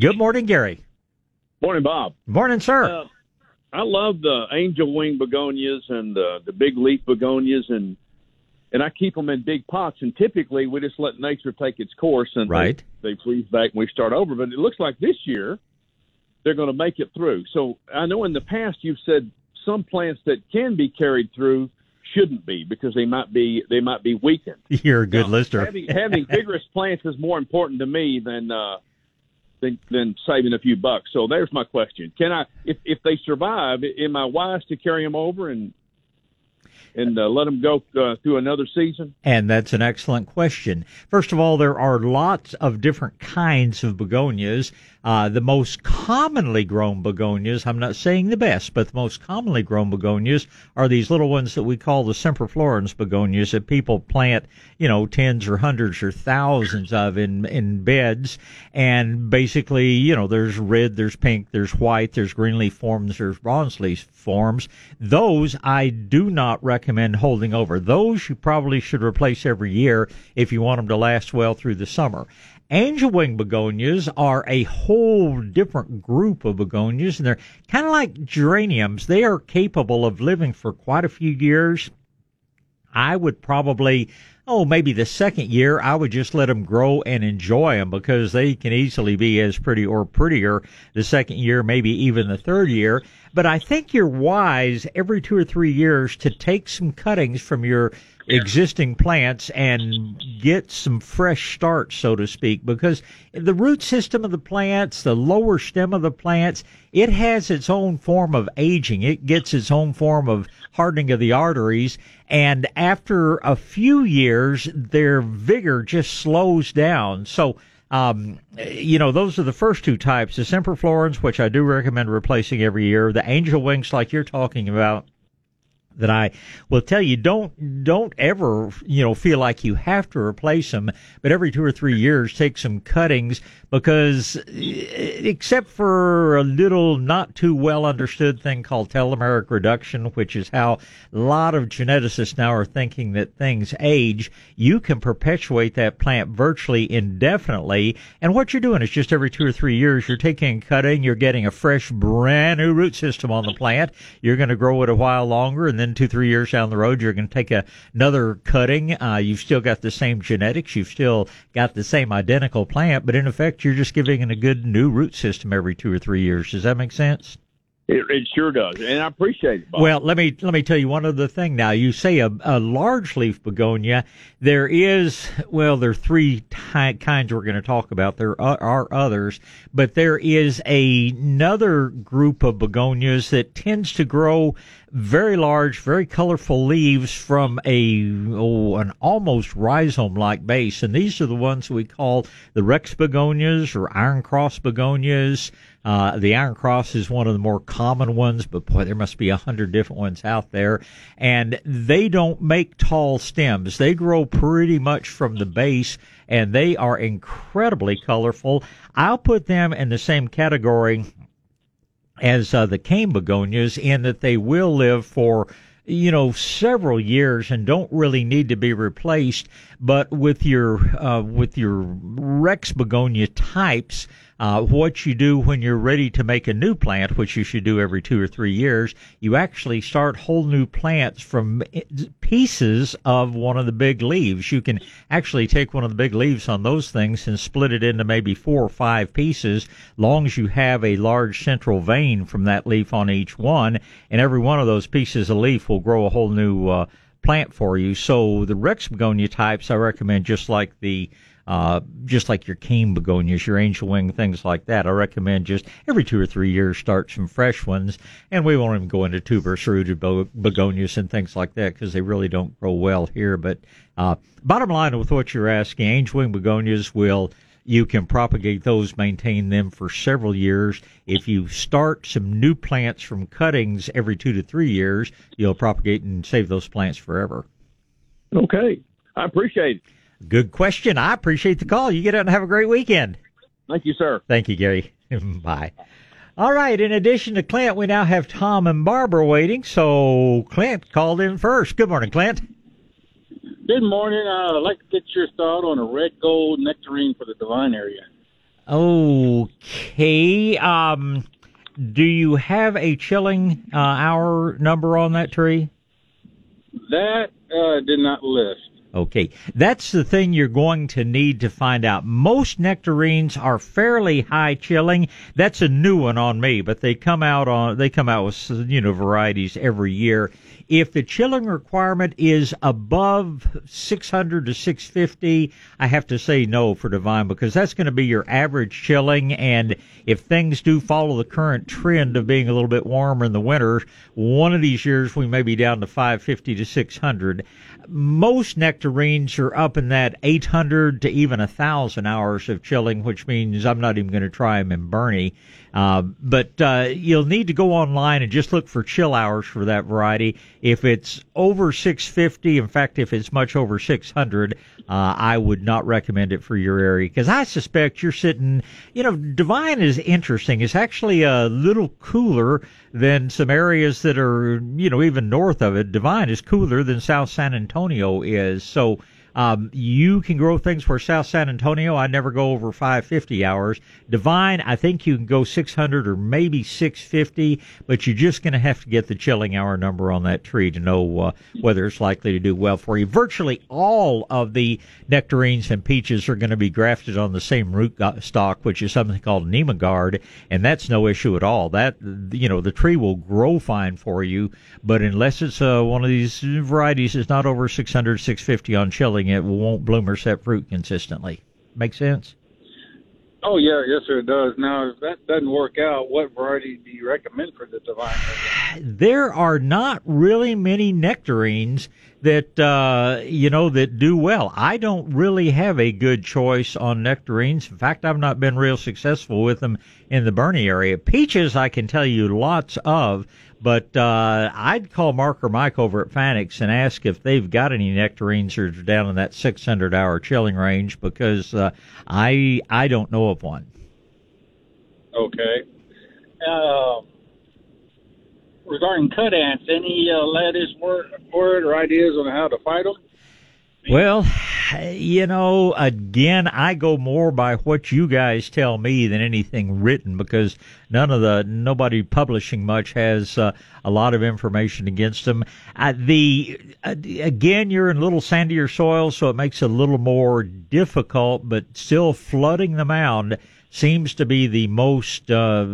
Good morning, Gary. Morning, Bob. Morning, sir. Uh, I love the angel wing begonias and the the big leaf begonias, and and I keep them in big pots. And typically, we just let nature take its course, and right. they, they freeze back, and we start over. But it looks like this year they're going to make it through. So I know in the past you've said some plants that can be carried through shouldn't be because they might be they might be weakened. You're a good now, listener. Having, having vigorous plants is more important to me than uh, than, than saving a few bucks. So there's my question: Can I, if if they survive, am I wise to carry them over and and uh, let them go uh, through another season? And that's an excellent question. First of all, there are lots of different kinds of begonias. Uh, the most commonly grown begonias, I'm not saying the best, but the most commonly grown begonias are these little ones that we call the semperflorens begonias that people plant, you know, tens or hundreds or thousands of in, in beds. And basically, you know, there's red, there's pink, there's white, there's green leaf forms, there's bronze leaf forms. Those I do not recommend holding over. Those you probably should replace every year if you want them to last well through the summer. Angel wing begonias are a whole different group of begonias, and they're kind of like geraniums. They are capable of living for quite a few years. I would probably, oh, maybe the second year, I would just let them grow and enjoy them because they can easily be as pretty or prettier the second year, maybe even the third year. But I think you're wise every two or three years to take some cuttings from your existing plants and get some fresh start, so to speak, because the root system of the plants, the lower stem of the plants, it has its own form of aging. It gets its own form of hardening of the arteries. And after a few years, their vigor just slows down. So, um, you know, those are the first two types. The semperflorens, which I do recommend replacing every year. The angel wings, like you're talking about that I will tell you don't don't ever you know feel like you have to replace them, but every two or three years take some cuttings because eh, except for a little not too well understood thing called telomeric reduction, which is how a lot of geneticists now are thinking that things age, you can perpetuate that plant virtually indefinitely. And what you're doing is just every two or three years you're taking a cutting, you're getting a fresh brand new root system on the plant. You're going to grow it a while longer and then two, three years down the road, you're going to take a, another cutting. Uh, you've still got the same genetics. You've still got the same identical plant, but in effect, you're just giving it a good new root system every two or three years. Does that make sense? It, it sure does, and I appreciate it. Bob. Well, let me let me tell you one other thing. Now, you say a, a large leaf begonia. There is well, there are three ty- kinds we're going to talk about. There are, are others, but there is a, another group of begonias that tends to grow very large, very colorful leaves from a oh, an almost rhizome-like base, and these are the ones we call the Rex begonias or iron cross begonias. Uh, the iron cross is one of the more common ones, but boy, there must be a hundred different ones out there. And they don't make tall stems. They grow pretty much from the base and they are incredibly colorful. I'll put them in the same category as uh, the cane begonias in that they will live for you know several years and don't really need to be replaced. But with your uh, with your rex begonia types uh, what you do when you're ready to make a new plant, which you should do every two or three years, you actually start whole new plants from pieces of one of the big leaves. You can actually take one of the big leaves on those things and split it into maybe four or five pieces, long as you have a large central vein from that leaf on each one, and every one of those pieces of leaf will grow a whole new uh, plant for you. So the Rex begonia types, I recommend just like the uh, just like your cane begonias, your angel wing, things like that. I recommend just every two or three years start some fresh ones, and we won't even go into tuberous rooted begonias and things like that because they really don't grow well here. But uh, bottom line with what you're asking, angel wing begonias will you can propagate those, maintain them for several years. If you start some new plants from cuttings every two to three years, you'll propagate and save those plants forever. Okay. I appreciate it. Good question. I appreciate the call. You get out and have a great weekend. Thank you, sir. Thank you, Gary. Bye. All right. In addition to Clint, we now have Tom and Barbara waiting. So Clint called in first. Good morning, Clint. Good morning. Uh, I'd like to get your thought on a red gold nectarine for the Devine area. Okay. Um, do you have a chilling uh, hour number on that tree? That uh, did not list. Okay, that's the thing you're going to need to find out. Most nectarines are fairly high chilling. That's a new one on me, but they come out on they come out with you know varieties every year. If the chilling requirement is above 600 to 650, I have to say no for Devine because that's going to be your average chilling. And if things do follow the current trend of being a little bit warmer in the winter, one of these years we may be down to 550 to 600 most nectarines are up in that 800 to even a thousand hours of chilling, which means I'm not even going to try them in Boerne. Uh, but uh, you'll need to go online and just look for chill hours for that variety. If it's over 650, in fact, if it's much over 600, uh, I would not recommend it for your area because I suspect you're sitting. You know, Devine is interesting. It's actually a little cooler than some areas that are, you know, even north of it. Devine is cooler than South San Antonio is. So um, you can grow things for South San Antonio. I never go over 550 hours. Devine, I think you can go 600 or maybe 650, but you're just going to have to get the chilling hour number on that tree to know uh, whether it's likely to do well for you. Virtually all of the nectarines and peaches are going to be grafted on the same root stock, which is something called Nemagard, and that's no issue at all. That you know the tree will grow fine for you, but unless it's uh, one of these varieties that's not over 600, 650 on chilling it won't bloom or set fruit consistently. Make sense? Oh yeah, yes sir, it does. Now, if that doesn't work out, what variety do you recommend for the Devine? There are not really many nectarines that uh, you know that do well. I don't really have a good choice on nectarines. In fact, I've not been real successful with them in the Boerne area. Peaches, I can tell you lots of, but uh, I'd call Mark or Mike over at Fanick's and ask if they've got any nectarines that are down in that 600 hour chilling range because uh, I I don't know of one. Okay. Uh, regarding cut ants, any uh, latest word, word or ideas on how to fight them? Well, you know, again, I go more by what you guys tell me than anything written because none of the nobody publishing much has uh, a lot of information against them. Uh, the uh, again, you're in a little sandier soil, so it makes it a little more difficult, but still flooding the mound seems to be the most uh,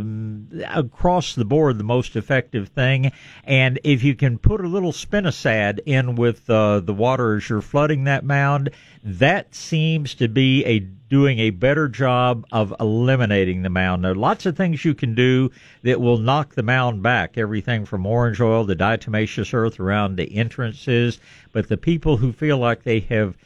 across the board the most effective thing. And if you can put a little spinosad in with uh, the water as you're flooding that mound, that seems to be a doing a better job of eliminating the mound. There are lots of things you can do that will knock the mound back. Everything from orange oil to diatomaceous earth around the entrances. But the people who feel like they have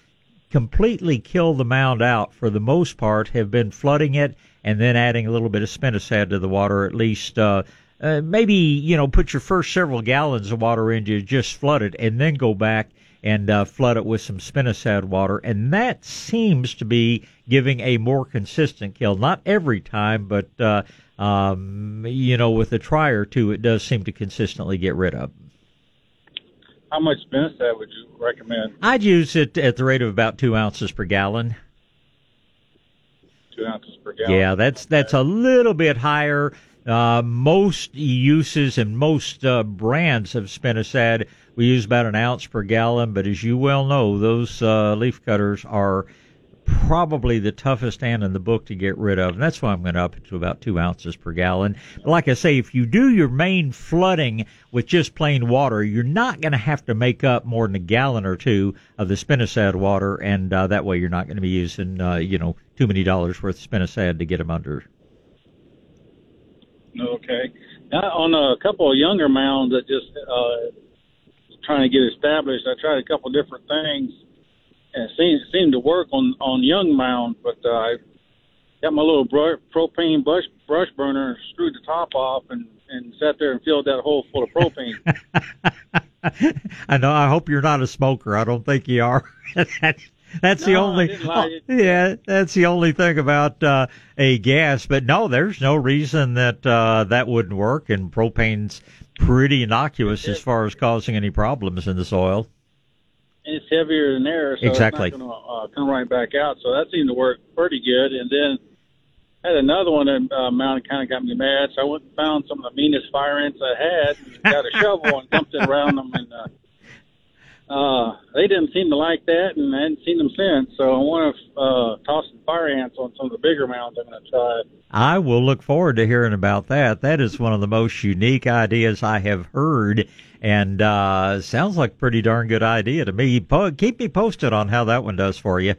completely kill the mound out for the most part have been flooding it and then adding a little bit of spinosad to the water at least uh, uh, maybe you know put your first several gallons of water into just flood it and then go back and uh, flood it with some spinosad water. And that seems to be giving a more consistent kill. Not every time but uh, um, you know with a try or two it does seem to consistently get rid of how much spinosad would you recommend? I'd use it at the rate of about two ounces per gallon. Two ounces per gallon. Yeah, that's that's a little bit higher. Uh, most uses and most uh, brands of spinosad we use about an ounce per gallon, but as you well know, those uh, leaf cutters are probably the toughest ant in the book to get rid of, and that's why I'm going to up it to about two ounces per gallon. But like I say, if you do your main flooding with just plain water, you're not going to have to make up more than a gallon or two of the spinosad water, and uh, that way you're not going to be using, uh, you know, too many dollars worth of spinosad to get them under. Okay. Now, on a couple of younger mounds that just uh, trying to get established, I tried a couple different things and it seemed, seemed to work on on young mound, but uh, I got my little brush, propane brush brush burner, screwed the top off, and and sat there and filled that hole full of propane. I know. I hope you're not a smoker. I don't think you are. that's that's no, the only. Oh, yeah, that's the only thing about uh, a gas. But no, there's no reason that uh, that wouldn't work. And propane's pretty innocuous as far as causing any problems in the soil it's heavier than air, so exactly. it's not going to uh, come right back out. So that seemed to work pretty good. And then had another one that uh, mounted kind of got me mad, so I went and found some of the meanest fire ants I had, and got a shovel and dumped it around them, and uh, uh, they didn't seem to like that, and I hadn't seen them since. So I want to uh, toss some fire ants on some of the bigger mounds. I'm going to try. I will look forward to hearing about that. That is one of the most unique ideas I have heard, and uh, sounds like a pretty darn good idea to me. Po- keep me posted on how that one does for you.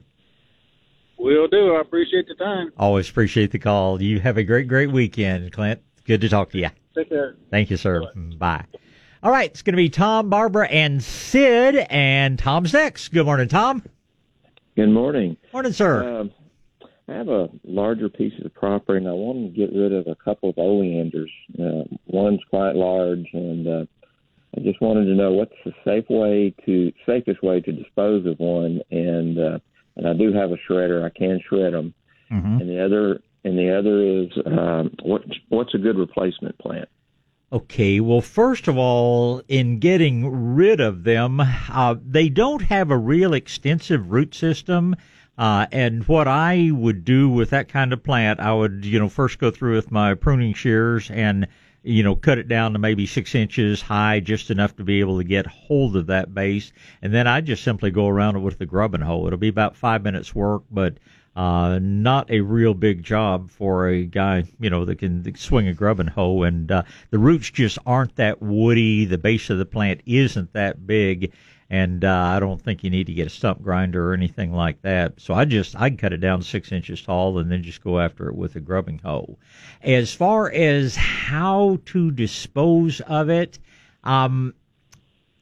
Will do. I appreciate the time. Always appreciate the call. You have a great, great weekend, Clint. Good to talk to you. Take care. Thank you, sir. Bye. Bye. All right, it's going to be Tom, Barbara, and Sid, and Tom's next. Good morning, Tom. Good morning. Morning, sir. Um, I have a larger piece of property, and I want to get rid of a couple of oleanders. Uh, one's quite large, and uh, I just wanted to know what's the safe way to safest way to dispose of one. And uh, and I do have a shredder; I can shred them. Mm-hmm. And the other and the other is um, what what's a good replacement plant? Okay, well, first of all, in getting rid of them, uh, they don't have a real extensive root system. Uh, and what I would do with that kind of plant, I would, you know, first go through with my pruning shears and, you know, cut it down to maybe six inches high, just enough to be able to get hold of that base. And then I just simply go around it with the grubbing hoe. It'll be about five minutes work, but uh, not a real big job for a guy, you know, that can swing a grubbing hoe. And uh, the roots just aren't that woody. The base of the plant isn't that big. And uh, I don't think you need to get a stump grinder or anything like that. So I just I cut it down six inches tall and then just go after it with a grubbing hoe. As far as how to dispose of it, um,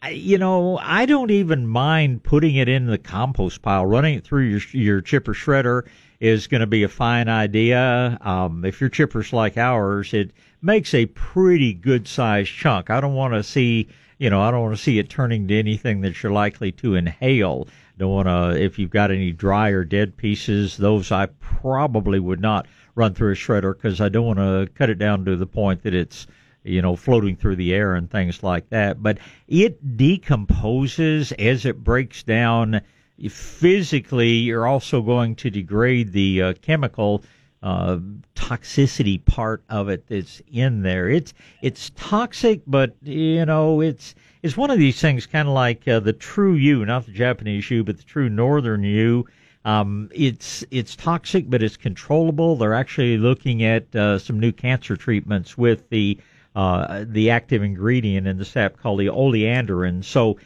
you know, I don't even mind putting it in the compost pile. Running it through your your chipper shredder is going to be a fine idea. Um, if your chipper's like ours, it makes a pretty good sized chunk. I don't want to see, you know, I don't want to see it turning to anything that you're likely to inhale. Don't want to, if you've got any dry or dead pieces, those I probably would not run through a shredder because I don't want to cut it down to the point that it's you know, floating through the air and things like that. But it decomposes as it breaks down. Physically, you're also going to degrade the uh, chemical uh, toxicity part of it that's in there. It's it's toxic, but you know, it's it's one of these things, kind of like uh, the true yew, not the Japanese yew, but the true northern yew. Um, it's it's toxic, but it's controllable. They're actually looking at uh, some new cancer treatments with the uh, the active ingredient in the sap called the oleandrin. So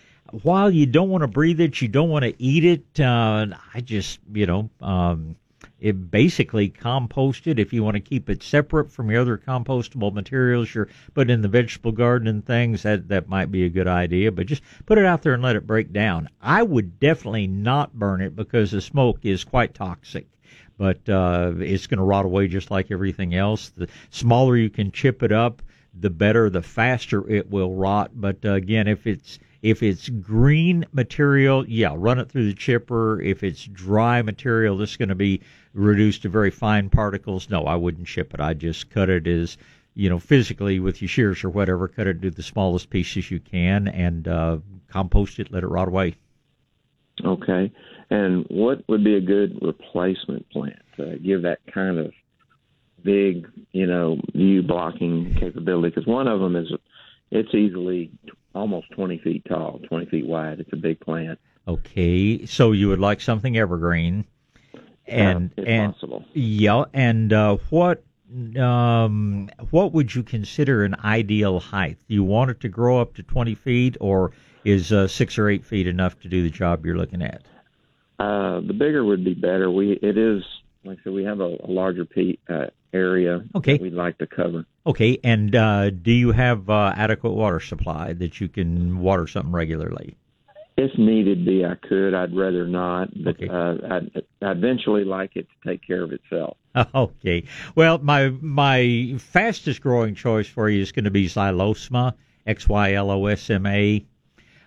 while you don't want to breathe it, you don't want to eat it. Uh, I just, you know, um, it basically composted if you want to keep it separate from your other compostable materials you're putting in the vegetable garden and things that that might be a good idea but just put it out there and let it break down i would definitely not burn it because the smoke is quite toxic but uh, it's going to rot away just like everything else the smaller you can chip it up the better, the faster it will rot. But uh, again, if it's if it's green material, yeah, run it through the chipper. If it's dry material, this is going to be reduced to very fine particles. No, I wouldn't chip it. I just cut it as you know physically with your shears or whatever. Cut it to the smallest pieces you can and uh, compost it. Let it rot away. Okay. And what would be a good replacement plant to give that kind of big, you know, view blocking capability because one of them is it's easily almost 20 feet tall, 20 feet wide. It's a big plant. Okay, so you would like something evergreen, and uh, and possible. yeah, and uh, what um what would you consider an ideal height? Do you want it to grow up to 20 feet, or is uh, six or eight feet enough to do the job you're looking at? Uh, the bigger would be better. We it is like I said, we have a, a larger pe- uh, area okay. we'd like to cover. Okay, and uh, do you have uh, adequate water supply that you can water something regularly? If needed be, I could. I'd rather not, but Okay. uh, I'd, I'd eventually like it to take care of itself. Okay. Well, my my fastest growing choice for you is going to be Xylosma, X Y L O S M A.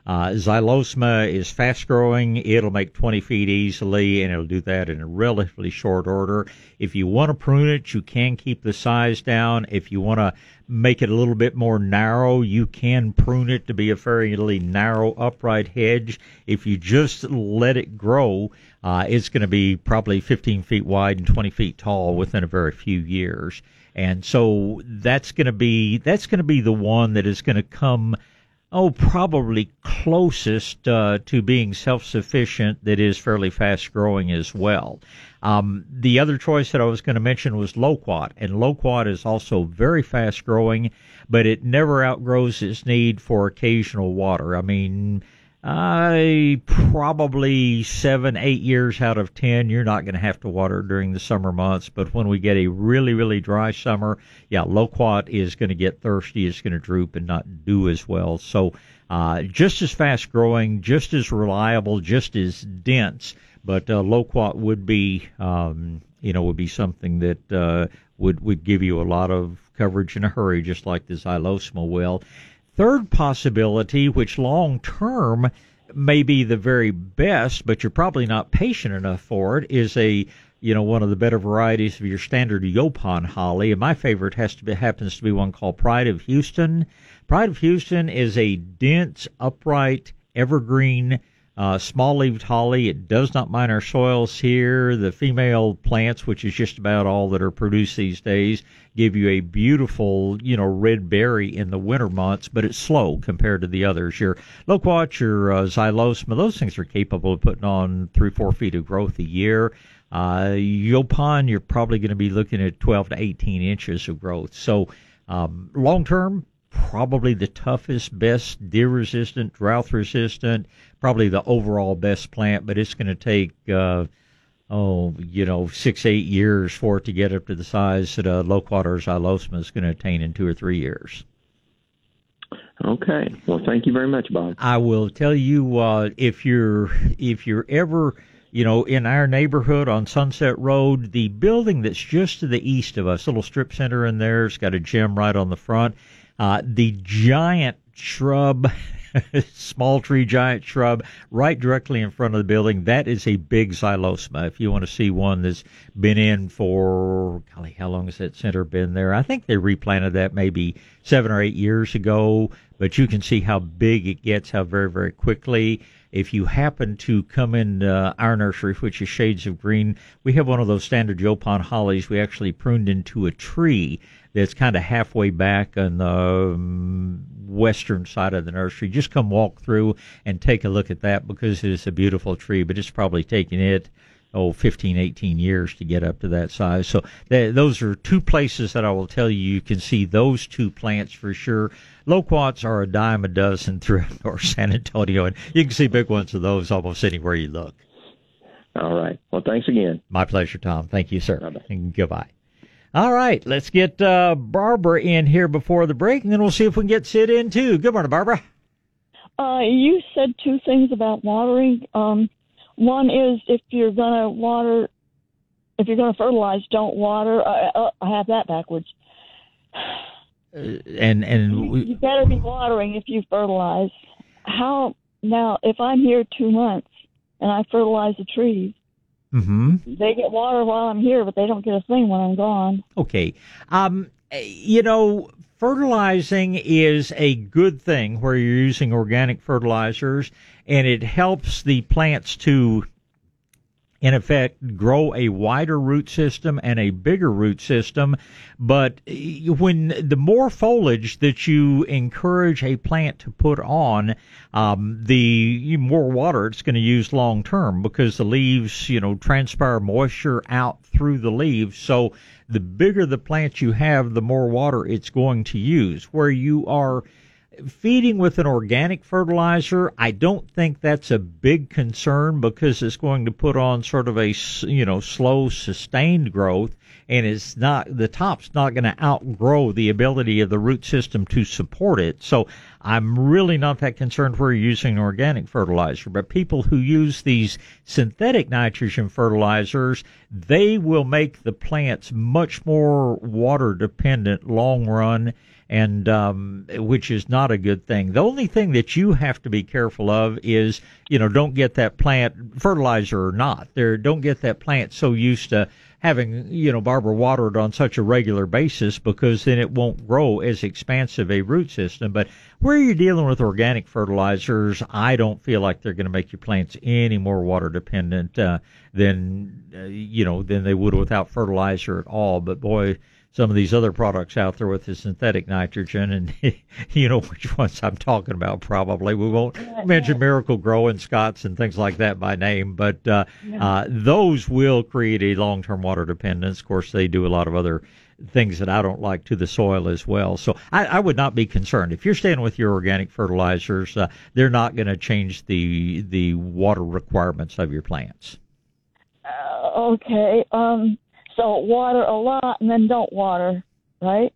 Uh, Xylosma is fast growing. It'll make 20 feet easily, and it'll do that in a relatively short order. If you want to prune it, you can keep the size down. If you want to make it a little bit more narrow, you can prune it to be a fairly narrow upright hedge. If you just let it grow, uh, it's going to be probably 15 feet wide and 20 feet tall within a very few years. And so that's going to be that's going to be the one that is going to come oh, probably closest uh, to being self-sufficient that is fairly fast-growing as well. Um, the other choice that I was going to mention was loquat, and loquat is also very fast-growing, but it never outgrows its need for occasional water. I mean, I probably seven, eight years out of ten, you're not going to have to water during the summer months. But when we get a really, really dry summer, yeah, loquat is going to get thirsty. It's going to droop and not do as well. So, uh, just as fast growing, just as reliable, just as dense. But uh, loquat would be, um, you know, would be something that uh, would would give you a lot of coverage in a hurry, just like the xylosma will. Third possibility, which long term may be the very best, but you're probably not patient enough for it, is a you know one of the better varieties of your standard Yaupon holly. And my favorite has to be happens to be one called Pride of Houston. Pride of Houston is a dense, upright, evergreen uh, small leaved holly. It does not mind our soils here. The female plants, which is just about all that are produced these days, give you a beautiful, you know, red berry in the winter months, but it's slow compared to the others. Your loquat, your uh, xylosma, those things are capable of putting on three, four feet of growth a year. Uh, Yaupon, you're probably going to be looking at 12 to 18 inches of growth. So, um, long term, probably the toughest, best deer resistant, drought resistant, probably the overall best plant, but it's going to take, uh, oh, you know, six, eight years for it to get up to the size that a loquat or xylosma is going to attain in two or three years. Okay. Well, thank you very much, Bob. I will tell you uh, if you're if you're ever you know in our neighborhood on Sunset Road, the building that's just to the east of us, little strip center in there, it's got a gym right on the front. Uh, the giant shrub, small tree, giant shrub, right directly in front of the building. That is a big xylosma. If you want to see one that's been in for, golly, how long has that center been there? I think they replanted that maybe seven or eight years ago, but you can see how big it gets, how very, very quickly if you happen to come in uh, our nursery, which is Shades of Green, we have one of those standard Yaupon hollies we actually pruned into a tree that's kind of halfway back on the um, western side of the nursery. Just come walk through and take a look at that because it is a beautiful tree, but it's probably taking it oh 15 18 years to get up to that size. So th- those are two places that i will tell you you can see those two plants for sure. Loquats are a dime a dozen throughout north san antonio and you can see big ones of those almost anywhere you look. All right. Well thanks again. My pleasure tom. Thank you sir. Bye-bye. and goodbye. All right, let's get uh, Barbara in here before the break, and then we'll see if we can get Sid in too. Good morning, Barbara. Uh, you said two things about watering. Um, one is if you're going to water, if you're going to fertilize, don't water. Uh, uh, I have that backwards. Uh, and and we, you better be watering if you fertilize. How now? If I'm here two months and I fertilize the trees, mm-hmm. they get water while I'm here, but they don't get a thing when I'm gone. Okay. Um, you know, fertilizing is a good thing where you're using organic fertilizers and it helps the plants to in effect grow a wider root system and a bigger root system. But when the more foliage that you encourage a plant to put on um, the more water it's going to use long term because the leaves you know transpire moisture out through the leaves. So the bigger the plant you have the more water it's going to use. Where you are feeding with an organic fertilizer, I don't think that's a big concern because it's going to put on sort of a you know slow, sustained growth, and it's not the top's not going to outgrow the ability of the root system to support it. So I'm really not that concerned where you're using organic fertilizer. But people who use these synthetic nitrogen fertilizers, they will make the plants much more water dependent long run and um, which is not a good thing. The only thing that you have to be careful of is, you know, don't get that plant fertilizer or not. There, don't get that plant so used to having you know barber watered on such a regular basis because then it won't grow as expansive a root system. But where you're dealing with organic fertilizers, I don't feel like they're going to make your plants any more water dependent uh, than uh, you know than they would without fertilizer at all. But boy some of these other products out there with the synthetic nitrogen, and you know which ones I'm talking about. Probably we won't mention Miracle-Gro and Scotts and things like that by name, but uh, uh, those will create a long-term water dependence. Of course, they do a lot of other things that I don't like to the soil as well. So I, I would not be concerned if you're staying with your organic fertilizers. Uh, they're not going to change the the water requirements of your plants. Uh, okay. Um, so water a lot and then don't water, right?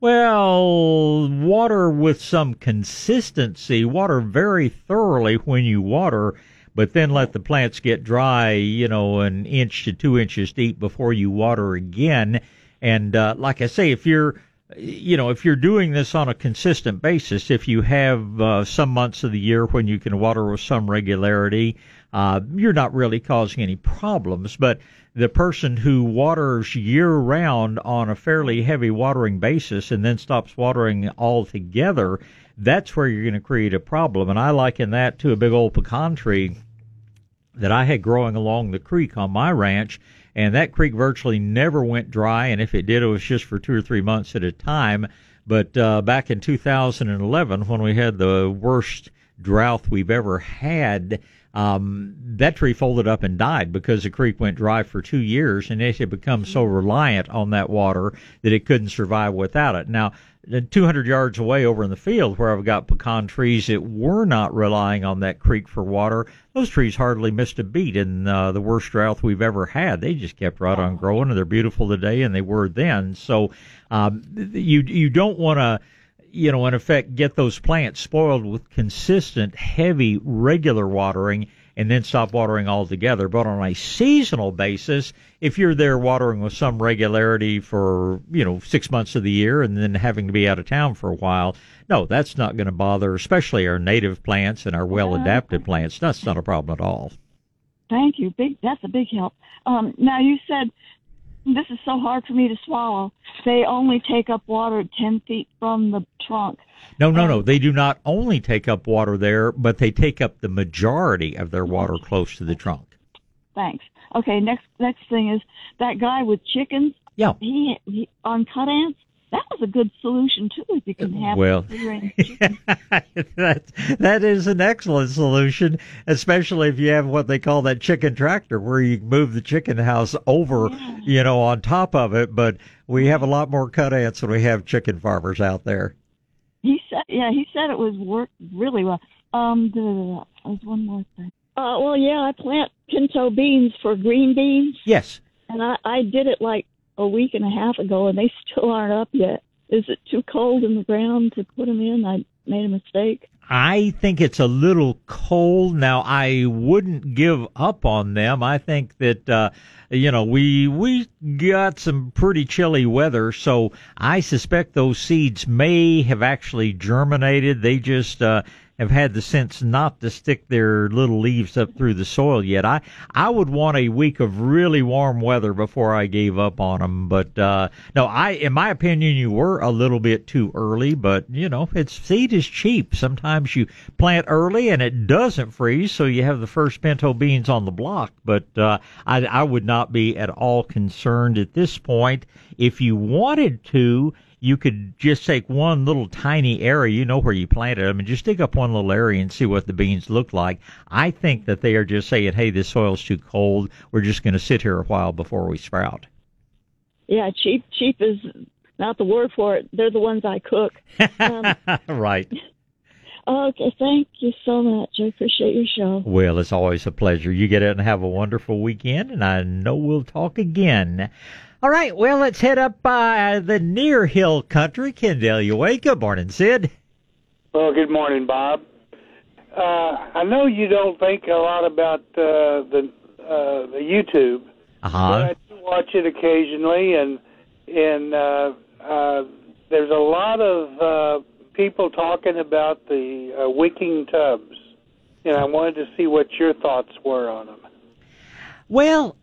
Well, water with some consistency, water very thoroughly when you water, but then let the plants get dry, you know, an inch to two inches deep before you water again. And uh, like I say, if you're you know, if you're doing this on a consistent basis, if you have uh, some months of the year when you can water with some regularity, uh, you're not really causing any problems. But the person who waters year round on a fairly heavy watering basis and then stops watering altogether, that's where you're going to create a problem. And I liken that to a big old pecan tree that I had growing along the creek on my ranch. And that creek virtually never went dry. And if it did, it was just for two or three months at a time. But uh, back in 2011, when we had the worst drought we've ever had, um, that tree folded up and died because the creek went dry for two years and it had become so reliant on that water that it couldn't survive without it. Now, 200 yards away over in the field where I've got pecan trees that were not relying on that creek for water, those trees hardly missed a beat in uh, the worst drought we've ever had. They just kept right on growing and they're beautiful today and they were then. So, um, you, you don't want to, you know, in effect, get those plants spoiled with consistent, heavy, regular watering and then stop watering altogether. But on a seasonal basis, if you're there watering with some regularity for, you know, six months of the year and then having to be out of town for a while, no, that's not going to bother, especially our native plants and our well adapted plants. That's not a problem at all. Thank you. Big. That's a big help. Um, now you said this is so hard for me to swallow. They only take up water 10 feet from the trunk. No, no, no. They do not only take up water there, but they take up the majority of their water close to the trunk. Thanks. Okay, next next thing is that guy with chickens. Yeah. He, he on cut ants that was a good solution too. If you can have well, that that is an excellent solution, especially if you have what they call that chicken tractor, where you move the chicken house over, yeah. you know, on top of it. But we have a lot more cut ants than we have chicken farmers out there. He said, yeah, he said it was worked really well. Um, there's one more thing. Uh, well, yeah, I plant pinto beans for green beans. Yes. And I, I did it like a week and a half ago, and they still aren't up yet. Is it too cold in the ground to put them in? I made a mistake. I think it's a little cold. Now I wouldn't give up on them. I think that uh you know, we we got some pretty chilly weather, so I suspect those seeds may have actually germinated. They just uh have had the sense not to stick their little leaves up through the soil yet. I I would want a week of really warm weather before I gave up on them. But uh, no, I in my opinion, you were a little bit too early. But you know, it's seed is cheap. Sometimes you plant early and it doesn't freeze, so you have the first pinto beans on the block. But uh, I I would not be at all concerned at this point. If you wanted to you could just take one little tiny area, you know where you planted them, and just dig up one little area and see what the beans look like. I think that they are just saying, hey, this soil's too cold. We're just going to sit here a while before we sprout. Yeah, cheap cheap is not the word for it. They're the ones I cook. Um, right. Okay, thank you so much. I appreciate your show. Well, it's always a pleasure. You get out and have a wonderful weekend, and I know we'll talk again. All right, well, let's head up by the near hill country. Kendall, you wake. Good morning, Sid. Well, good morning, Bob. Uh, I know you don't think a lot about uh, the uh, the YouTube, uh-huh. but I do watch it occasionally, and and uh, uh, there's a lot of uh, people talking about the uh, wicking tubs, and I wanted to see what your thoughts were on them. Well,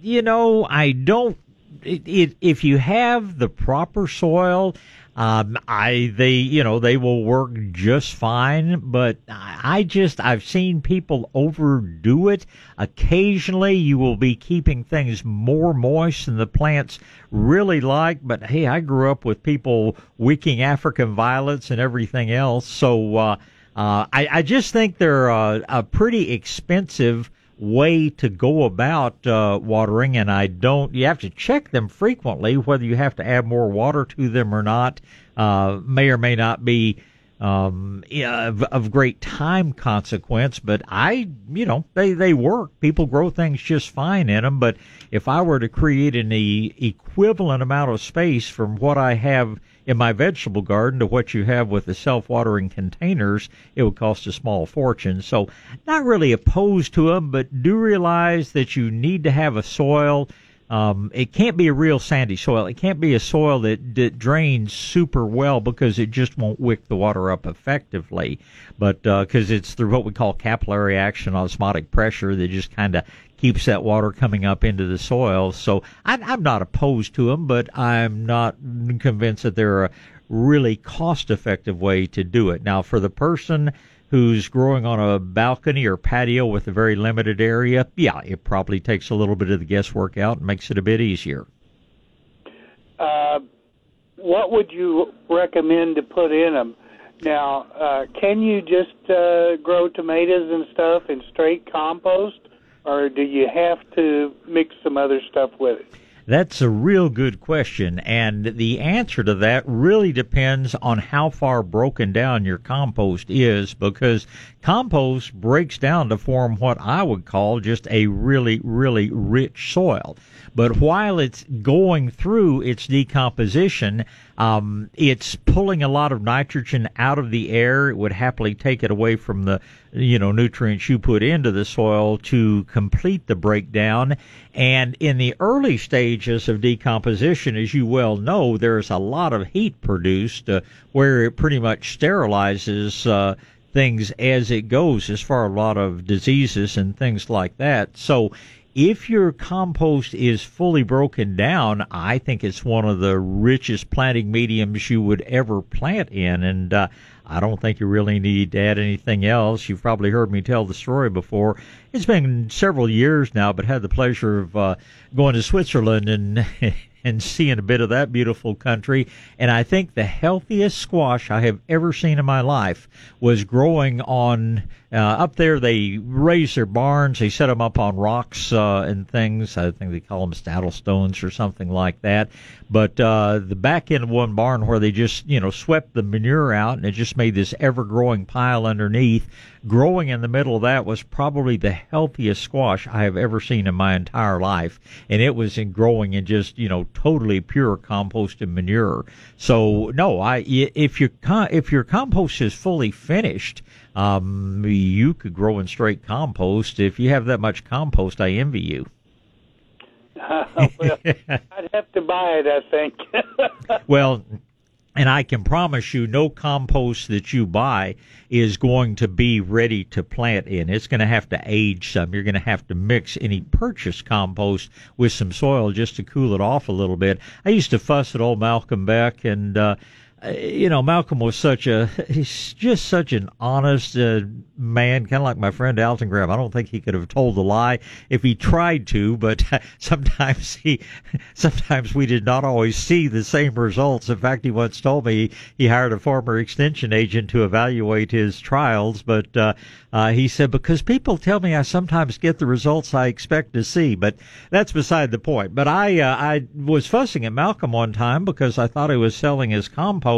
you know, I don't. It, it, if you have the proper soil, um, I they you know they will work just fine, but I just I've seen people overdo it. Occasionally, you will be keeping things more moist than the plants really like. But hey, I grew up with people wicking African violets and everything else, so uh, uh, I, I just think they're a, a pretty expensive way to go about uh, watering, and I don't. You have to check them frequently whether you have to add more water to them or not. Uh, may or may not be um, of, of great time consequence, but I, you know, they they work. People grow things just fine in them. But if I were to create an e- equivalent amount of space from what I have in my vegetable garden to what you have with the self-watering containers, it would cost a small fortune. So, not really opposed to them, but do realize that you need to have a soil. Um, it can't be a real sandy soil. It can't be a soil that, that drains super well because it just won't wick the water up effectively. But because uh, it's through what we call capillary action, osmotic pressure that just kind of keeps that water coming up into the soil. So I, I'm not opposed to them, but I'm not convinced that they're a really cost effective way to do it. Now, for the person who's growing on a balcony or patio with a very limited area, yeah, it probably takes a little bit of the guesswork out and makes it a bit easier. Uh, what would you recommend to put in them? Now, uh, can you just uh, grow tomatoes and stuff in straight compost, or do you have to mix some other stuff with it? That's a real good question, and the answer to that really depends on how far broken down your compost is because compost breaks down to form what I would call just a really, really rich soil. But while it's going through its decomposition, um, it's pulling a lot of nitrogen out of the air. It would happily take it away from the, you know, nutrients you put into the soil to complete the breakdown. And in the early stages of decomposition, as you well know, there's a lot of heat produced uh, where it pretty much sterilizes uh, things as it goes, as far a lot of diseases and things like that. So if your compost is fully broken down, I think it's one of the richest planting mediums you would ever plant in. And uh, I don't think you really need to add anything else. You've probably heard me tell the story before. It's been several years now, but had the pleasure of uh, going to Switzerland and and seeing a bit of that beautiful country. And I think the healthiest squash I have ever seen in my life was growing on uh, up there. They raise their barns. They set them up on rocks uh, and things. I think they call them saddle stones or something like that. But uh, the back end of one barn where they just you know swept the manure out and it just made this ever growing pile underneath. Growing in the middle of that was probably the healthiest squash I have ever seen in my entire life, and it was in growing in just you know totally pure compost and manure. So no, I if your if your compost is fully finished, um, you could grow in straight compost. If you have that much compost, I envy you. Well, I'd have to buy it, I think. well, and I can promise you, no compost that you buy is going to be ready to plant in. It's going to have to age some. You're going to have to mix any purchased compost with some soil just to cool it off a little bit. I used to fuss at old Malcolm Beck, and uh, you know, Malcolm was such a, he's just such an honest uh, man, kind of like my friend Alton Graham. I don't think he could have told a lie if he tried to, but sometimes he, sometimes we did not always see the same results. In fact, he once told me he hired a former extension agent to evaluate his trials, but uh, uh, he said, because people tell me I sometimes get the results I expect to see, but that's beside the point. But I, uh, I was fussing at Malcolm one time because I thought he was selling his compost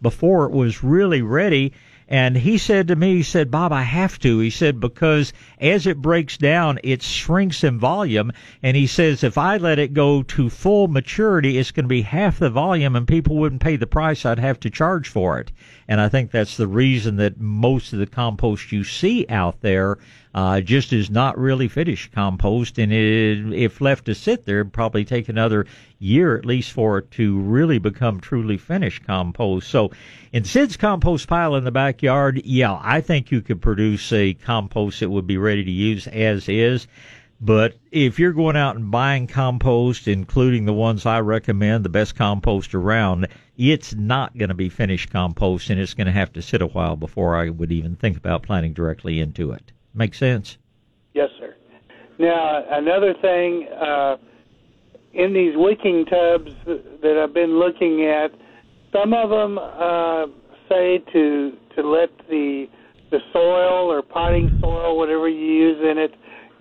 before it was really ready. And he said to me, he said, Bob, I have to. He said, because as it breaks down, it shrinks in volume. And he says, if I let it go to full maturity, it's going to be half the volume and people wouldn't pay the price I'd have to charge for it. And I think that's the reason that most of the compost you see out there uh, just is not really finished compost. And it, if left to sit there, probably take another year at least for it to really become truly finished compost. So in Sid's compost pile in the backyard, yeah, I think you could produce a compost that would be ready to use as is. But if you're going out and buying compost, including the ones I recommend, the best compost around, it's not going to be finished compost and it's going to have to sit a while before I would even think about planting directly into it. Make sense? Yes, sir. Now, another thing, uh, in these wicking tubs that I've been looking at, some of them uh, say to to let the the soil or potting soil, whatever you use in it,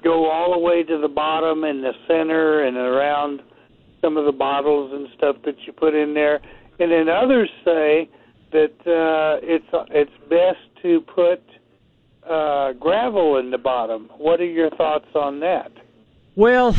go all the way to the bottom and the center and around some of the bottles and stuff that you put in there. And then others say that uh, it's it's best to put uh, gravel in the bottom. What are your thoughts on that? Well,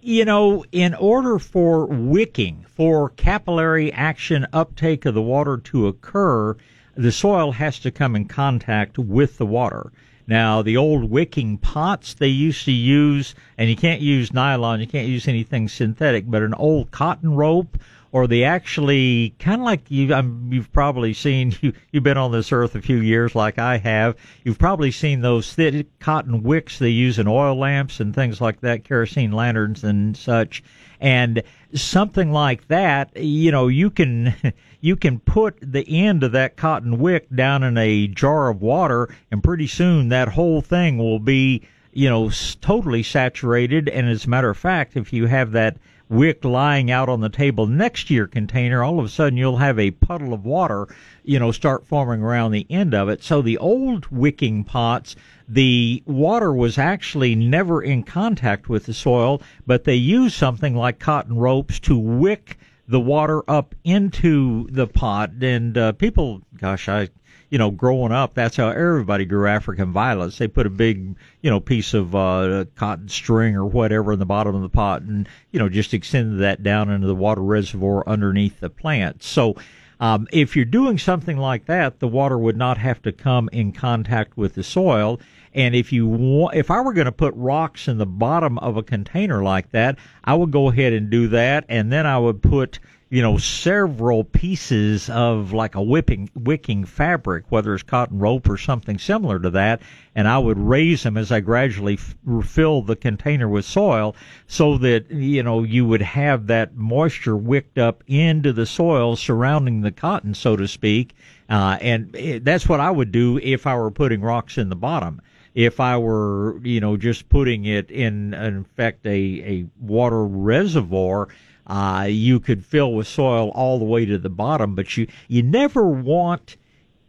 you know, in order for wicking, for capillary action uptake of the water to occur, the soil has to come in contact with the water. Now, the old wicking pots they used to use, and you can't use nylon, you can't use anything synthetic, but an old cotton rope or they actually kind of like you um, you've probably seen you you've been on this earth a few years like I have. You've probably seen those thick cotton wicks they use in oil lamps and things like that kerosene lanterns and such. And something like that you know you can you can put the end of that cotton wick down in a jar of water and pretty soon that whole thing will be you know totally saturated. And as a matter of fact if you have that wick lying out on the table next to your container, all of a sudden you'll have a puddle of water, you know, start forming around the end of it. So the old wicking pots, the water was actually never in contact with the soil, but they used something like cotton ropes to wick the water up into the pot. And uh, people, gosh, I you know, growing up, that's how everybody grew African violets. They put a big, you know, piece of uh, cotton string or whatever in the bottom of the pot, and you know, just extended that down into the water reservoir underneath the plant. So. Um, if you're doing something like that, the water would not have to come in contact with the soil. And if you want, if I were going to put rocks in the bottom of a container like that, I would go ahead and do that, and then I would put you know, several pieces of like a whipping, wicking fabric, whether it's cotton rope or something similar to that, and I would raise them as I gradually f- fill the container with soil so that, you know, you would have that moisture wicked up into the soil surrounding the cotton, so to speak. Uh, and it, that's what I would do if I were putting rocks in the bottom if I were, you know, just putting it in, in fact, a, a water reservoir, uh, you could fill with soil all the way to the bottom, but you, you never want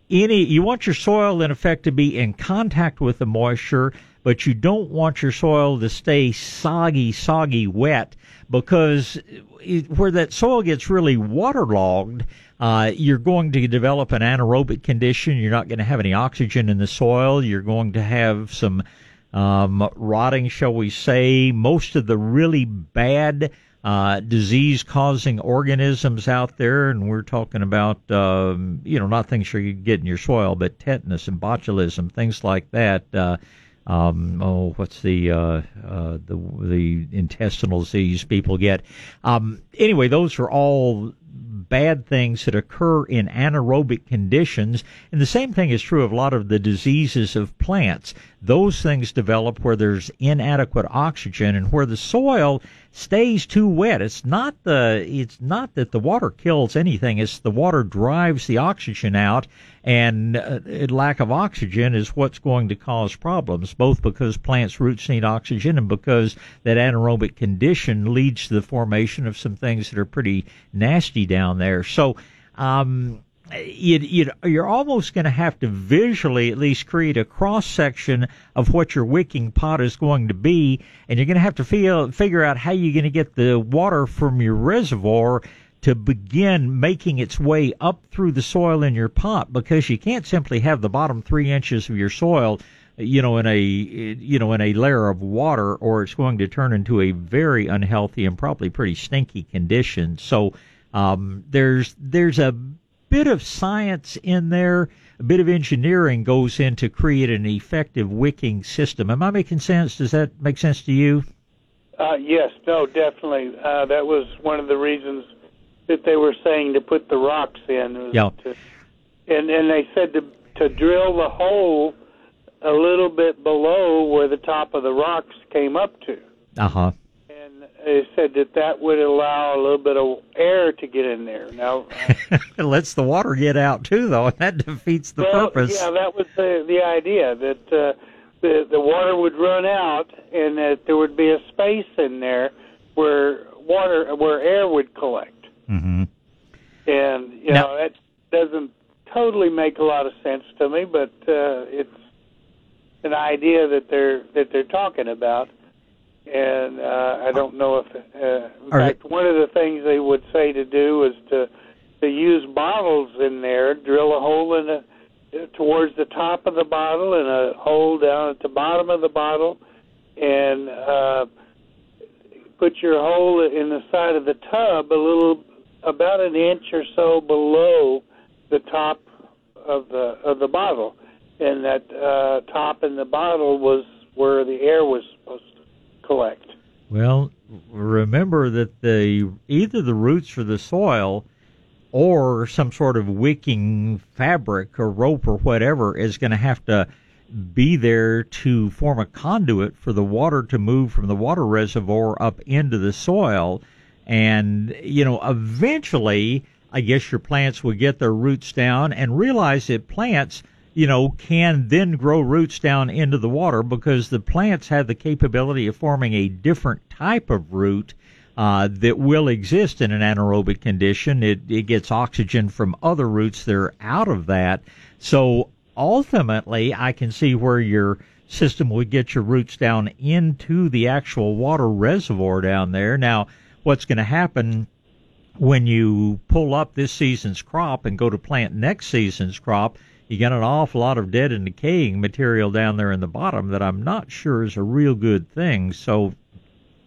any, you want your soil in effect to be in contact with the moisture, but you don't want your soil to stay soggy, soggy wet because it, where that soil gets really waterlogged, uh, you're going to develop an anaerobic condition. You're not going to have any oxygen in the soil. You're going to have some um, rotting, shall we say. Most of the really bad uh, disease causing organisms out there, and we're talking about, um, you know, not things you get in your soil, but tetanus and botulism, things like that. Uh, um, oh, what's the uh, uh, the the intestinal disease people get? Um, anyway, those are all bad things that occur in anaerobic conditions. And the same thing is true of a lot of the diseases of plants. Those things develop where there's inadequate oxygen and where the soil stays too wet. It's not the it's not that the water kills anything. It's the water drives the oxygen out, and uh, lack of oxygen is what's going to cause problems. Both because plants' roots need oxygen and because that anaerobic condition leads to the formation of some things that are pretty nasty down there. So. Um, you, you, you're almost going to have to visually at least create a cross section of what your wicking pot is going to be, and you're going to have to feel, figure out how you're going to get the water from your reservoir to begin making its way up through the soil in your pot because you can't simply have the bottom three inches of your soil you know in a you know in a layer of water or it's going to turn into a very unhealthy and probably pretty stinky condition. So um, there's there's a bit of science in there, a bit of engineering goes in to create an effective wicking system. Am I making sense? Does that make sense to you? Uh, yes, no, definitely. Uh, that was one of the reasons that they were saying to put the rocks in. Yeah. To, and and they said to to drill the hole a little bit below where the top of the rocks came up to. Uh huh. They said that that would allow a little bit of air to get in there. Now, it lets the water get out too, though, and that defeats the well, purpose. yeah, that was the the idea that uh, the the water would run out and that there would be a space in there where water where air would collect. hmm And you Now- know that doesn't totally make a lot of sense to me, but uh, it's an idea that they're that they're talking about. And uh, I don't know if, uh, in Are fact, one of the things they would say to do is to to use bottles in there, drill a hole in the towards the top of the bottle and a hole down at the bottom of the bottle, and uh, put your hole in the side of the tub a little about an inch or so below the top of the of the bottle, and that uh, top in the bottle was where the air was supposed to collect. Well, remember that the either the roots for the soil or some sort of wicking fabric or rope or whatever is going to have to be there to form a conduit for the water to move from the water reservoir up into the soil. And, you know, eventually, I guess your plants will get their roots down and realize that plants, you know, can then grow roots down into the water because the plants have the capability of forming a different type of root uh, that will exist in an anaerobic condition. It, it gets oxygen from other roots that are out of that. So ultimately, I can see where your system would get your roots down into the actual water reservoir down there. Now, what's going to happen when you pull up this season's crop and go to plant next season's crop, you got an awful lot of dead and decaying material down there in the bottom that I'm not sure is a real good thing. So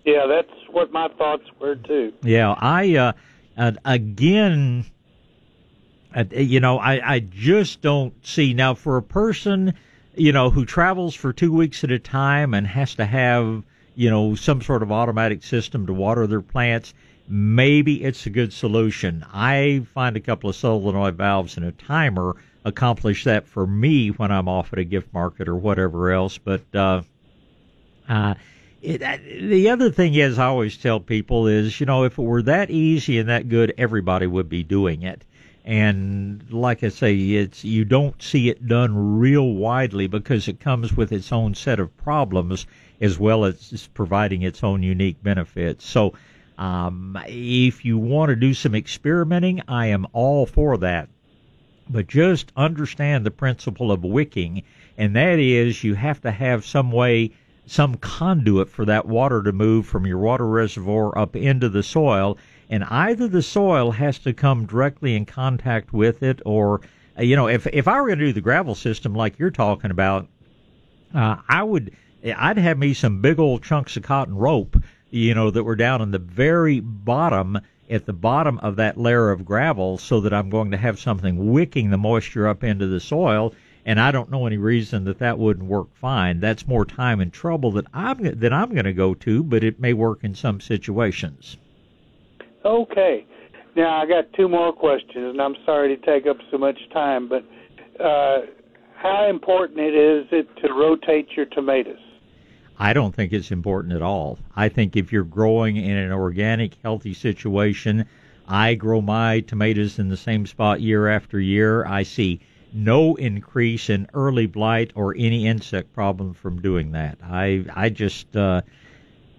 Yeah, that's what my thoughts were too. yeah, I uh, uh again, uh, you know, I I just don't see now for a person, you know, who travels for two weeks at a time and has to have you know some sort of automatic system to water their plants. Maybe it's a good solution. I find a couple of solenoid valves and a timer accomplish that for me when I'm off at a gift market or whatever else. But uh, uh, it, uh, the other thing is, I always tell people is, you know, if it were that easy and that good, everybody would be doing it. And like I say, it's you don't see it done real widely because it comes with its own set of problems as well as providing its own unique benefits. So, um, if you want to do some experimenting, I am all for that. But just understand the principle of wicking, and that is you have to have some way some conduit for that water to move from your water reservoir up into the soil and either the soil has to come directly in contact with it or uh, you know if if I were going to do the gravel system like you're talking about uh, I would I'd have me some big old chunks of cotton rope you know that were down in the very bottom at the bottom of that layer of gravel so that I'm going to have something wicking the moisture up into the soil and I don't know any reason that that wouldn't work fine. That's more time and trouble that I'm that I'm going to go to, but it may work in some situations. Okay. Now I got two more questions, and I'm sorry to take up so much time, but uh, how important it is it to rotate your tomatoes? I don't think it's important at all. I think if you're growing in an organic, healthy situation, I grow my tomatoes in the same spot year after year. I see no increase in early blight or any insect problem from doing that. I I just uh,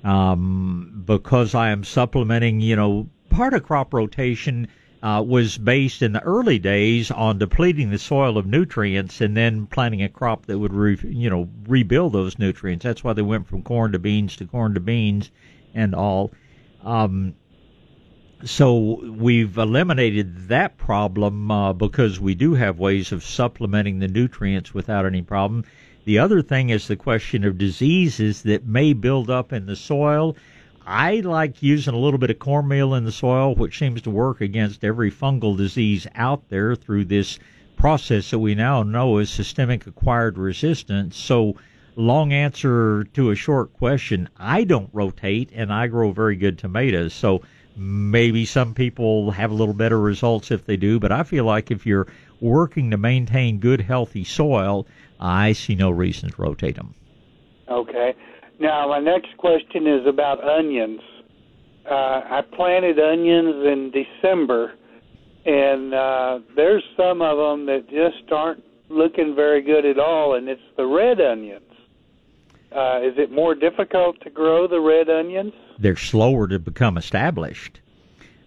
um, because I am supplementing, you know, part of crop rotation uh, was based in the early days on depleting the soil of nutrients and then planting a crop that would, re, you know, rebuild those nutrients. That's why they went from corn to beans to corn to beans and all. Um, so we've eliminated that problem uh, because we do have ways of supplementing the nutrients without any problem. The other thing is the question of diseases that may build up in the soil. I like using a little bit of cornmeal in the soil, which seems to work against every fungal disease out there through this process that we now know is systemic acquired resistance. So, long answer to a short question I don't rotate and I grow very good tomatoes. So, Maybe some people have a little better results if they do, but I feel like if you're working to maintain good, healthy soil, I see no reason to rotate them. Okay. Now, my next question is about onions. Uh, I planted onions in December, and uh, there's some of them that just aren't looking very good at all, and it's the red onions. Uh, is it more difficult to grow the red onions? They're slower to become established.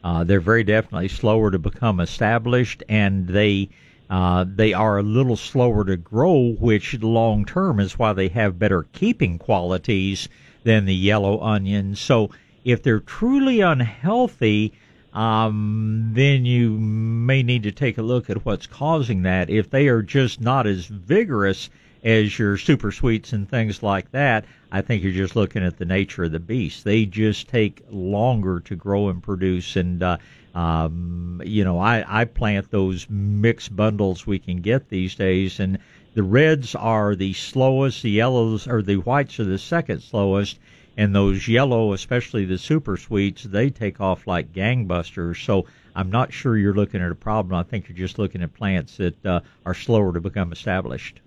Uh, they're very definitely slower to become established, and they uh, they are a little slower to grow, which long term is why they have better keeping qualities than the yellow onions. So if they're truly unhealthy, um, then you may need to take a look at what's causing that. If they are just not as vigorous as your super sweets and things like that, I think you're just looking at the nature of the beast. They just take longer to grow and produce. And, uh, um, you know, I, I plant those mixed bundles we can get these days, and the reds are the slowest, the yellows or the whites are the second slowest, and those yellow, especially the super sweets, they take off like gangbusters. So I'm not sure you're looking at a problem. I think you're just looking at plants that uh, are slower to become established.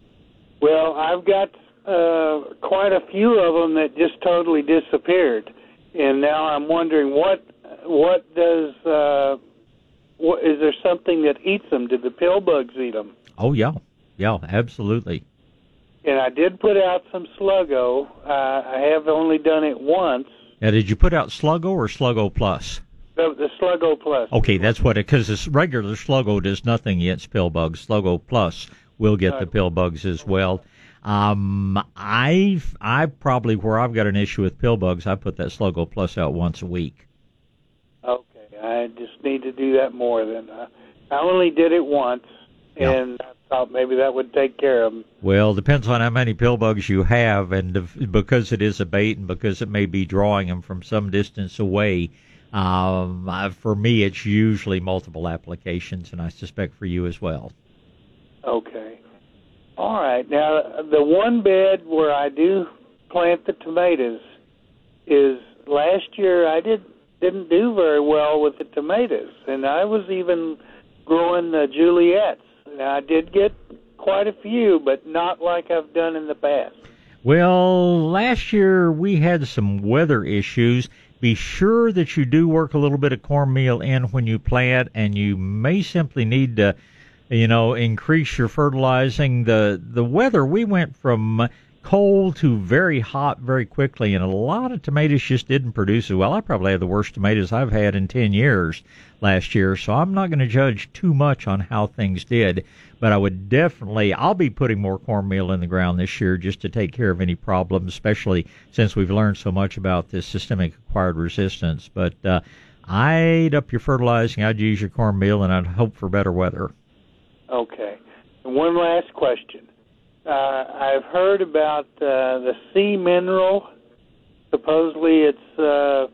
Well, I've got uh, quite a few of them that just totally disappeared, and now I'm wondering what what does uh, what, is there something that eats them? Did the pill bugs eat them? Oh yeah, yeah, absolutely and I did put out some Sluggo. Uh, I have only done it once. Now, did you put out Sluggo or Sluggo Plus? The, the Sluggo Plus. Okay, that's what it because this regular Sluggo does nothing against pill bugs. Sluggo Plus will get the pill bugs as well. Um, I've I probably where I've got an issue with pill bugs, I put that Sluggo Plus out once a week. I just need to do that more than uh, I only did it once, and thought maybe that would take care of them. Well, depends on how many pill bugs you have, and because it is a bait, and because it may be drawing them from some distance away. Um, for me, it's usually multiple applications, and I suspect for you as well. Okay. All right. Now, the one bed where I do plant the tomatoes is last year I did didn't do very well with the tomatoes, and I was even growing the Juliets now, I did get quite a few, but not like I've done in the past. Well, last year we had some weather issues. Be sure that you do work a little bit of cornmeal in when you plant, and you may simply need to, you know, increase your fertilizing. The the weather we went from cold to very hot very quickly, and a lot of tomatoes just didn't produce as well. I probably had the worst tomatoes I've had in 10 years last year, so I'm not going to judge too much on how things did. But I would definitely, I'll be putting more cornmeal in the ground this year just to take care of any problems, especially since we've learned so much about this systemic acquired resistance. But uh, I'd up your fertilizing, I'd use your cornmeal, and I'd hope for better weather. Okay. And one last question uh, I've heard about uh, the sea mineral. Supposedly, it's uh,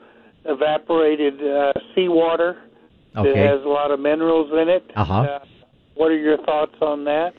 evaporated uh, seawater okay. that has a lot of minerals in it. Uh-huh. Uh, what are your thoughts on that?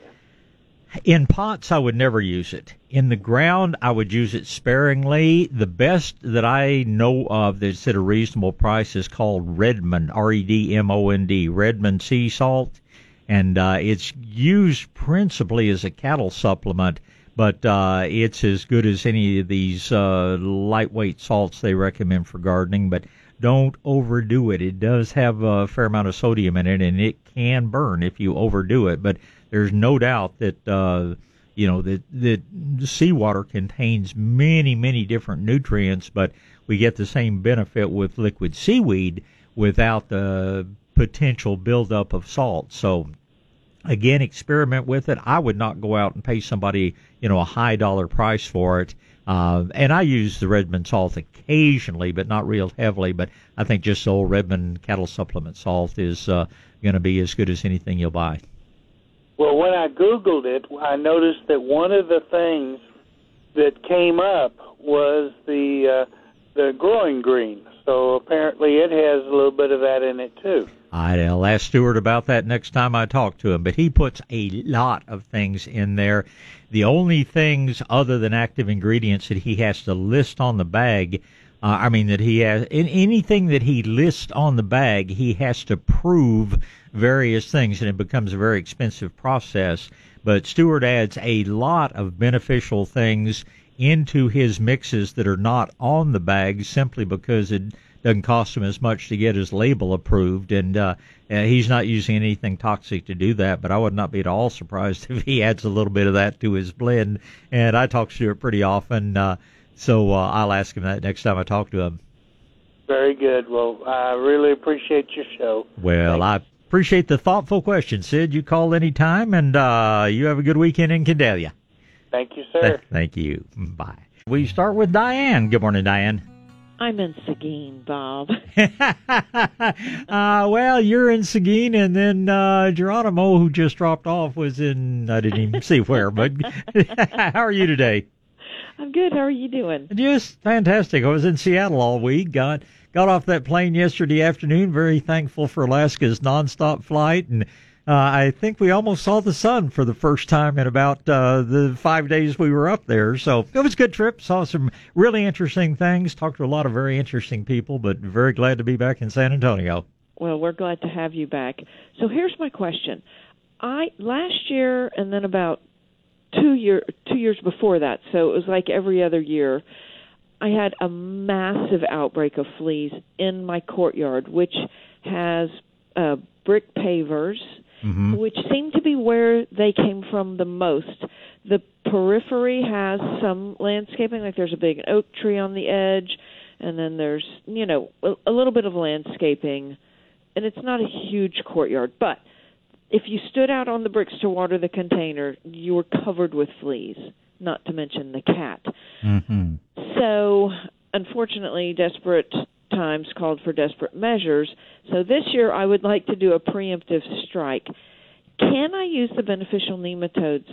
In pots, I would never use it. In the ground, I would use it sparingly. The best that I know of that's at a reasonable price is called Redmond, R E D M O N D, Redmond sea salt and uh, it's used principally as a cattle supplement. But uh, it's as good as any of these uh, lightweight salts they recommend for gardening. But don't overdo it. It does have a fair amount of sodium in it, and it can burn if you overdo it. But there's no doubt that uh, you know that that seawater contains many many different nutrients, but we get the same benefit with liquid seaweed without the potential buildup of salt. So again, experiment with it. I would not go out and pay somebody, you know, a high dollar price for it. Uh, and I use the Redmond salt occasionally, but not real heavily. But I think just the old Redmond cattle supplement salt is uh, going to be as good as anything you'll buy. Well, when I Googled it, I noticed that one of the things that came up was the uh, the growing green. So apparently, it has a little bit of that in it too. I'll ask Stuart about that next time I talk to him. But he puts a lot of things in there. The only things other than active ingredients that he has to list on the bag Uh, I mean that he has in anything that he lists on the bag, he has to prove various things, and it becomes a very expensive process. But Stewart adds a lot of beneficial things into his mixes that are not on the bag simply because it doesn't cost him as much to get his label approved, and uh, uh, he's not using anything toxic to do that. But I would not be at all surprised if he adds a little bit of that to his blend. And I talk to Stewart pretty often, uh, so uh, I'll ask him that next time I talk to him. Very good. Well, I really appreciate your show. Well, I appreciate the thoughtful question, Sid. You call any time, and uh, you have a good weekend in Candelia. Thank you, sir. Thank you. Bye. We start with Diane. Good morning, Diane. I'm in Seguin, Bob. uh, well, you're in Seguin, and then uh, Geronimo, who just dropped off, was in, I didn't even see where, but how are you today? I'm good. How are you doing? Just fantastic. I was in Seattle all week. Got got off that plane yesterday afternoon. Very thankful for Alaska's nonstop flight, and uh, I think we almost saw the sun for the first time in about uh, the five days we were up there. So it was a good trip. Saw some really interesting things. Talked to a lot of very interesting people, but very glad to be back in San Antonio. Well, we're glad to have you back. So here's my question. I last year and then about two year two years before that, so it was like every other year. I had a massive outbreak of fleas in my courtyard, which has uh, brick pavers Mm-hmm. which seem to be where they came from the most. The periphery has some landscaping, like there's a big oak tree on the edge, and then there's, you know, a, a little bit of landscaping, and it's not a huge courtyard. But if you stood out on the bricks to water the container, you were covered with fleas, not to mention the cat. Mm-hmm. So, unfortunately, desperate times called for desperate measures. So this year I would like to do a preemptive strike. Can I use the beneficial nematodes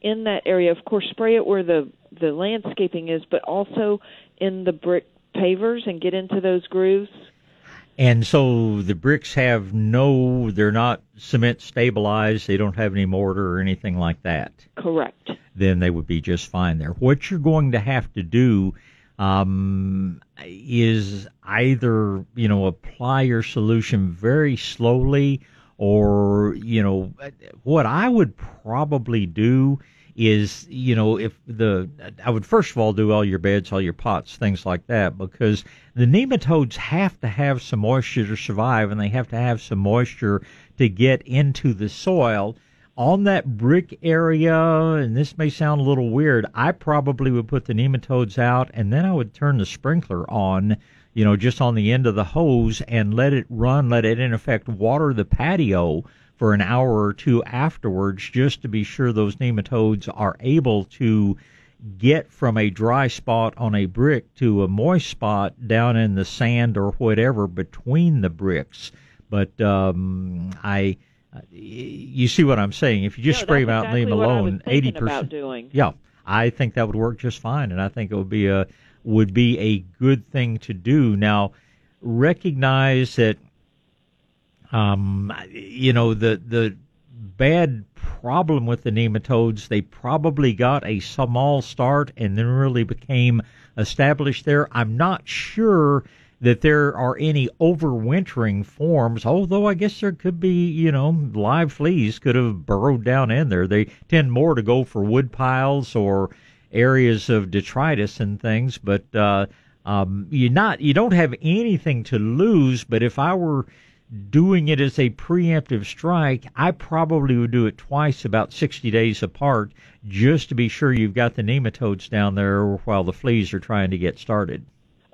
in that area? Of course, spray it where the the landscaping is, but also in the brick pavers and get into those grooves. And so the bricks have no, they're not cement stabilized. They don't have any mortar or anything like that. Correct. Then they would be just fine there. What you're going to have to do um, is either you know apply your solution very slowly, or you know what I would probably do is you know if the I would first of all do all your beds, all your pots, things like that, because the nematodes have to have some moisture to survive, and they have to have some moisture to get into the soil on that brick area, and this may sound a little weird, I probably would put the nematodes out and then I would turn the sprinkler on, you know, just on the end of the hose and let it run, let it in effect water the patio for an hour or two afterwards just to be sure those nematodes are able to get from a dry spot on a brick to a moist spot down in the sand or whatever between the bricks. But um, I you see what I'm saying? If you just no, spray them out exactly and leave them alone, eighty percent. Yeah, I think that would work just fine, and I think it would be a would be a good thing to do. Now, recognize that, um, you know the the bad problem with the nematodes. They probably got a small start and then really became established there. I'm not sure that there are any overwintering forms, although I guess there could be, you know, live fleas could have burrowed down in there. They tend more to go for wood piles or areas of detritus and things, but uh, um, you not you don't have anything to lose. But if I were doing it as a preemptive strike, I probably would do it twice, about 60 days apart, just to be sure you've got the nematodes down there while the fleas are trying to get started.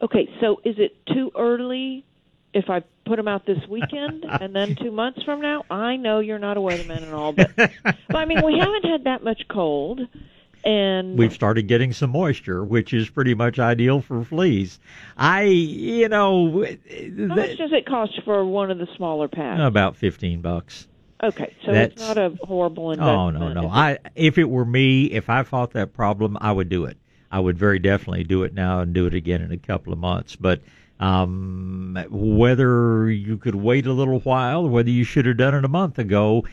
Okay, so is it too early if I put them out this weekend and then two months from now? I know you're not a weatherman and all, but, but I mean we haven't had that much cold, and we've started getting some moisture, which is pretty much ideal for fleas. I, you know, how much does it cost for one of the smaller packs? About fifteen bucks. Okay, so That's, it's not a horrible investment. Oh no, no. I if it were me, if I fought that problem, I would do it. I would very definitely do it now and do it again in a couple of months. But um, whether you could wait a little while, whether you should have done it a month ago,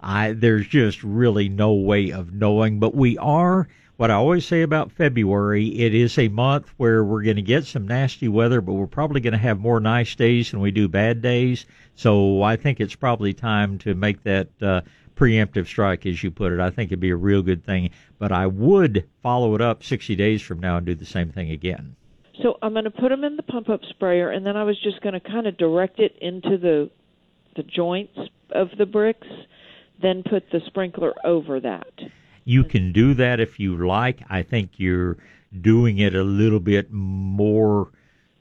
I there's just really no way of knowing. But we are what I always say about February, it is a month where we're going to get some nasty weather, but we're probably going to have more nice days than we do bad days. So I think it's probably time to make that uh, preemptive strike, as you put it. I think it'd be a real good thing, but I would follow it up 60 days from now and do the same thing again. So I'm going to put them in the pump up sprayer, and then I was just going to kind of direct it into the the joints of the bricks, then put the sprinkler over that. You can do that if you like. I think you're doing it a little bit more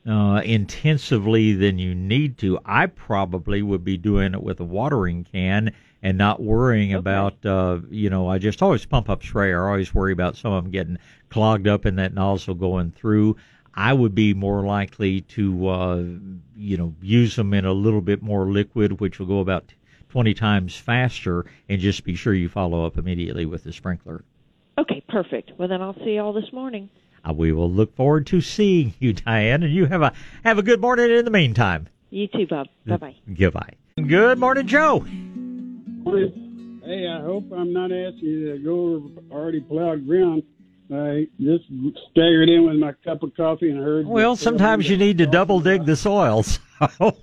uh, intensively than you need to. I probably would be doing it with a watering can and not worrying okay. about uh you know I just always pump up sprayer. I always worry about some of them getting clogged up in that nozzle going through. I would be more likely to uh you know use them in a little bit more liquid, which will go about 20 times faster, and just be sure you follow up immediately with the sprinkler. Okay, perfect. Well, then I'll see you all this morning. Uh, we will look forward to seeing you, Diane, and you have a have a good morning in the meantime. You too, Bob. Bye bye. Goodbye. Good morning, Joe. Hey, I hope I'm not asking you to go over already plowed ground. I just staggered in with my cup of coffee and heard. Well, sometimes you need to double dig the soil. So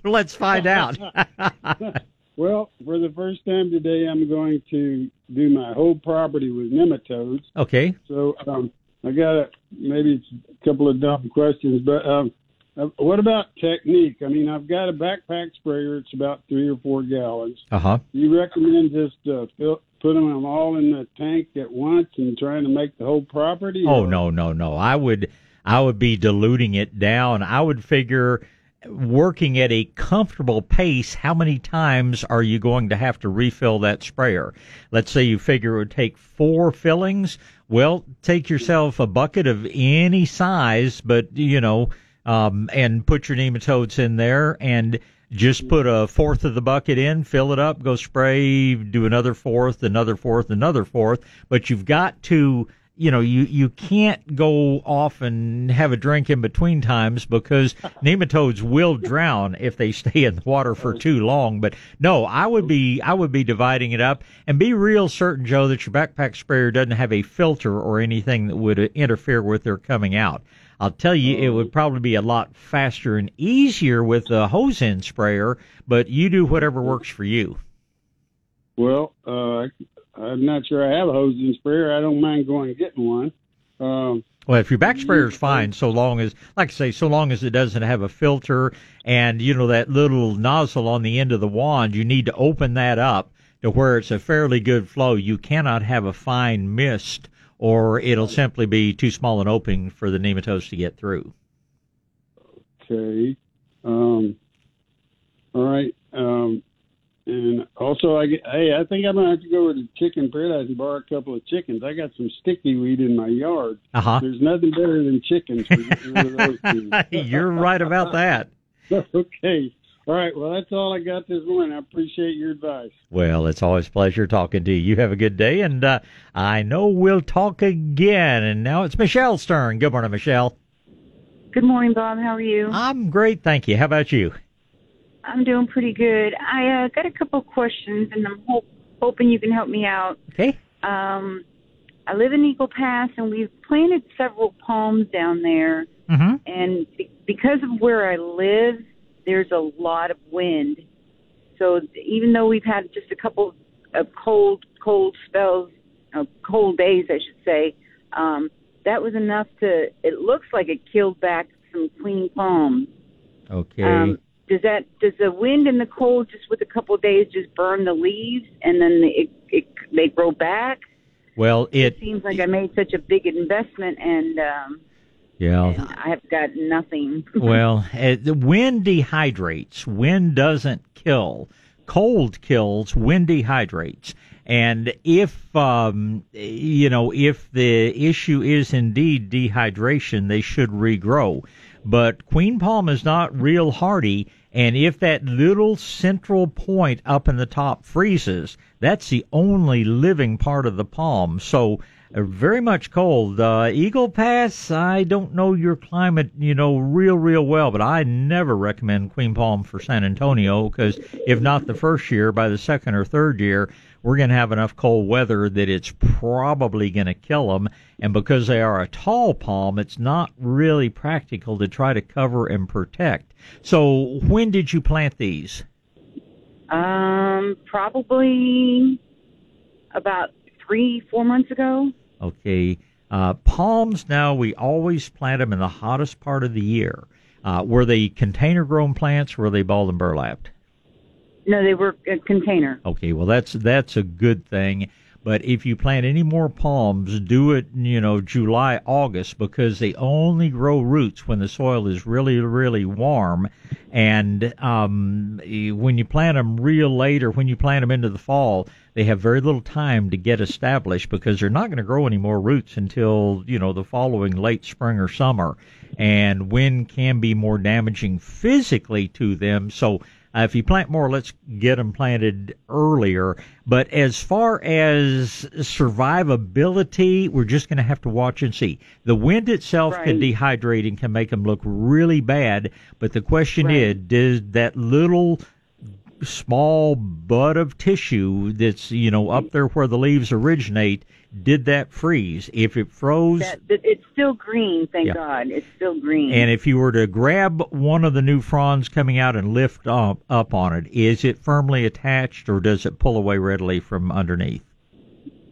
let's find out. well, for the first time today, I'm going to do my whole property with nematodes. Okay. So um, I got a, maybe it's a couple of dumb questions, but um, what about technique? I mean, I've got a backpack sprayer. It's about three or four gallons. Uh huh. You recommend just uh, fill, put them all in the tank at once and trying to make the whole property? Oh or? no, no, no. I would, I would be diluting it down. I would figure working at a comfortable pace, how many times are you going to have to refill that sprayer? Let's say you figure it would take four fillings. Well, take yourself a bucket of any size, but you know, um, and put your nematodes in there and just put a fourth of the bucket in, fill it up, go spray, do another fourth, another fourth, another fourth. But you've got to, you know, you, you can't go off and have a drink in between times because nematodes will drown if they stay in the water for too long. But no, I would be, I would be dividing it up and be real certain, Joe, that your backpack sprayer doesn't have a filter or anything that would interfere with their coming out. I'll tell you, it would probably be a lot faster and easier with a hose end sprayer, but you do whatever works for you. Well, uh, I'm not sure I have a hose end sprayer. I don't mind going and getting one. Um, well, if your back sprayer is fine, so long as, like I say, so long as it doesn't have a filter and, you know, that little nozzle on the end of the wand, you need to open that up to where it's a fairly good flow. You cannot have a fine mist or it'll simply be too small an opening for the nematodes to get through. Okay. Um, all right. Um, and also, I hey, I think I'm gonna have to go over to Chicken Paradise and borrow a couple of chickens. I got some sticky weed in my yard. Uh-huh. There's nothing better than chickens. You're right about that. okay. All right. Well, that's all I got this morning. I appreciate your advice. Well, it's always a pleasure talking to you. You have a good day, and uh, I know we'll talk again. And now it's Michelle's turn. Good morning, Michelle. Good morning, Bob. How are you? I'm great, thank you. How about you? I'm doing pretty good. I uh, got a couple of questions, and I'm hope, hoping you can help me out. Okay. Um, I live in Eagle Pass, and we've planted several palms down there. Mm-hmm. And be- because of where I live, there's a lot of wind. So even though we've had just a couple of cold, cold spells, uh, cold days, I should say, um, that was enough to. It looks like it killed back some queen palms. Okay. Um, does that does the wind and the cold just with a couple of days just burn the leaves and then it, it they grow back? Well, it, it seems like I made such a big investment and um, yeah. I've got nothing. well, uh, the wind dehydrates. Wind doesn't kill. Cold kills. Wind dehydrates. And if um, you know if the issue is indeed dehydration, they should regrow. But queen palm is not real hardy, and if that little central point up in the top freezes, that's the only living part of the palm. So very much cold. Uh, Eagle Pass, I don't know your climate, you know, real, real well, but I never recommend Queen Palm for San Antonio because if not the first year, by the second or third year, we're going to have enough cold weather that it's probably going to kill them. And because they are a tall palm, it's not really practical to try to cover and protect. So, when did you plant these? Um, probably about three, four months ago. Okay. Uh, palms now, we always plant them in the hottest part of the year. Uh, were they container grown plants or were they balled and burlapped? No, they were a container. Okay, well that's that's a good thing. But if you plant any more palms, do it, you know, July, August, because they only grow roots when the soil is really, really warm. And um, when you plant them real late or when you plant them into the fall, they have very little time to get established because they're not going to grow any more roots until, you know, the following late spring or summer. And wind can be more damaging physically to them. So uh, if you plant more, let's get them planted earlier. But as far as survivability, we're just going to have to watch and see. The wind itself Right. can dehydrate and can make them look really bad. But the question Right. is, does that little small bud of tissue that's you know up there where the leaves originate did that freeze if it froze That, it's still green, thank Yeah. God. It's still green. and if you were to grab one of the new fronds coming out and lift up, up on it, is it firmly attached or does it pull away readily from underneath?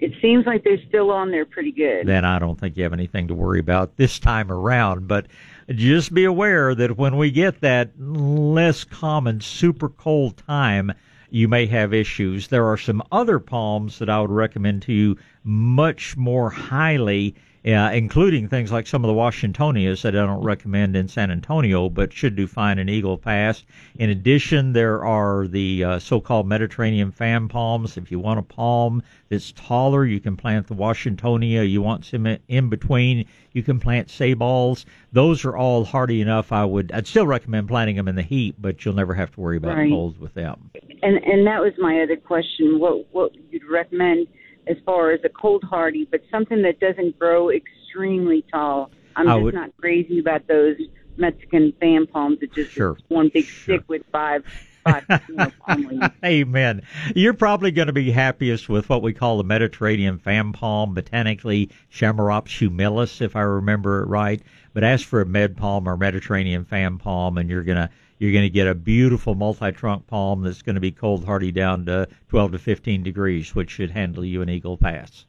it seems like they're still on there pretty good. Then I don't think you have anything to worry about this time around. But just be aware that when we get that less common super cold time, you may have issues. There are some other palms that I would recommend to you much more highly, uh, including things like some of the Washingtonias that I don't recommend in San Antonio, but should do fine in Eagle Pass. In addition, there are the uh, so-called Mediterranean fan palms. If you want a palm that's taller, you can plant the Washingtonia. You want some in between, you can plant sabals. Those are all hardy enough. I would, I'd still recommend planting them in the heat, but you'll never have to worry about Right. cold with them. And and that was my other question. What what you'd recommend as far as a cold hardy, but something that doesn't grow extremely tall. I'm I just would- not crazy about those Mexican fan palms that just Sure. one big Sure. stick with five five you know, palm leaves. Amen. You're probably going to be happiest with what we call the Mediterranean fan palm, botanically Chamaerops humilis, if I remember it right. But ask for a med palm or Mediterranean fan palm, and you're gonna you're gonna get a beautiful multi-trunk palm that's going to be cold hardy down to 12 to 15 degrees, which should handle you in Eagle Pass.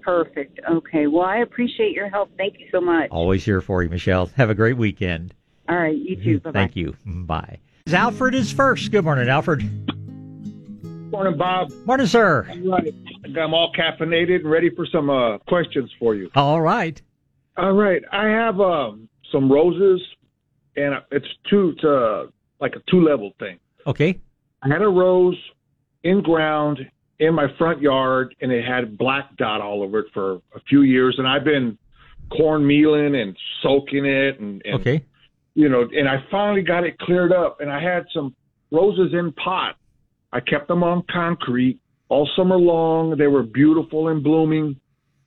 Perfect. Okay. Well, I appreciate your help. Thank you so much. Always here for you, Michelle. Have a great weekend. All right. You too. Bye bye. Thank you. Bye. Alfred is first. Good morning, Alfred. Morning, Bob. Morning, sir. All right. I'm all caffeinated and ready for some uh, questions for you. All right. All right. I have um, some roses, and it's two, it's uh, like a two level thing. Okay. I had a rose in ground in my front yard, and it had black dot all over it for a few years, and I've been cornmealing and soaking it, and, and Okay. you know, and I finally got it cleared up, and I had some roses in pot. I kept them on concrete all summer long. They were beautiful and blooming.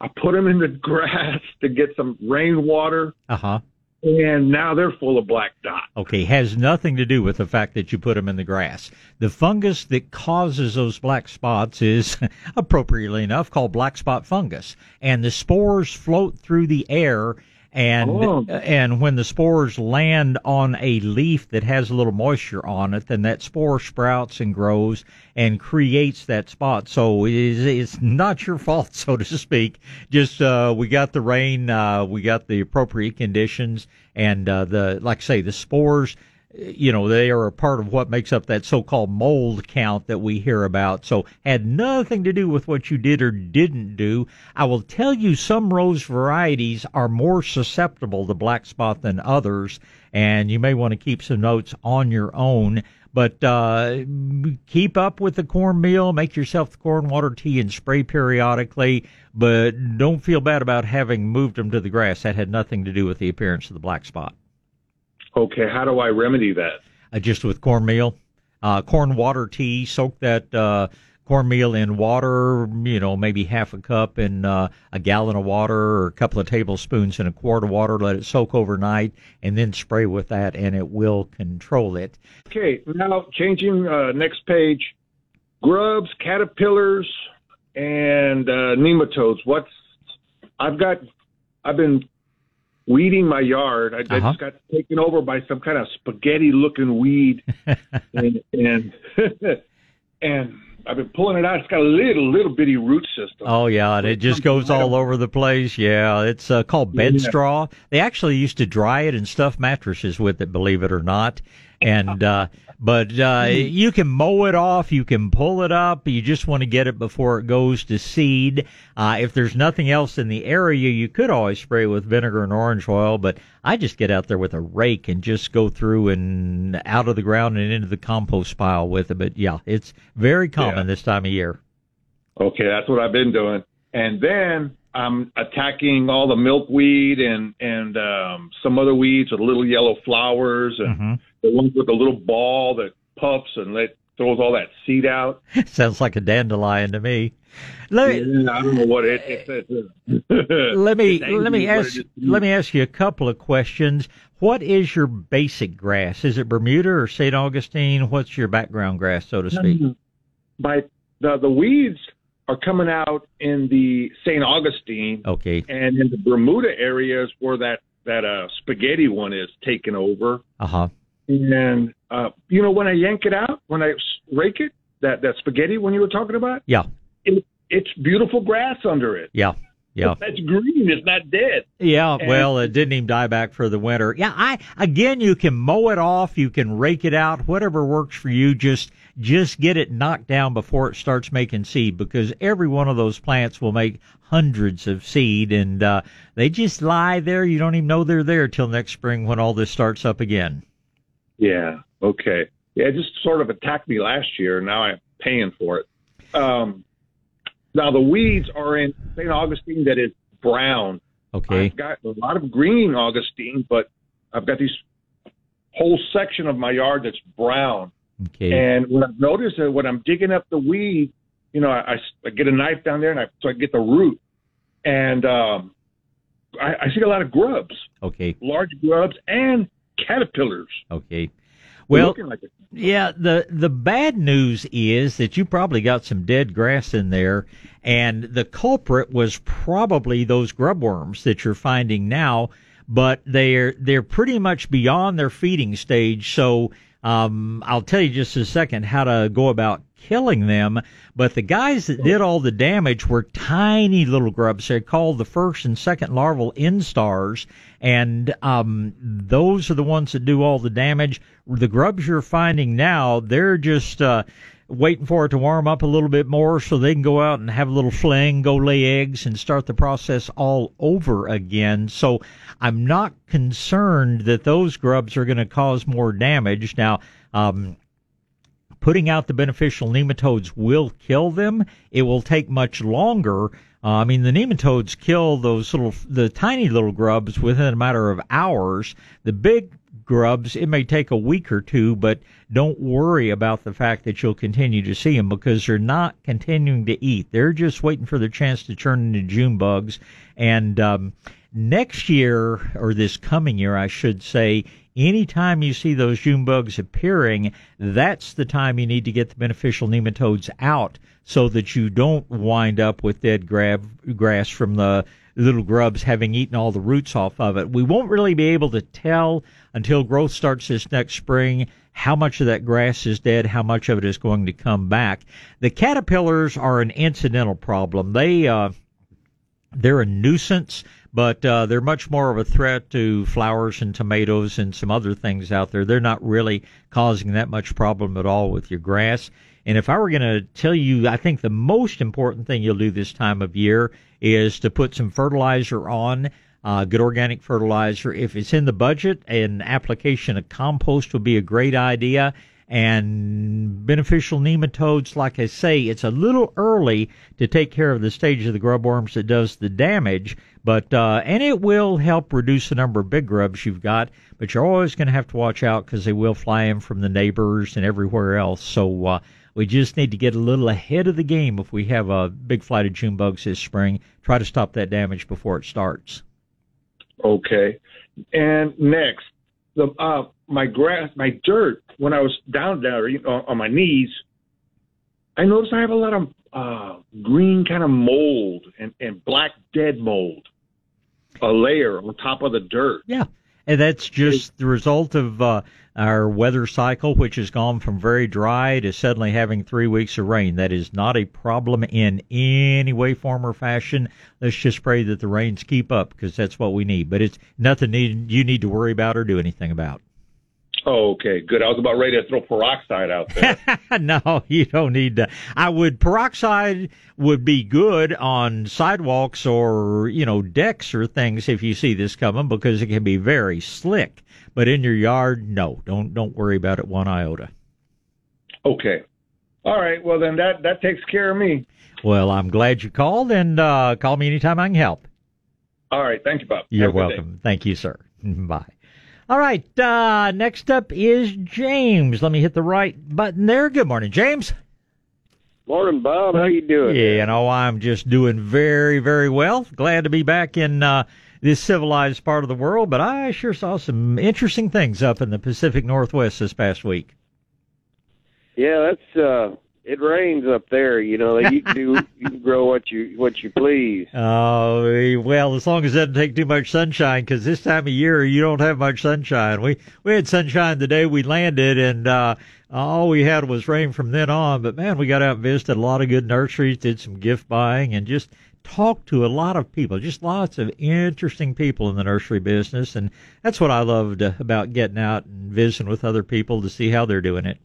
I put them in the grass to get some rainwater, Uh huh. And now they're full of black dot. Okay, has nothing to do with the fact that you put them in the grass. The fungus that causes those black spots is, appropriately enough, called black spot fungus, and the spores float through the air. And Oh. and when the spores land on a leaf that has a little moisture on it, then that spore sprouts and grows and creates that spot. So it is, it's not your fault, so to speak. Just uh, we got the rain, uh, we got the appropriate conditions, and uh, the like I say, the spores you know, they are a part of what makes up that so-called mold count that we hear about. So had nothing to do with what you did or didn't do. I will tell you some rose varieties are more susceptible to black spot than others, and you may want to keep some notes on your own. But uh, keep up with the cornmeal, make yourself the corn water tea and spray periodically, but don't feel bad about having moved them to the grass. That had nothing to do with the appearance of the black spot Okay, how do I remedy that? uh, just with cornmeal. Uh, corn water tea, soak that uh, cornmeal in water, you know, maybe half a cup in uh, a gallon of water or a couple of tablespoons in a quart of water. Let it soak overnight and then spray with that, and it will control it. Okay, now changing uh, next page. grubs, caterpillars, and uh, nematodes. What's I've got? I've been weeding my yard. I, I Uh-huh. just got taken over by some kind of spaghetti-looking weed, and and, and I've been pulling it out. It's got a little little bitty root system. Oh yeah, and it just goes all over the place. Yeah, it's uh, called bed Yeah. straw. They actually used to dry it and stuff mattresses with it, believe it or not. And uh but uh you can mow it off, you can pull it up. You just want to get it before it goes to seed. Uh if there's nothing else in the area, you could always spray with vinegar and orange oil, but I just get out there with a rake and just go through and out of the ground and into the compost pile with it. But yeah, it's very common this time of year. Okay, that's what I've been doing. And then I'm attacking all the milkweed and and um, some other weeds with little yellow flowers and Mhm. the ones with the little ball that puffs and let throws all that seed out. Sounds like a dandelion to me. Let me, Yeah, I don't know what it. It's, let me let me ask let me ask you a couple of questions. What is your basic grass? Is it Bermuda or St. Augustine? What's your background grass, so to speak? By the the weeds are coming out in the St. Augustine Okay. and in the Bermuda areas where that that uh, spaghetti one is taken over. Uh huh. And uh, you know when I yank it out, when I rake it, that that spaghetti one you were talking about, Yeah. it, it's beautiful grass under it. Yeah. Yeah. That's green. It's not dead. Yeah, And- well, it didn't even die back for the winter. Yeah, I again, you can mow it off, you can rake it out, whatever works for you. Just just get it knocked down before it starts making seed, because every one of those plants will make hundreds of seed, and uh, they just lie there. You don't even know they're there till next spring when all this starts up again. Yeah. Okay. Yeah, it just sort of attacked me last year. Now I'm paying for it. Um, now the weeds are in St. Augustine that is brown. Okay. I've got a lot of green Augustine, but I've got these whole section of my yard that's brown. Okay. And what I've noticed is when I'm digging up the weed, you know, I, I get a knife down there and I so I get the root, and um, I, I see a lot of grubs, Okay. large grubs, and caterpillars. Okay. Well, like. Yeah, the the bad news is that you probably got some dead grass in there, and the culprit was probably those grub worms that you're finding now. But they're they're pretty much beyond their feeding stage. So um, I'll tell you just a second how to go about killing them. But the guys that did all the damage were tiny little grubs. They're called the first and second larval instars, and um, those are the ones that do all the damage. The grubs you're finding now, they're just uh, waiting for it to warm up a little bit more so they can go out and have a little fling, go lay eggs, and start the process all over again. So I'm not concerned that those grubs are going to cause more damage. Now, um, putting out the beneficial nematodes will kill them. It will take much longer. Uh, I mean, the nematodes kill those little, the tiny little grubs within a matter of hours. The big grubs, it may take a week or two, but don't worry about the fact that you'll continue to see them because they're not continuing to eat. They're just waiting for their chance to turn into June bugs. And um, next year, or this coming year, I should say, anytime you see those June bugs appearing, that's the time you need to get the beneficial nematodes out so that you don't wind up with dead grab, grass from the little grubs having eaten all the roots off of it. We won't really be able to tell until growth starts this next spring how much of that grass is dead, how much of it is going to come back. The caterpillars are an incidental problem. They uh, they're a nuisance, but uh, they're much more of a threat to flowers and tomatoes and some other things out there. They're not really causing that much problem at all with your grass. And if I were going to tell you, I think the most important thing you'll do this time of year is to put some fertilizer on, uh, good organic fertilizer. If it's in the budget, an application of compost would be a great idea. And beneficial nematodes, like I say, it's a little early to take care of the stage of the grub worms that does the damage, but uh, and it will help reduce the number of big grubs you've got. But you're always going to have to watch out because they will fly in from the neighbors and everywhere else. So uh, we just need to get a little ahead of the game if we have a big flight of June bugs this spring. Try to stop that damage before it starts. Okay. And next, the uh, my grass, my dirt. When I was down there, you know, on my knees, I noticed I have a lot of uh, green kind of mold and, and black dead mold, a layer on top of the dirt. Yeah. And that's just the result of uh, our weather cycle, which has gone from very dry to suddenly having three weeks of rain. That is not a problem in any way, form, or fashion. Let's just pray that the rains keep up because that's what we need. But it's nothing need, you need to worry about or do anything about. Oh, okay, good. I was about ready to throw peroxide out there. no, you don't need to. I would peroxide would be good on sidewalks or you know decks or things if you see this coming because it can be very slick. But in your yard, no, don't don't worry about it one iota. Okay. All right. Well, then that that takes care of me. Well, I'm glad you called and uh, call me anytime I can help. All right. Thank you, Bob. You're Have a good day. welcome. Thank you, sir. Bye. All right. Uh, next up is James. Let me hit the right button there. Good morning, James. Morning, Bob. How you doing? Yeah, you know, I'm just doing very, very well. Glad to be back in uh, this civilized part of the world, but I sure saw some interesting things up in the Pacific Northwest this past week. Yeah, that's uh it rains up there, you know. You can do you can grow what you what you please. Oh, well, as long as it doesn't take too much sunshine, because this time of year you don't have much sunshine. We we had sunshine the day we landed, and uh, all we had was rain from then on. But man, we got out and visited a lot of good nurseries, did some gift buying, and just talked to a lot of people, just lots of interesting people in the nursery business, and that's what I loved about getting out and visiting with other people to see how they're doing it.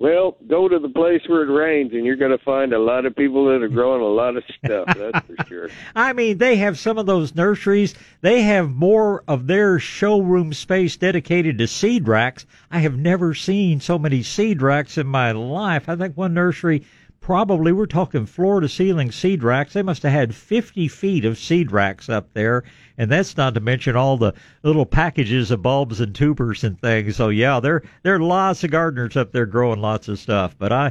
Well, go to the place where it rains, and you're going to find a lot of people that are growing a lot of stuff. That's for sure. I mean, they have some of those nurseries. They have more of their showroom space dedicated to seed racks. I have never seen so many seed racks in my life. I think one nursery probably we're talking floor to ceiling seed racks. They must have had 50 feet of seed racks up there, and that's not to mention all the little packages of bulbs and tubers and things. So yeah, there there are lots of gardeners up there growing lots of stuff. But I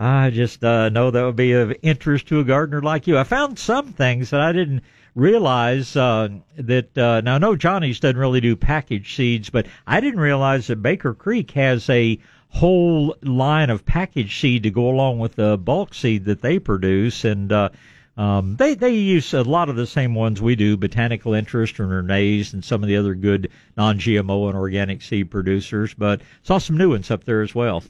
I just uh, know that would be of interest to a gardener like you. I found some things that I didn't realize uh, that uh, now I know Johnny's doesn't really do packaged seeds, but I didn't realize that Baker Creek has a whole line of packaged seed to go along with the bulk seed that they produce, and uh, um, they they use a lot of the same ones we do, Botanical Interest and Renee's, and some of the other good non-GMO and organic seed producers. But saw some new ones up there as well.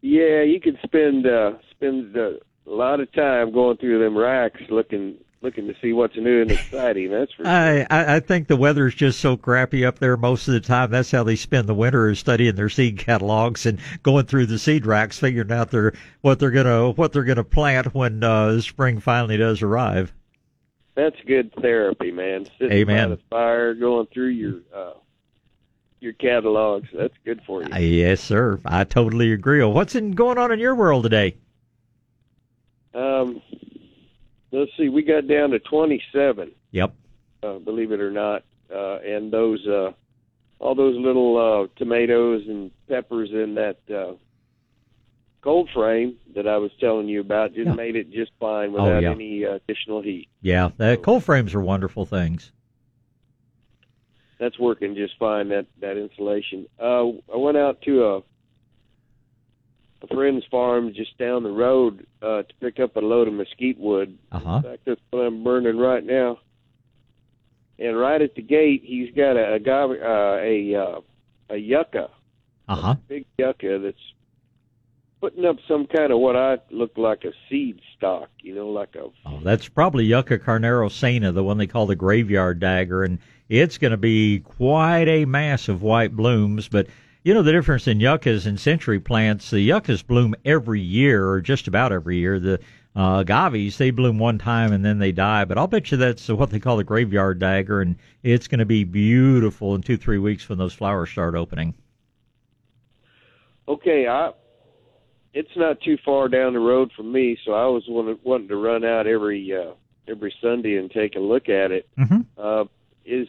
Yeah, you could spend uh, spend a lot of time going through them racks looking looking to see what's new and exciting. That's for sure. I, I I think the weather's just so crappy up there most of the time. That's how they spend the winter is studying their seed catalogs and going through the seed racks, figuring out their what they're gonna what they're gonna plant when uh, spring finally does arrive. That's good therapy, man. Sitting Amen. by the fire, going through your uh, your catalogs. That's good for you. Uh, yes, sir. I totally agree. What's in, going on in your world today? Um, let's see. We got down to twenty-seven. Yep. uh, believe it or not. Uh, and those, uh, all those little uh, tomatoes and peppers in that uh, cold frame that I was telling you about just Yeah. made it just fine Oh, without yeah. any uh, additional heat. Yeah, the cold frames are wonderful things. That's working just fine. That that insulation. Uh, I went out to a a friend's farm just down the road uh, to pick up a load of mesquite wood. Uh huh. In fact, that's what I'm burning right now. And right at the gate, he's got a a, uh, a, uh, a yucca, Uh huh. big yucca that's putting up some kind of what I look like a seed stock. You know, like a Oh, that's probably Yucca carnerosana, the one they call the graveyard dagger, and it's going to be quite a mass of white blooms. But you know the difference in yuccas and century plants. The yuccas bloom every year, or just about every year. The uh, agaves they bloom one time and then they die. But I'll bet you that's what they call the graveyard dagger, and it's going to be beautiful in two three weeks when those flowers start opening. okay. I it's not too far down the road from me, so I was wanting, wanting to run out every uh, every Sunday and take a look at it. Mm-hmm. Uh, is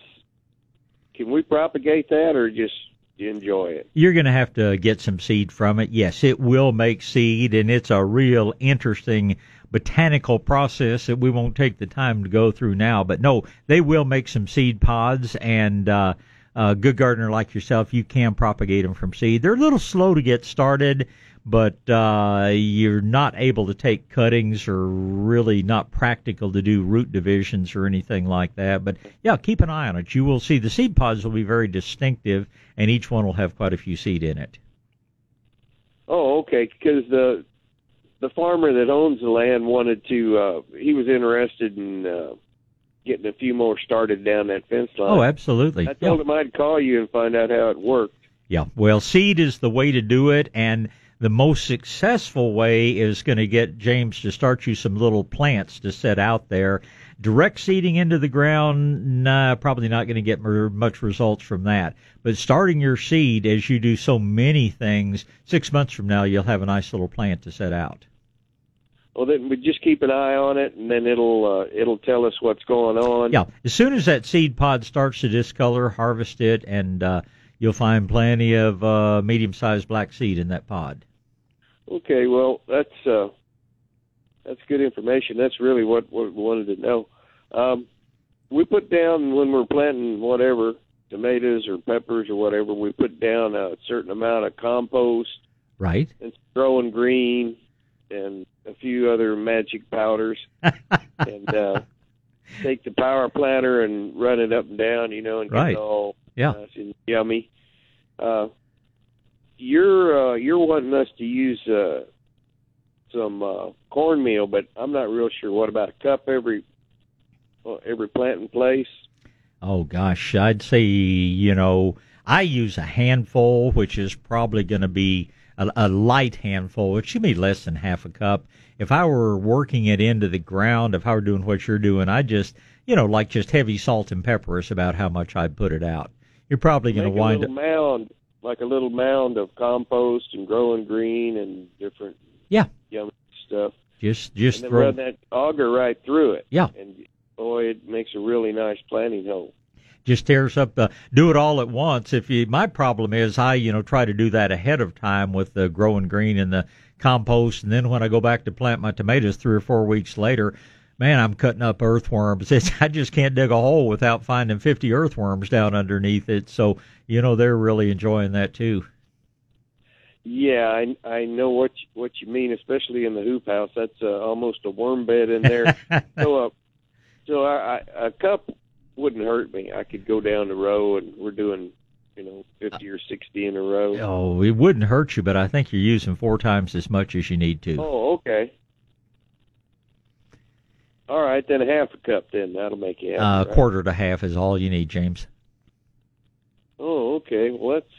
can we propagate that or just enjoy it? You're going to have to get some seed from it. Yes, it will make seed, and it's a real interesting botanical process that we won't take the time to go through now. But no, they will make some seed pods, and uh, a good gardener like yourself, you can propagate them from seed. They're a little slow to get started, but uh, you're not able to take cuttings or really not practical to do root divisions or anything like that. But yeah, keep an eye on it. You will see the seed pods will be very distinctive, and each one will have quite a few seed in it. Oh, okay. Because the the farmer that owns the land wanted to. Uh, he was interested in uh, getting a few more started down that fence line. Oh, absolutely. I told Yeah. him I'd call you and find out how it worked. Yeah, well, seed is the way to do it, and the most successful way is going to get James to start you some little plants to set out there. Direct seeding into the ground, nah, probably not going to get much results from that. But starting your seed, as you do so many things, six months from now, you'll have a nice little plant to set out. Well, then we just keep an eye on it, and then it'll uh, it'll tell us what's going on. Yeah, as soon as that seed pod starts to discolor, harvest it, and uh, you'll find plenty of uh, medium-sized black seed in that pod. Okay, well that's uh, that's good information. That's really what, what we wanted to know. Um, we put down when we're planting whatever tomatoes or peppers or whatever, we put down a certain amount of compost Right? and growing green and a few other magic powders and uh, take the power planter and run it up and down, you know, and get Right. it all Yeah. nice and yummy. Uh, you're uh, you're wanting us to use uh, some uh, cornmeal, but I'm not real sure. What about a cup every uh, every planting place? Oh gosh, I'd say you know I use a handful, which is probably going to be a, a light handful, which should be less than half a cup. If I were working it into the ground, if I were doing what you're doing, I just you know like just heavy salt and pepper is about how much I'd put it out. You're probably going to a wind little up. mound, like a little mound of compost and growing green and different Yeah, yummy stuff. just just and then throw. run that auger right through it. Yeah. And boy, it makes a really nice planting hole. just tears up the do it all at once if you my problem is i you know try to do that ahead of time with the growing green and the compost and then when i go back to plant my tomatoes three or four weeks later man i'm cutting up earthworms it's, i just can't dig a hole without finding 50 earthworms down underneath it so you know they're really enjoying that too Yeah, I I know what you, what you mean, especially in the hoop house. That's uh, almost a worm bed in there. so uh, so I, I, a cup wouldn't hurt me. I could go down the row, and we're doing you know fifty or sixty in a row. oh it wouldn't hurt you but i think you're using four times as much as you need to Oh, okay. All right, then a half a cup. Then that'll make you happy. uh, right? quarter to half is all you need james Oh, okay. Well, that's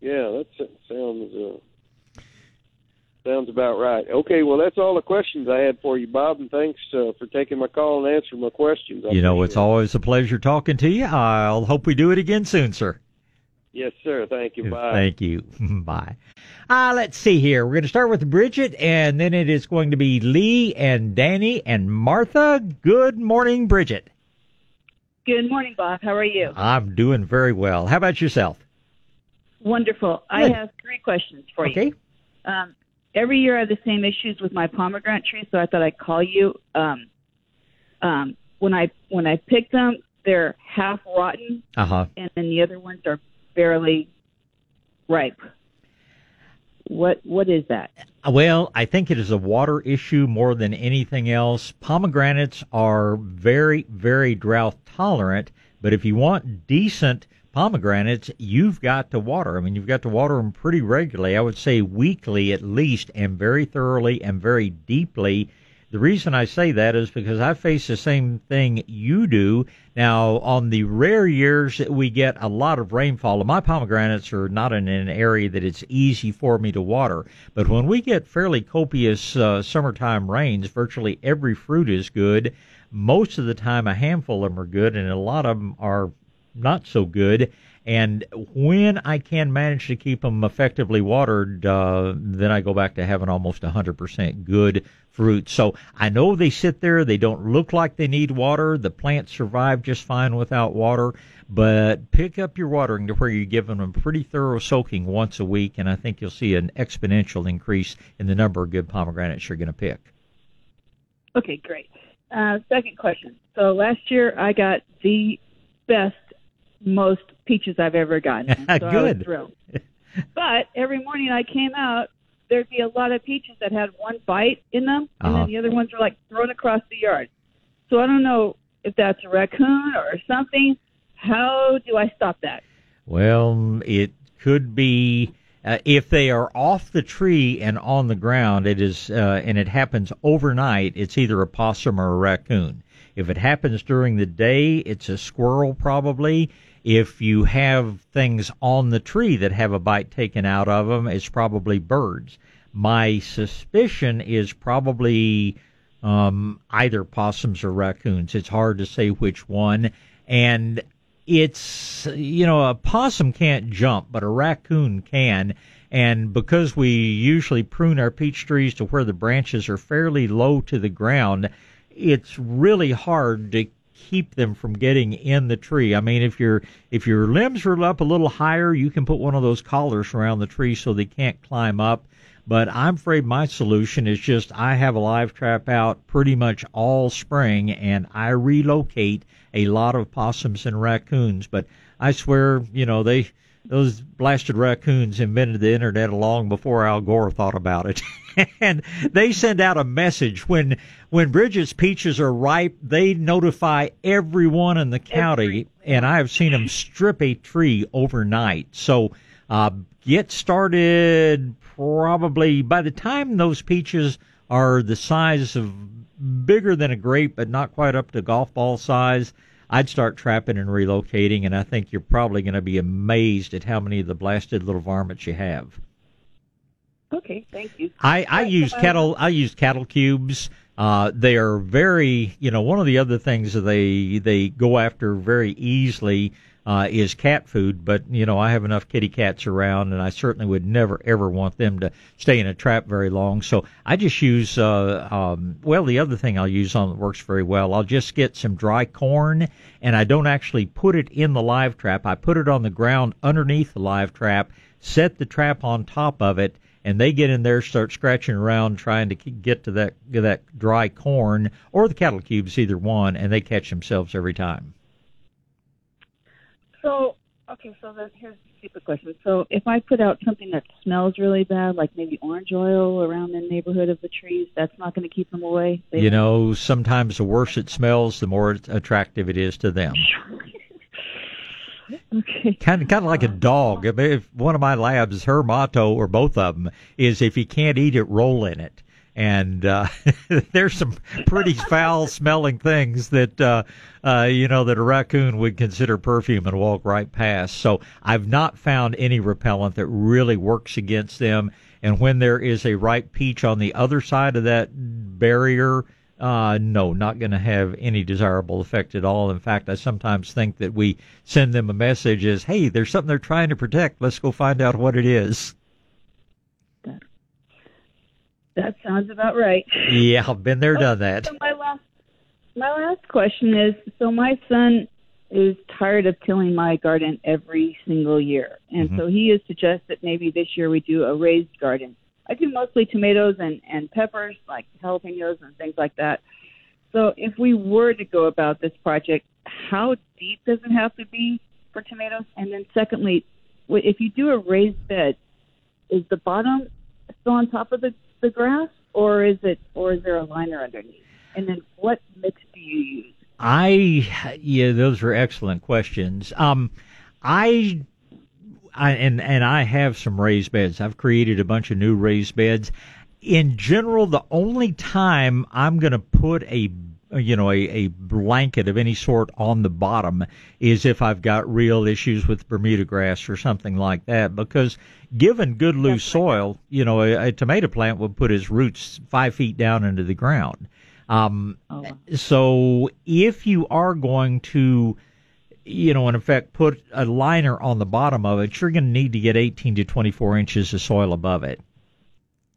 yeah. That sounds uh, sounds about right. Okay. Well, that's all the questions I had for you, Bob, and thanks uh, for taking my call and answering my questions. I you know it's it. always a pleasure talking to you i'll hope we do it again soon sir Yes, sir. Thank you. Bye. Thank you. Bye. Uh, let's see here. We're going to start with Bridget, and then it is going to be Lee and Danny and Martha. Good morning, Bridget. Good morning, Bob. How are you? I'm doing very well. How about yourself? Wonderful. I have three questions for Okay. you. Um, every year I have the same issues with my pomegranate trees, so I thought I'd call you. Um, um, when I when I pick them, they're half rotten, Uh huh. and then the other ones are barely ripe. What what is that? Uh, well, I think it is a water issue more than anything else. Pomegranates are very, very drought tolerant, but if you want decent pomegranates, you've got to water. I mean, you've got to water them pretty regularly. I would say weekly at least, and very thoroughly and very deeply. The reason I say that is because I face the same thing you do. Now, on the rare years that we get a lot of rainfall, and my pomegranates are not in an area that it's easy for me to water. But when we get fairly copious uh, summertime rains, virtually every fruit is good. Most of the time, a handful of them are good, and a lot of them are not so good. And when I can manage to keep them effectively watered, uh, then I go back to having almost 100% good fruit. So I know they sit there. They don't look like they need water. The plants survive just fine without water. But pick up your watering to where you're giving them pretty thorough soaking once a week, and I think you'll see an exponential increase in the number of good pomegranates you're going to pick. Okay, great. Uh, second question. So last year I got the best, most peaches I've ever gotten. So Good. But every morning I came out, there'd be a lot of peaches that had one bite in them, and Uh-huh. then the other ones were like thrown across the yard. So I don't know if that's a raccoon or something. How do I stop that? Well, it could be uh, if they are off the tree and on the ground. It is, uh, and it happens overnight. It's either a possum or a raccoon. If it happens during the day, it's a squirrel probably. If you have things on the tree that have a bite taken out of them, it's probably birds. My suspicion is probably um, either possums or raccoons. It's hard to say which one. And it's, you know, a possum can't jump, but a raccoon can. And because we usually prune our peach trees to where the branches are fairly low to the ground, it's really hard to keep them from getting in the tree. I mean, if your if your limbs are up a little higher, you can put one of those collars around the tree so they can't climb up. But I'm afraid my solution is just I have a live trap out pretty much all spring and I relocate a lot of possums and raccoons. But I swear, you know, they those blasted raccoons invented the internet long before Al Gore thought about it. and they send out a message when when Bridget's peaches are ripe, they notify everyone in the county and I have seen them strip a tree overnight. So uh, get started probably by the time those peaches are the size of bigger than a grape, but not quite up to golf ball size. I'd start trapping and relocating, and I think you're probably going to be amazed at how many of the blasted little varmints you have. Okay, thank you. I, I use cattle. I use cattle cubes. Uh, they are very, you know, one of the other things that they they go after very easily uh, is cat food. But you know, I have enough kitty cats around, and I certainly would never ever want them to stay in a trap very long. So I just use. Uh, um, well, the other thing I'll use on that works very well. I'll just get some dry corn, and I don't actually put it in the live trap. I put it on the ground underneath the live trap. Set the trap on top of it and they get in there, start scratching around, trying to get to that that dry corn or the cattle cubes, either one, and they catch themselves every time. So, okay, so then here's a stupid question. So, if I put out something that smells really bad, like maybe orange oil around the neighborhood of the trees, that's not going to keep them away. They You know, sometimes the worse it smells, the more attractive it is to them. Okay. Kind of, kind of like a dog. If one of my labs, her motto, or both of them, is if you can't eat it, roll in it. And uh, there's some pretty foul-smelling things that uh, uh, you know that a raccoon would consider perfume and walk right past. So I've not found any repellent that really works against them. And when there is a ripe peach on the other side of that barrier, uh, no, not going to have any desirable effect at all. In fact, I sometimes think that we send them a message as, hey, there's something they're trying to protect. Let's go find out what it is. That sounds about right. Yeah, I've been there, done that. So my last, my last question is: so my son is tired of tilling my garden every single year, and Mm-hmm. so he has suggested maybe this year we do a raised garden. I do mostly tomatoes and and peppers, like jalapenos and things like that. So if we were to go about this project, how deep does it have to be for tomatoes? And then secondly, if you do a raised bed, is the bottom still on top of the the grass, or is it, or is there a liner underneath? And then what mix do you use? I yeah, those are excellent questions. Um, I, I and and I have some raised beds. I've created a bunch of new raised beds. In general, the only time I'm going to put a you know a, a blanket of any sort on the bottom is if I've got real issues with Bermuda grass or something like that. Because given good loose soil, you know a, a tomato plant would put its roots five feet down into the ground. Um, so if you are going to, you know, in effect, put a liner on the bottom of it, you're going to need to get 18 to 24 inches of soil above it.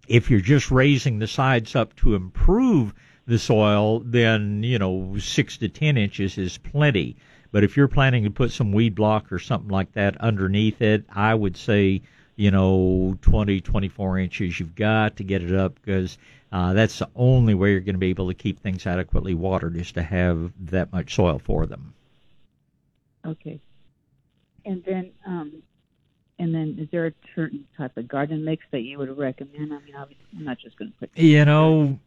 If you're just raising the sides up to improve the soil, then, you know, six to 10 inches is plenty. But if you're planning to put some weed block or something like that underneath it, I would say, you know, 20, 24 inches you've got to get it up because uh, that's the only way you're going to be able to keep things adequately watered is to have that much soil for them. Okay. And then, um, And then, is there a certain type of garden mix that you would recommend? I mean, obviously, I'm not just going to put. You know,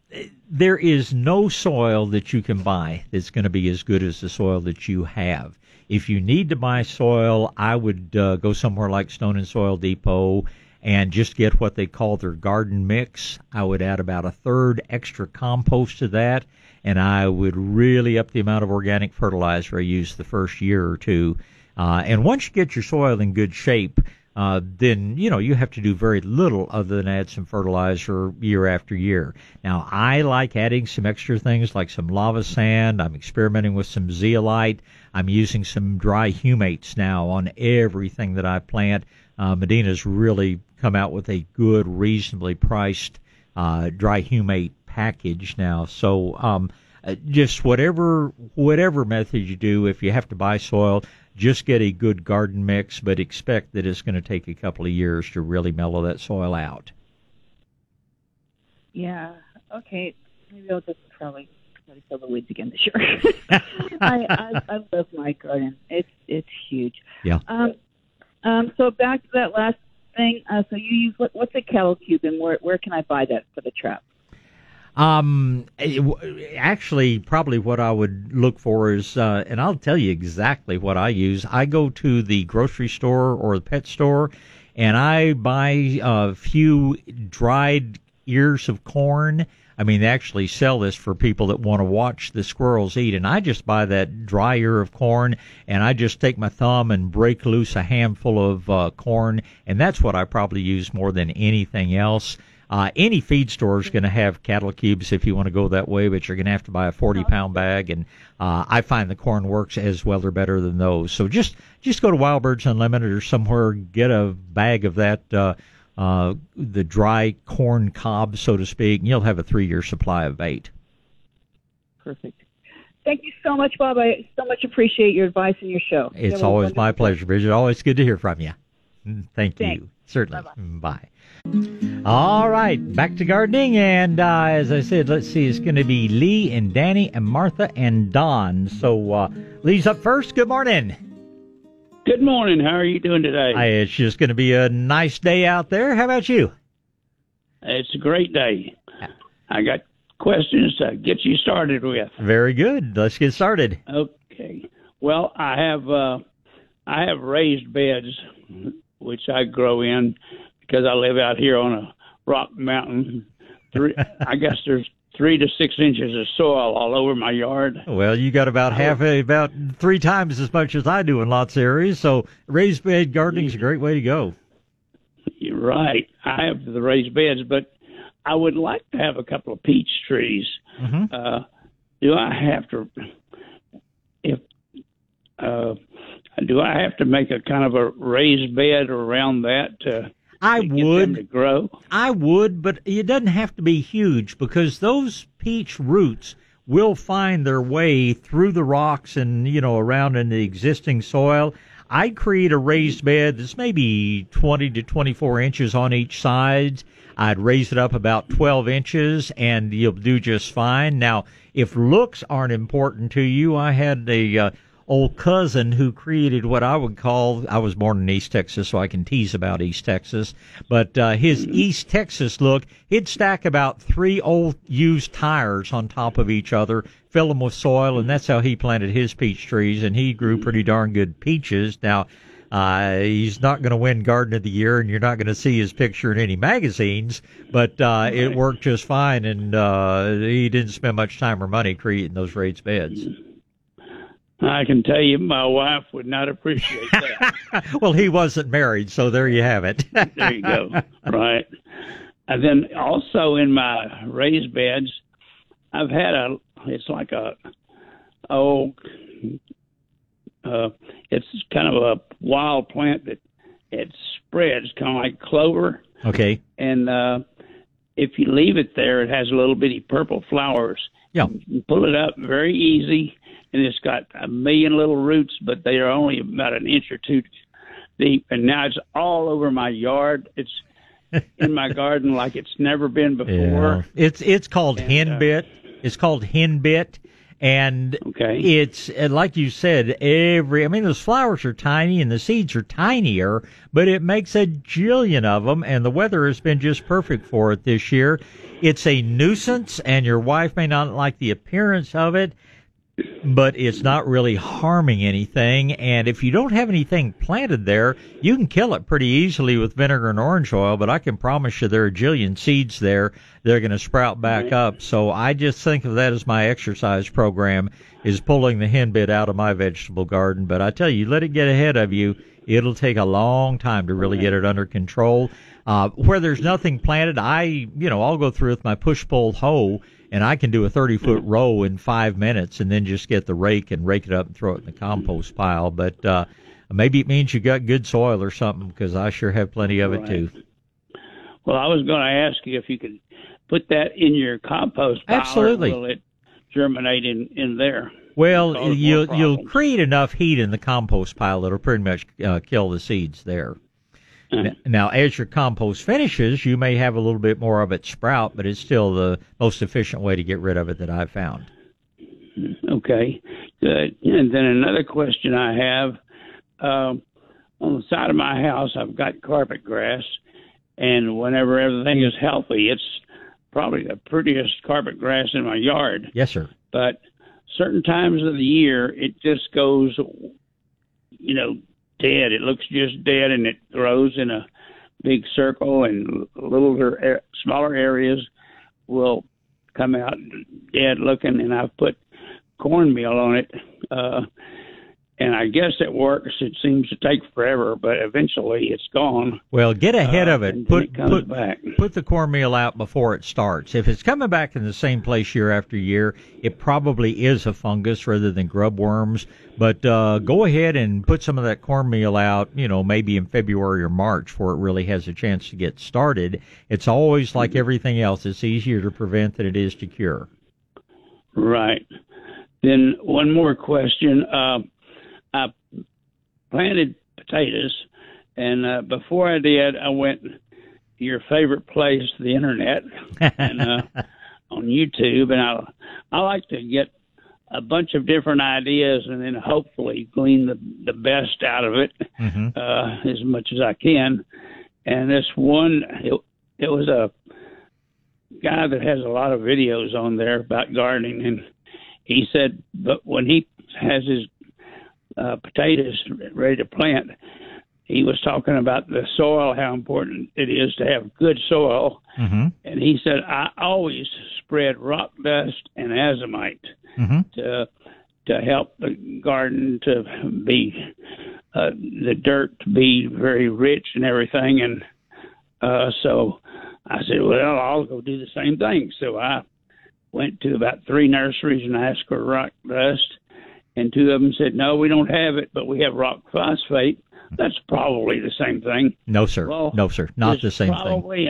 there is no soil that you can buy that's going to be as good as the soil that you have. If you need to buy soil, I would uh, go somewhere like Stone and Soil Depot and just get what they call their garden mix. I would add about a third extra compost to that, and I would really up the amount of organic fertilizer I use the first year or two. Uh, and once you get your soil in good shape, uh, then you know you have to do very little other than add some fertilizer year after year. Now I like adding some extra things like some lava sand. I'm experimenting with some zeolite. I'm using some dry humates now on everything that I plant. Uh, Medina's really come out with a good, reasonably priced uh, dry humate package now. So um, uh, just whatever whatever method you do, if you have to buy soil, just get a good garden mix, but expect that it's going to take a couple of years to really mellow that soil out. Yeah. Okay. Maybe I'll just probably try to sow the weeds again this year. I, I I love my garden. It's it's huge. Yeah. Um. Um. So back to that last thing. Uh, so you use what, what's a kettle cube, and where where can I buy that for the trap? Um, actually, probably what I would look for is, uh, and I'll tell you exactly what I use. I go to the grocery store or the pet store, and I buy a few dried ears of corn. I mean, they actually sell this for people that want to watch the squirrels eat, and I just buy that dry ear of corn, and I just take my thumb and break loose a handful of uh, corn, and that's what I probably use more than anything else. Uh, any feed store is going to have cattle cubes if you want to go that way, but you're going to have to buy a 40 pound bag. And uh, I find the corn works as well or better than those. So just just go to Wild Birds Unlimited or somewhere, get a bag of that, uh, uh, the dry corn cob, so to speak, and you'll have a three year supply of bait. Perfect. Thank you so much, Bob. I so much appreciate your advice and your show. It's always my pleasure, Bridget. Always good to hear from you. Mm, Thank Thanks. you. Certainly. Mm, Bye. All right, back to gardening, and uh, as I said, let's see, it's going to be Lee and Danny and Martha and Don. So uh, Lee's up first. Good morning. Good morning. How are you doing today? Hi, it's just going to be a nice day out there. How about you? It's a great day. I got questions to get you started with. Very good. Let's get started. Okay. Well, I have uh, I have raised beds, which I grow in because I live out here on a rock mountain. Three, I guess there's three to six inches of soil all over my yard. Well, you got about half, a about three times as much as I do in lots of areas. So raised bed gardening is a great way to go. You're right. I have the raised beds, but I would like to have a couple of peach trees. Mm-hmm. Uh, do I have to if uh, do I have to make a kind of a raised bed around that to, I would. grow? I would, but it doesn't have to be huge because those peach roots will find their way through the rocks and you know around in the existing soil. I'd create a raised bed that's maybe 20 to 24 inches on each side. I'd raise it up about 12 inches and you'll do just fine. Now, if looks aren't important to you, I had a uh, old cousin who created what I would call I was born in East Texas, so I can tease about East Texas. But uh, his East Texas look, he'd stack about three old used tires on top of each other, fill them with soil, and that's how he planted his peach trees. And he grew pretty darn good peaches. Now. Uh, he's not going to win Garden of the Year, and you're not going to see his picture in any magazines. But uh, it worked just fine, and uh, he didn't spend much time or money creating those raised beds. I can tell you, my wife would not appreciate that. well, he wasn't married, so there you have it. there you go. Right. And then also in my raised beds, I've had a. It's like a oh, uh, it's kind of a wild plant that it spreads, kind of like clover. Okay. And uh, if you leave it there, it has little bitty purple flowers. Yeah. You pull it up very easy, and it's got a million little roots, but they are only about an inch or two deep. And now it's all over my yard. It's in my garden like it's never been before. Yeah. It's it's called And, uh, henbit. It's called henbit, And Okay. it's and like you said, every I mean those flowers are tiny and the seeds are tinier, but it makes a jillion of them, and the weather has been just perfect for it this year. It's a nuisance, and your wife may not like the appearance of it, but it's not really harming anything. And if you don't have anything planted there, you can kill it pretty easily with vinegar and orange oil. But I can promise you there are a jillion seeds there. They're going to sprout back up. So I just think of that as my exercise program is pulling the henbit out of my vegetable garden. But I tell you, let it get ahead of you. It'll take a long time to really get it under control. Uh, where there's nothing planted, I, you know, I'll go through with my push pull hoe and I can do a 30 foot row in five minutes and then just get the rake and rake it up and throw it in the compost pile. But, uh, maybe it means you got good soil or something because I sure have plenty of it Right. too. Well, I was going to ask you if you could put that in your compost pile. Absolutely. Will it germinate in in there? Well, you'll, you'll create enough heat in the compost pile that'll pretty much uh, kill the seeds there. N- Now, as your compost finishes, you may have a little bit more of it sprout, but it's still the most efficient way to get rid of it that I've found. Okay, good. And then another question I have um, on the side of my house, I've got carpet grass, and whenever everything is healthy, it's probably the prettiest carpet grass in my yard. Yes, sir. But certain times of the year, it just goes, you know, dead. It looks just dead, and it grows in a big circle, and little, smaller areas will come out dead looking, and I've put cornmeal on it. Uh, and I guess it works. It seems to take forever, but eventually it's gone. Well, get ahead Uh, of it. Put it comes put back. put the cornmeal out before it starts. If it's coming back in the same place year after year, it probably is a fungus rather than grub worms. But uh, go ahead and put some of that cornmeal out. You know, maybe in February or March, before it really has a chance to get started. It's always like everything else. It's easier to prevent than it is to cure. Right. Then one more question. Uh, I planted potatoes, and uh, before I did, I went to your favorite place, the internet, and uh, on YouTube, and I I like to get a bunch of different ideas and then hopefully glean the the best out of it Mm-hmm. uh, as much as I can. And this one, it, it was a guy that has a lot of videos on there about gardening, and he said, but when he has his uh, potatoes ready to plant, he was talking about the soil, how important it is to have good soil. Mm-hmm. And he said, I always spread rock dust and azomite Mm-hmm. to to help the garden to be uh, the dirt to be very rich and everything. And uh, so I said, well, I'll go do the same thing. So I went to about three nurseries and asked for rock dust, and two of them said, no, we don't have it, but we have rock phosphate. That's probably the same thing. No, sir. Well, no, sir. Not the same thing. Probably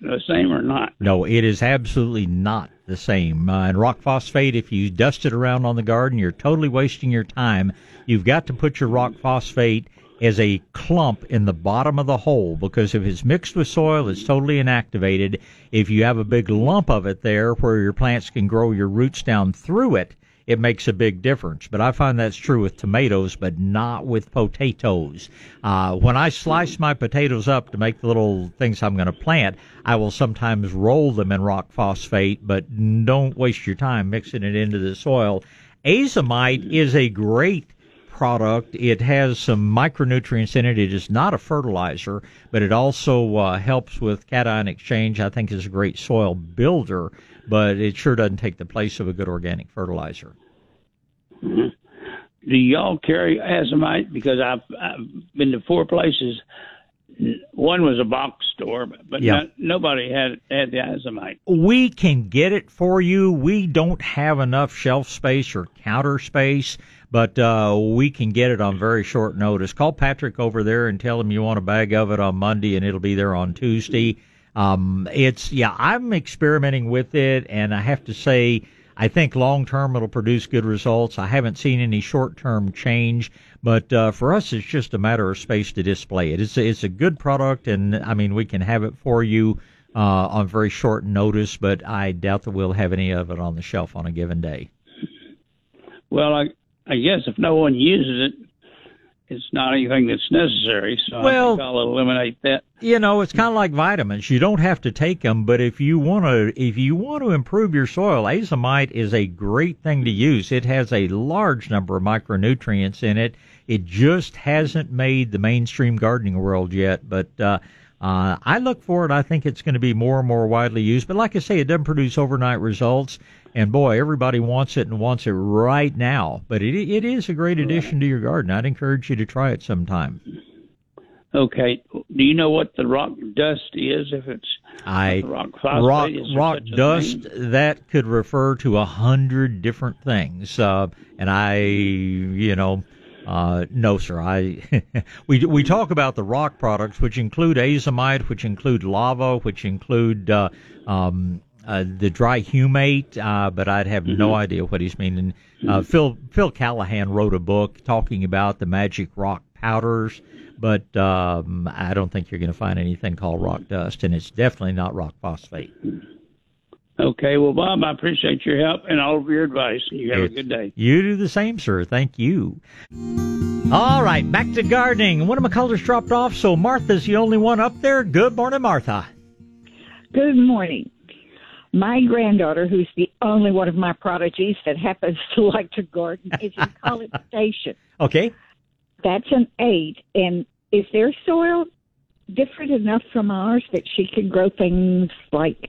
the same or not. No, it is absolutely not the same. Uh, and rock phosphate, if you dust it around on the garden, you're totally wasting your time. You've got to put your rock phosphate as a clump in the bottom of the hole because if it's mixed with soil, it's totally inactivated. If you have a big lump of it there where your plants can grow your roots down through it, it makes a big difference. But I find that's true with tomatoes, but not with potatoes. Uh, when I slice my potatoes up to make the little things I'm going to plant, I will sometimes roll them in rock phosphate, but don't waste your time mixing it into the soil. Azomite is a great product. It has some micronutrients in it. It is not a fertilizer, but it also uh, helps with cation exchange. I think is a great soil builder, but it sure doesn't take the place of a good organic fertilizer. Mhm. Do y'all carry azomite? Because I've, I've been to four places. One was a box store, but Yeah. not, nobody had had the azomite. We can get it for you. We don't have enough shelf space or counter space, but uh, we can get it on very short notice. Call Patrick over there and tell him you want a bag of it on Monday, and it'll be there on Tuesday. Um, it's yeah, I'm experimenting with it, and I have to say, I think long term it'll produce good results. I haven't seen any short term change, but uh, for us, it's just a matter of space to display it. It's a, it's a good product, and I mean we can have it for you uh, on very short notice, but I doubt that we'll have any of it on the shelf on a given day. Well, I I guess if no one uses it, it's not anything that's necessary. So Well- I think I'll eliminate that. You know, it's kind of like vitamins. You don't have to take them, but if you want to, if you want to improve your soil, azomite is a great thing to use. It has a large number of micronutrients in it. It just hasn't made the mainstream gardening world yet, but uh, uh, I look for it. I think it's going to be more and more widely used. But like I say, it doesn't produce overnight results. And boy, everybody wants it and wants it right now. But it it is a great addition to your garden. I'd encourage you to try it sometime. Okay. Do you know what the rock dust is? If it's I rock phosphate, rock rock dust thing? that could refer to a hundred different things. Uh, and I, you know, uh, no, sir. I we we talk about the rock products, which include azomite, which include lava, which include uh, um, uh, the dry humate, uh, but I'd have no idea what he's meaning. Uh, Phil Phil Callahan wrote a book talking about the magic rock powders, but um, I don't think you're going to find anything called rock dust, and it's definitely not rock phosphate. Okay. Well, Bob, I appreciate your help and all of your advice. You have a good day. You do the same, sir. Thank you. All right, back to gardening. One of my colors dropped off, so Martha's the only one up there. Good morning, Martha. Good morning. My granddaughter, who's the only one of my prodigies that happens to like to garden, is in College Station. Okay. That's an eight. And is their soil different enough from ours that she can grow things like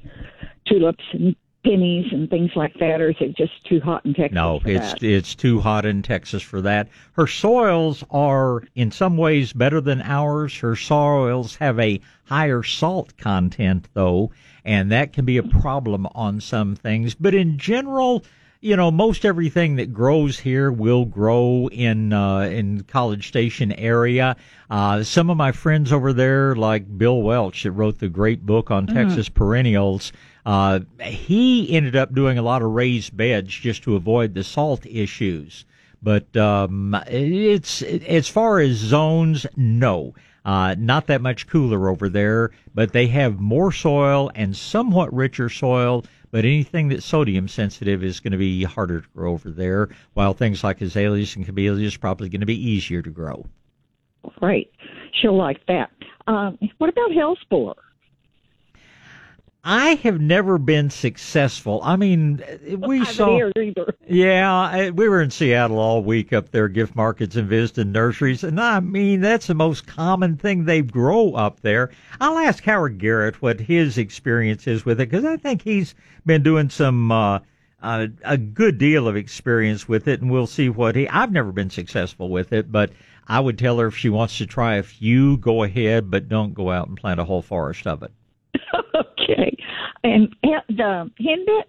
tulips and peonies and things like that, or is it just too hot in Texas? No, it's that? it's too hot in Texas for that. Her soils are in some ways better than ours. Her soils have a higher salt content though, and that can be a problem on some things. But in general, you know, most everything that grows here will grow in uh, in College Station area. Uh, some of my friends over there, like Bill Welch, that wrote the great book on Mhm. Texas perennials, uh, he ended up doing a lot of raised beds just to avoid the salt issues. But um, it's as far as zones, no. Uh, not that much cooler over there, but they have more soil and somewhat richer soil. But anything that's sodium sensitive is going to be harder to grow over there, while things like azaleas and camellias probably going to be easier to grow. Right. She'll like that. Um, what about hellebore? I have never been successful. I mean, we I saw. Yeah, we were in Seattle all week up there, gift markets and visiting nurseries, and I mean that's the most common thing they grow up there. I'll ask Howard Garrett what his experience is with it because I think he's been doing some uh, uh, a good deal of experience with it, and we'll see what he. I've never been successful with it, but I would tell her if she wants to try a few, go ahead, but don't go out and plant a whole forest of it. okay. And the henbit,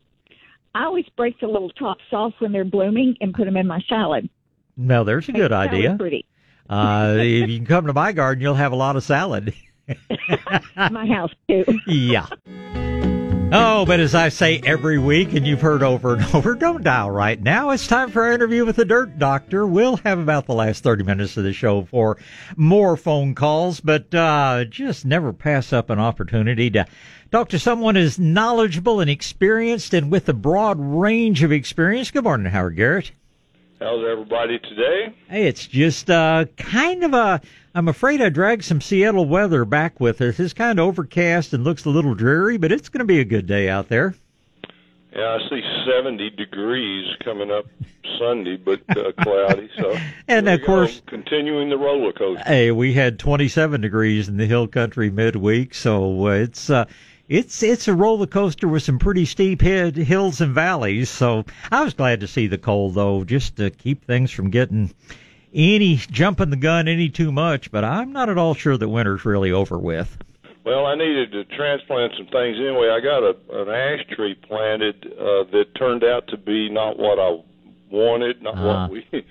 I always break the little tops off when they're blooming and put them in my salad. Now, there's a good idea. Pretty. Uh, if you can come to my garden, you'll have a lot of salad. my house too. Yeah. Oh, but as I say every week, and you've heard over and over, don't dial right now. It's time for our interview with the Dirt Doctor. We'll have about the last 30 minutes of the show for more phone calls, but uh, just never pass up an opportunity to talk to someone as knowledgeable and experienced and with a broad range of experience. Good morning, Howard Garrett. How's everybody today? Hey, it's just uh, kind of a. I'm afraid I dragged some Seattle weather back with us. It's kind of overcast and looks a little dreary, but it's going to be a good day out there. Yeah, I see 70 degrees coming up Sunday, but uh, cloudy. So, And of we go, course- continuing the roller coaster. Hey, we had 27 degrees in the hill country midweek, so uh, it's uh, it's it's a roller coaster with some pretty steep head, hills and valleys. So I was glad to see the cold though, just to keep things from getting any jumping the gun any too much. But I'm not at all sure that winter's really over with. Well, I needed to transplant some things anyway. I got a an ash tree planted uh, that turned out to be not what I wanted, not Ah. what we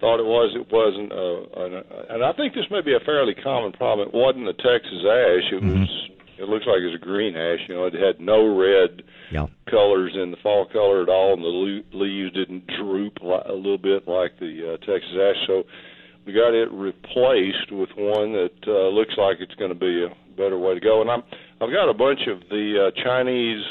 thought it was. It wasn't, uh, an, and I think this may be a fairly common problem. It wasn't a Texas ash. It was. It looks like it was a green ash. You know, it had no red Yeah. colors in the fall color at all, and the leaves didn't droop a little bit like the uh, Texas ash. So we got it replaced with one that uh, looks like it's going to be a better way to go. And I'm I've got a bunch of the uh, Chinese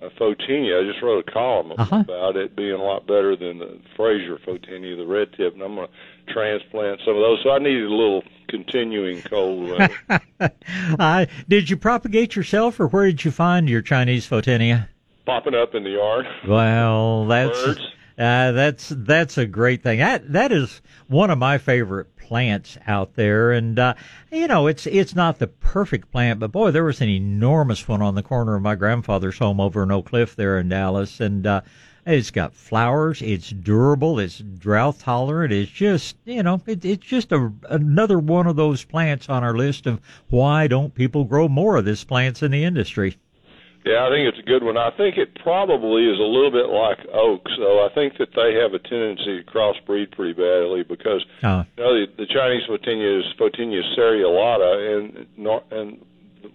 a Photinia. I just wrote a column Uh-huh. about it being a lot better than the Fraser Photinia, the red tip, and I'm going to transplant some of those. So I needed a little continuing cold weather. Uh, did you propagate yourself, or where did you find your Chinese Photinia? popping up in the yard. Well, that's uh, that's that's a great thing. That that is one of my favorite plants out there, and uh, you know it's it's not the perfect plant, but boy, there was an enormous one on the corner of my grandfather's home over in Oak Cliff there in Dallas, and uh, it's got flowers. It's durable. It's drought tolerant. It's just you know it, it's just a another one of those plants on our list of why don't people grow more of this plants in the industry. Yeah, I think it's a good one. I think it probably is a little bit like oak, so I think that they have a tendency to crossbreed pretty badly because Uh, you know the, the Chinese Photinia is Photinia serrulata, and and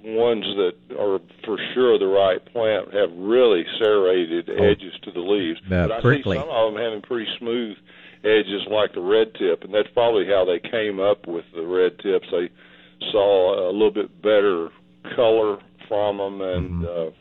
ones that are for sure the right plant have really serrated edges to the leaves. Uh, but I prickly. see some of them having pretty smooth edges like the red tip, and that's probably how they came up with the red tips. They saw a little bit better color from them, and uh,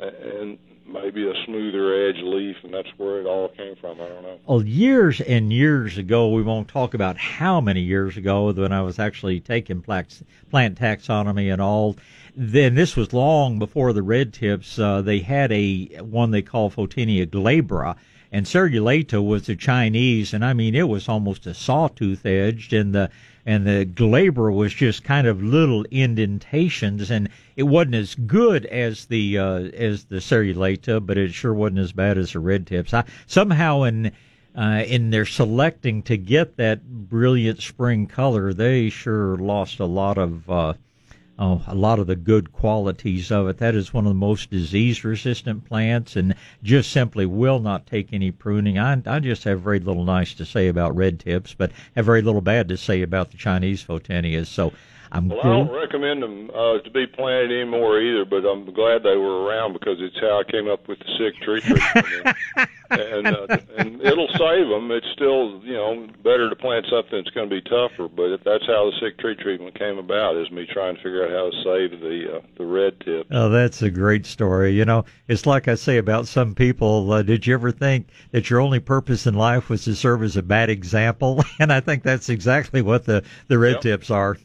and maybe a smoother edge leaf, and that's where it all came from. I don't know. Well, years and years ago, we won't talk about how many years ago when I was actually taking plant, taxonomy and all. Then this was long before the red tips. Uh, they had a one they call Photinia glabra, and Serrulata was the Chinese, and I mean it was almost a sawtooth edged, and the and the glabra was just kind of little indentations, and it wasn't as good as the uh, as the Serrulata, but it sure wasn't as bad as the red tips. I somehow in uh, in their selecting to get that brilliant spring color, they sure lost a lot of uh, a lot of the good qualities of it. That is one of the most disease resistant plants and just simply will not take any pruning. I, I just have very little nice to say about red tips, but have very little bad to say about the Chinese photinias. So I'm Well, I don't recommend them uh, to be planted anymore either, but I'm glad they were around because it's how I came up with the sick tree treatment. and uh, and it'll save them. It's still you know better to plant something that's going to be tougher, but if that's how the sick tree treatment came about. Is me trying to figure out how to save the uh, the red tip. Oh, that's a great story. You know, it's like I say about some people. Uh, did you ever think that your only purpose in life was to serve as a bad example? And I think that's exactly what the the red Yep. tips are.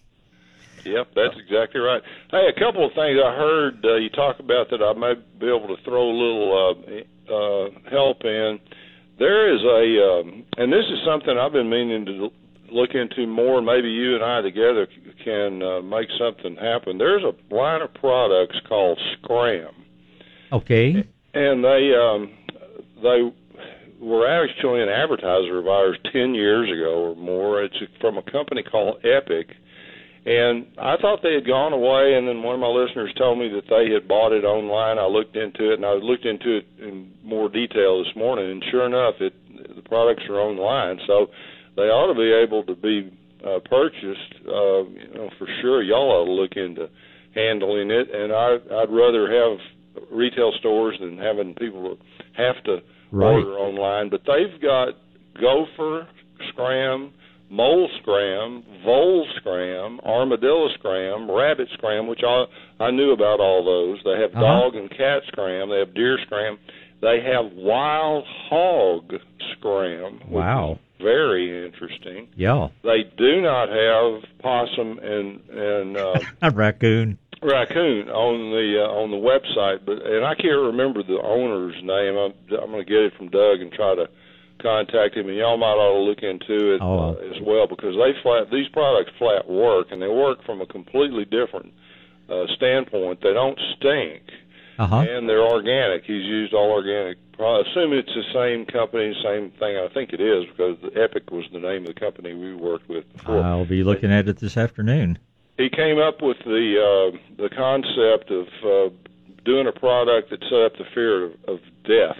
Yep, that's exactly right. Hey, a couple of things I heard uh, you talk about that I may be able to throw a little uh, uh, help in. There is a, um, and this is something I've been meaning to look into more. Maybe you and I together can uh, make something happen. There's a line of products called Scram, Okay. and they um, they were actually an advertiser of ours ten years ago or more. It's from a company called Epic, and I thought they had gone away. And then one of my listeners told me that they had bought it online. I looked into it, and I looked into it in more detail this morning. And sure enough, it the products are online, so they ought to be able to be uh, purchased. Uh, you know, for sure, y'all ought to look into handling it. And I, I'd rather have retail stores than having people have to Right. order online. But they've got Gopher Scram, Mole Scram, Vole Scram, Armadillo Scram, Rabbit Scram, which I I knew about all those. They have Uh-huh. Dog and Cat Scram. They have Deer Scram. They have Wild Hog Scram. Wow. Very interesting. Yeah. They do not have possum and and uh, A raccoon. raccoon on the uh, on the website, but and I can't remember the owner's name. I'm I'm going to get it from Doug and try to contact him, and y'all might ought to look into it Oh. uh, as well because they flat these products flat work, and they work from a completely different uh, standpoint. They don't stink, Uh huh. and they're organic. He's used all organic. I assume it's the same company, same thing. I think it is because the Epic was the name of the company we worked with before I'll be looking at it this afternoon. he came up with the uh, the concept of uh, doing a product that set up the fear of, of death,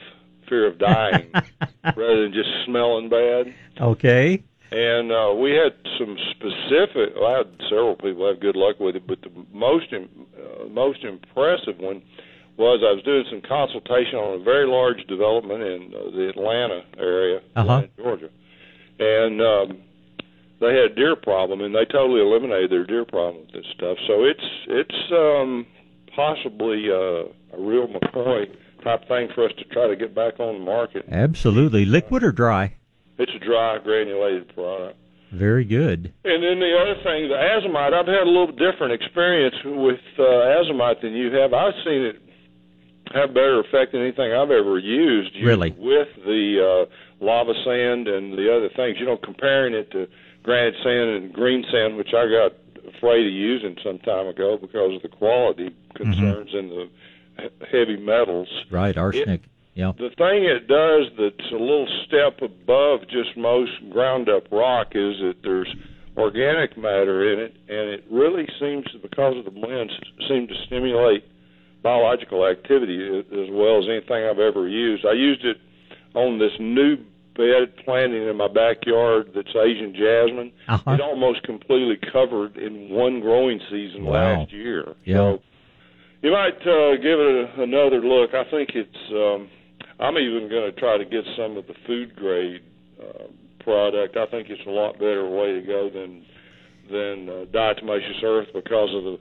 fear of dying, rather than just smelling bad. Okay. And uh, we had some specific. Well, I had several people have good luck with it, but the most im- uh, most impressive one was I was doing some consultation on a very large development in uh, the Atlanta area, Uh-huh. Atlanta, Georgia, and um, they had a deer problem, and they totally eliminated their deer problem with this stuff. So it's it's um, possibly uh, a real McCoy type thing for us to try to get back on the market. Absolutely. Liquid or dry? It's a dry granulated product. Very good. And then the other thing, the azomite, I've had a little different experience with uh, azomite than you have. I've seen it have better effect than anything I've ever used. Really? With the uh, lava sand and the other things, you know, comparing it to granite sand and green sand, which I got afraid of using some time ago because of the quality concerns and the he- heavy metals. Right, arsenic. yeah. The thing it does that's a little step above just most ground up rock is that there's organic matter in it, and it really seems, to, because of the blends, seem to stimulate biological activity as well as anything I've ever used. I used it on this new bed planting in my backyard that's Asian jasmine. Uh-huh. It almost completely covered in one growing season Wow. last year. Yeah. So you might uh, give it a, another look. I think it's. Um, I'm even going to try to get some of the food grade uh, product. I think it's a lot better way to go than than uh, diatomaceous earth because of the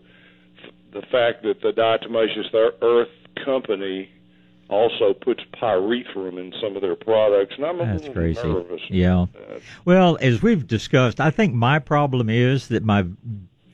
the fact that the diatomaceous earth company also puts pyrethrum in some of their products, and I'm a That's crazy. nervous. Yeah. Well, as we've discussed, I think my problem is that my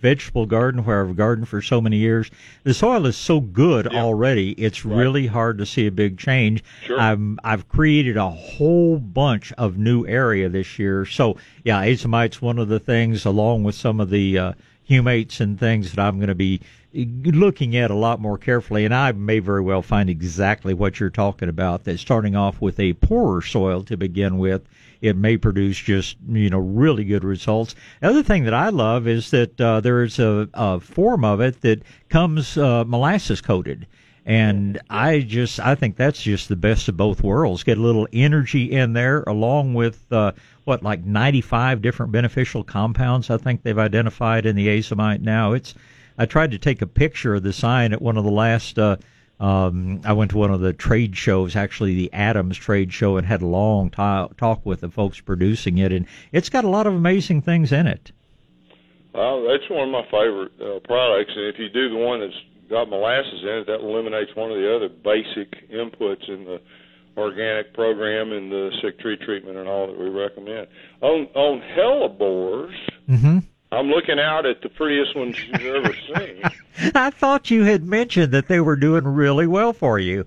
vegetable garden, where I've gardened for so many years, the soil is so good already. It's really hard to see a big change. Sure. I'm, I've created a whole bunch of new area this year. So yeah, azomite's one of the things, along with some of the uh, humates and things that I'm going to be looking at a lot more carefully. And I may very well find exactly what you're talking about. That starting off with a poorer soil to begin with, it may produce just you know really good results. The other thing that I love is that uh, there is a, a form of it that comes uh, molasses coated. And I just, I think that's just the best of both worlds. Get a little energy in there, along with uh, what, like 95 different beneficial compounds. I think they've identified in the azomite now. It's, I tried to take a picture of the sign at one of the last. Uh, um, I went to one of the trade shows, actually the Adams trade show, and had a long ta- talk with the folks producing it, and it's got a lot of amazing things in it. Well, that's one of my favorite uh, products, and if you do the one that's got molasses in it, that eliminates one of the other basic inputs in the organic program and the sick tree treatment and all that we recommend. On on hellebores, Mm-hmm. I'm looking out at the prettiest ones you've ever seen. I thought you had mentioned that they were doing really well for you.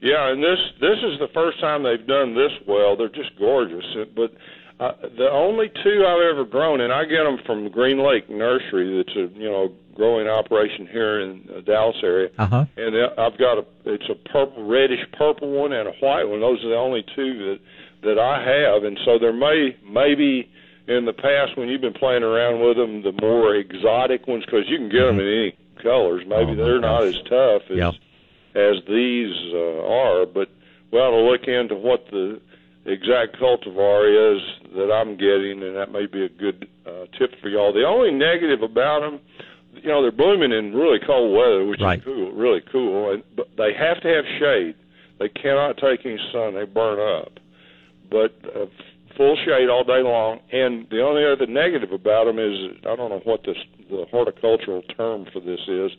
Yeah, and this this is the first time they've done this well. They're just gorgeous. But uh, the only two I've ever grown, and I get them from Green Lake Nursery. That's a you know growing operation here in the Dallas area. Uh huh. And uh, I've got a it's a purple, reddish purple one and a white one. Those are the only two that that I have. And so there may maybe in the past when you've been playing around with them, the more exotic ones because you can get them in any colors. Maybe they're not as tough as Yep. as these uh, are, but we ought to look into what the exact cultivar is that I'm getting, and that may be a good uh, tip for y'all. The only negative about them, you know, they're blooming in really cold weather, which Right. is cool, really cool, and but they have to have shade. They cannot take any sun; they burn up. But uh, full shade all day long. And the only other negative about them is I don't know what this the horticultural term for this is.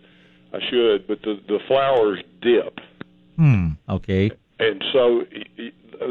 I should, but the the flowers dip, Hmm. Okay. and so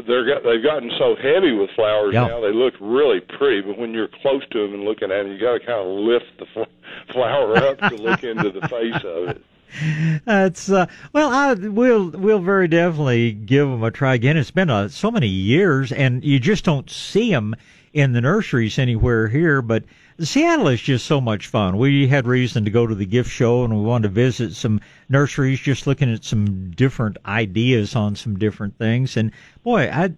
they're got they've gotten so heavy with flowers Yeah. now they look really pretty. But when you're close to them and looking at them, you got to kind of lift the fl- flower up to look into the face of it. That's uh, well, I will we'll very definitely give them a try again. It's been uh, so many years, and you just don't see them in the nurseries anywhere here. But Seattle is just so much fun. We had reason to go to the gift show, and we wanted to visit some nurseries, just looking at some different ideas on some different things. And boy, I,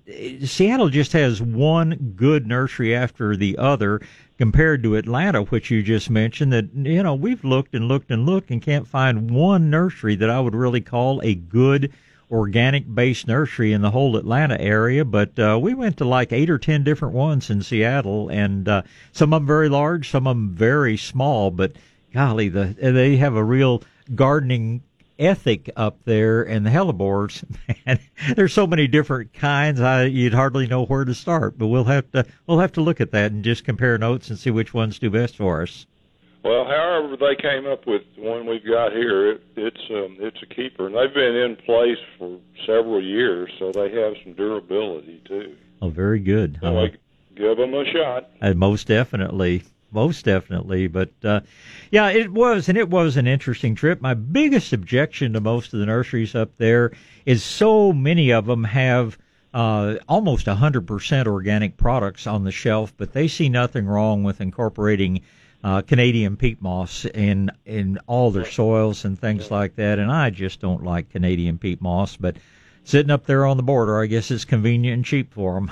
Seattle just has one good nursery after the other compared to Atlanta, which you just mentioned, that, you know, we've looked and looked and looked and can't find one nursery that I would really call a good organic based nursery in the whole Atlanta area. But uh, we went to like eight or ten different ones in Seattle, and uh, some of them very large, some of them very small. But golly, the they have a real gardening ethic up there and the hellebores man there's so many different kinds I, you'd hardly know where to start but we'll have to we'll have to look at that and just compare notes and see which ones do best for us Well, however they came up with the one we've got here, it, it's um, it's a keeper, and they've been in place for several years, so they have some durability too. Oh, very good. So I give them a shot. Uh, most definitely. Most definitely. But, uh, yeah, it was, and it was an interesting trip. My biggest objection to most of the nurseries up there is so many of them have uh, almost 100% organic products on the shelf, but they see nothing wrong with incorporating uh, Canadian peat moss in in all their soils and things like that. And I just don't like Canadian peat moss, but sitting up there on the border, I guess it's convenient and cheap for them.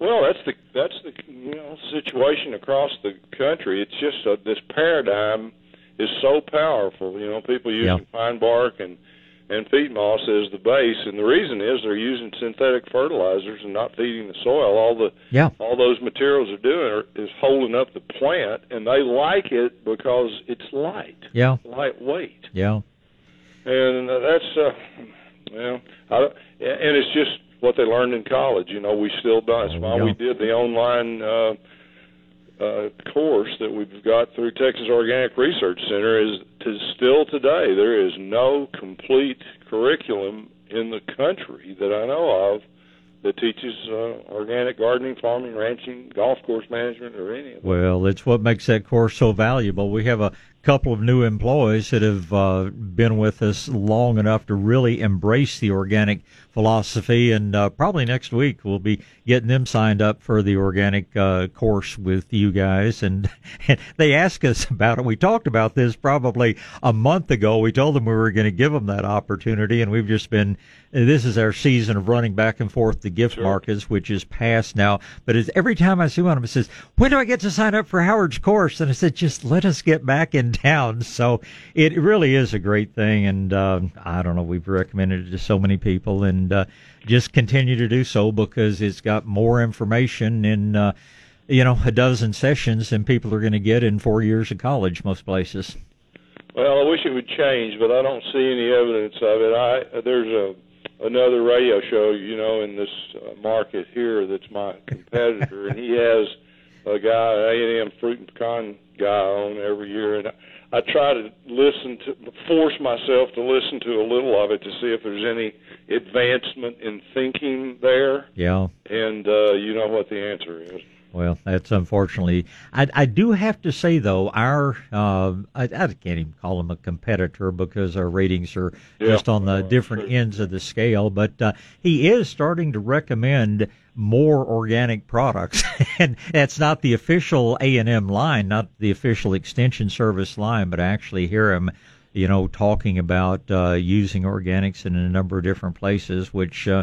Well, that's the that's the you know situation across the country. It's just uh, this paradigm is so powerful. You know, people using Yeah. pine bark and and peat moss as the base, and the reason is they're using synthetic fertilizers and not feeding the soil. All the Yeah. all those materials are doing are, is holding up the plant, and they like it because it's light, Yeah. lightweight Yeah. and uh, that's uh well I, don't- and it's just what they learned in college you know we still don't. that's why we did the online uh uh course that we've got through Texas Organic Research Center is to still today there is no complete curriculum in the country that I know of that teaches uh, organic gardening, farming, ranching, golf course management, or any of. Well, it's what makes that course so valuable. We have a couple of new employees that have uh, been with us long enough to really embrace the organic philosophy, and uh, probably next week we'll be getting them signed up for the organic uh, course with you guys. And, and they asked us about it. We talked about this probably a month ago. We told them we were going to give them that opportunity, and we've just been. This is our season of running back and forth to gift markets, which is past now. But it's, every time I see one of them, it says, "When do I get to sign up for Howard's course?" And I said, "Just let us get back in town." So it really is a great thing, and uh, I don't know. We've recommended it to so many people, and uh, just continue to do so because it's got more information in. Uh, you know, a dozen sessions than people are going to get in four years of college, most places. Well, I wish it would change, but I don't see any evidence of it. I there's a another radio show, you know, in this uh, market here that's my competitor, and he has a guy, A and M fruit and pecan guy on every year, and I, I try to listen to, force myself to listen to a little of it to see if there's any advancement in thinking there, Yeah. and uh, you know what the answer is. Well, that's unfortunately. I, I do have to say though, our uh, I, I can't even call him a competitor because our ratings are Yeah. just on the different ends of the scale. But uh, he is starting to recommend more organic products, and that's not the official A and M line, not the official Extension Service line, but I actually hear him. You know, talking about uh, using organics in a number of different places, which uh,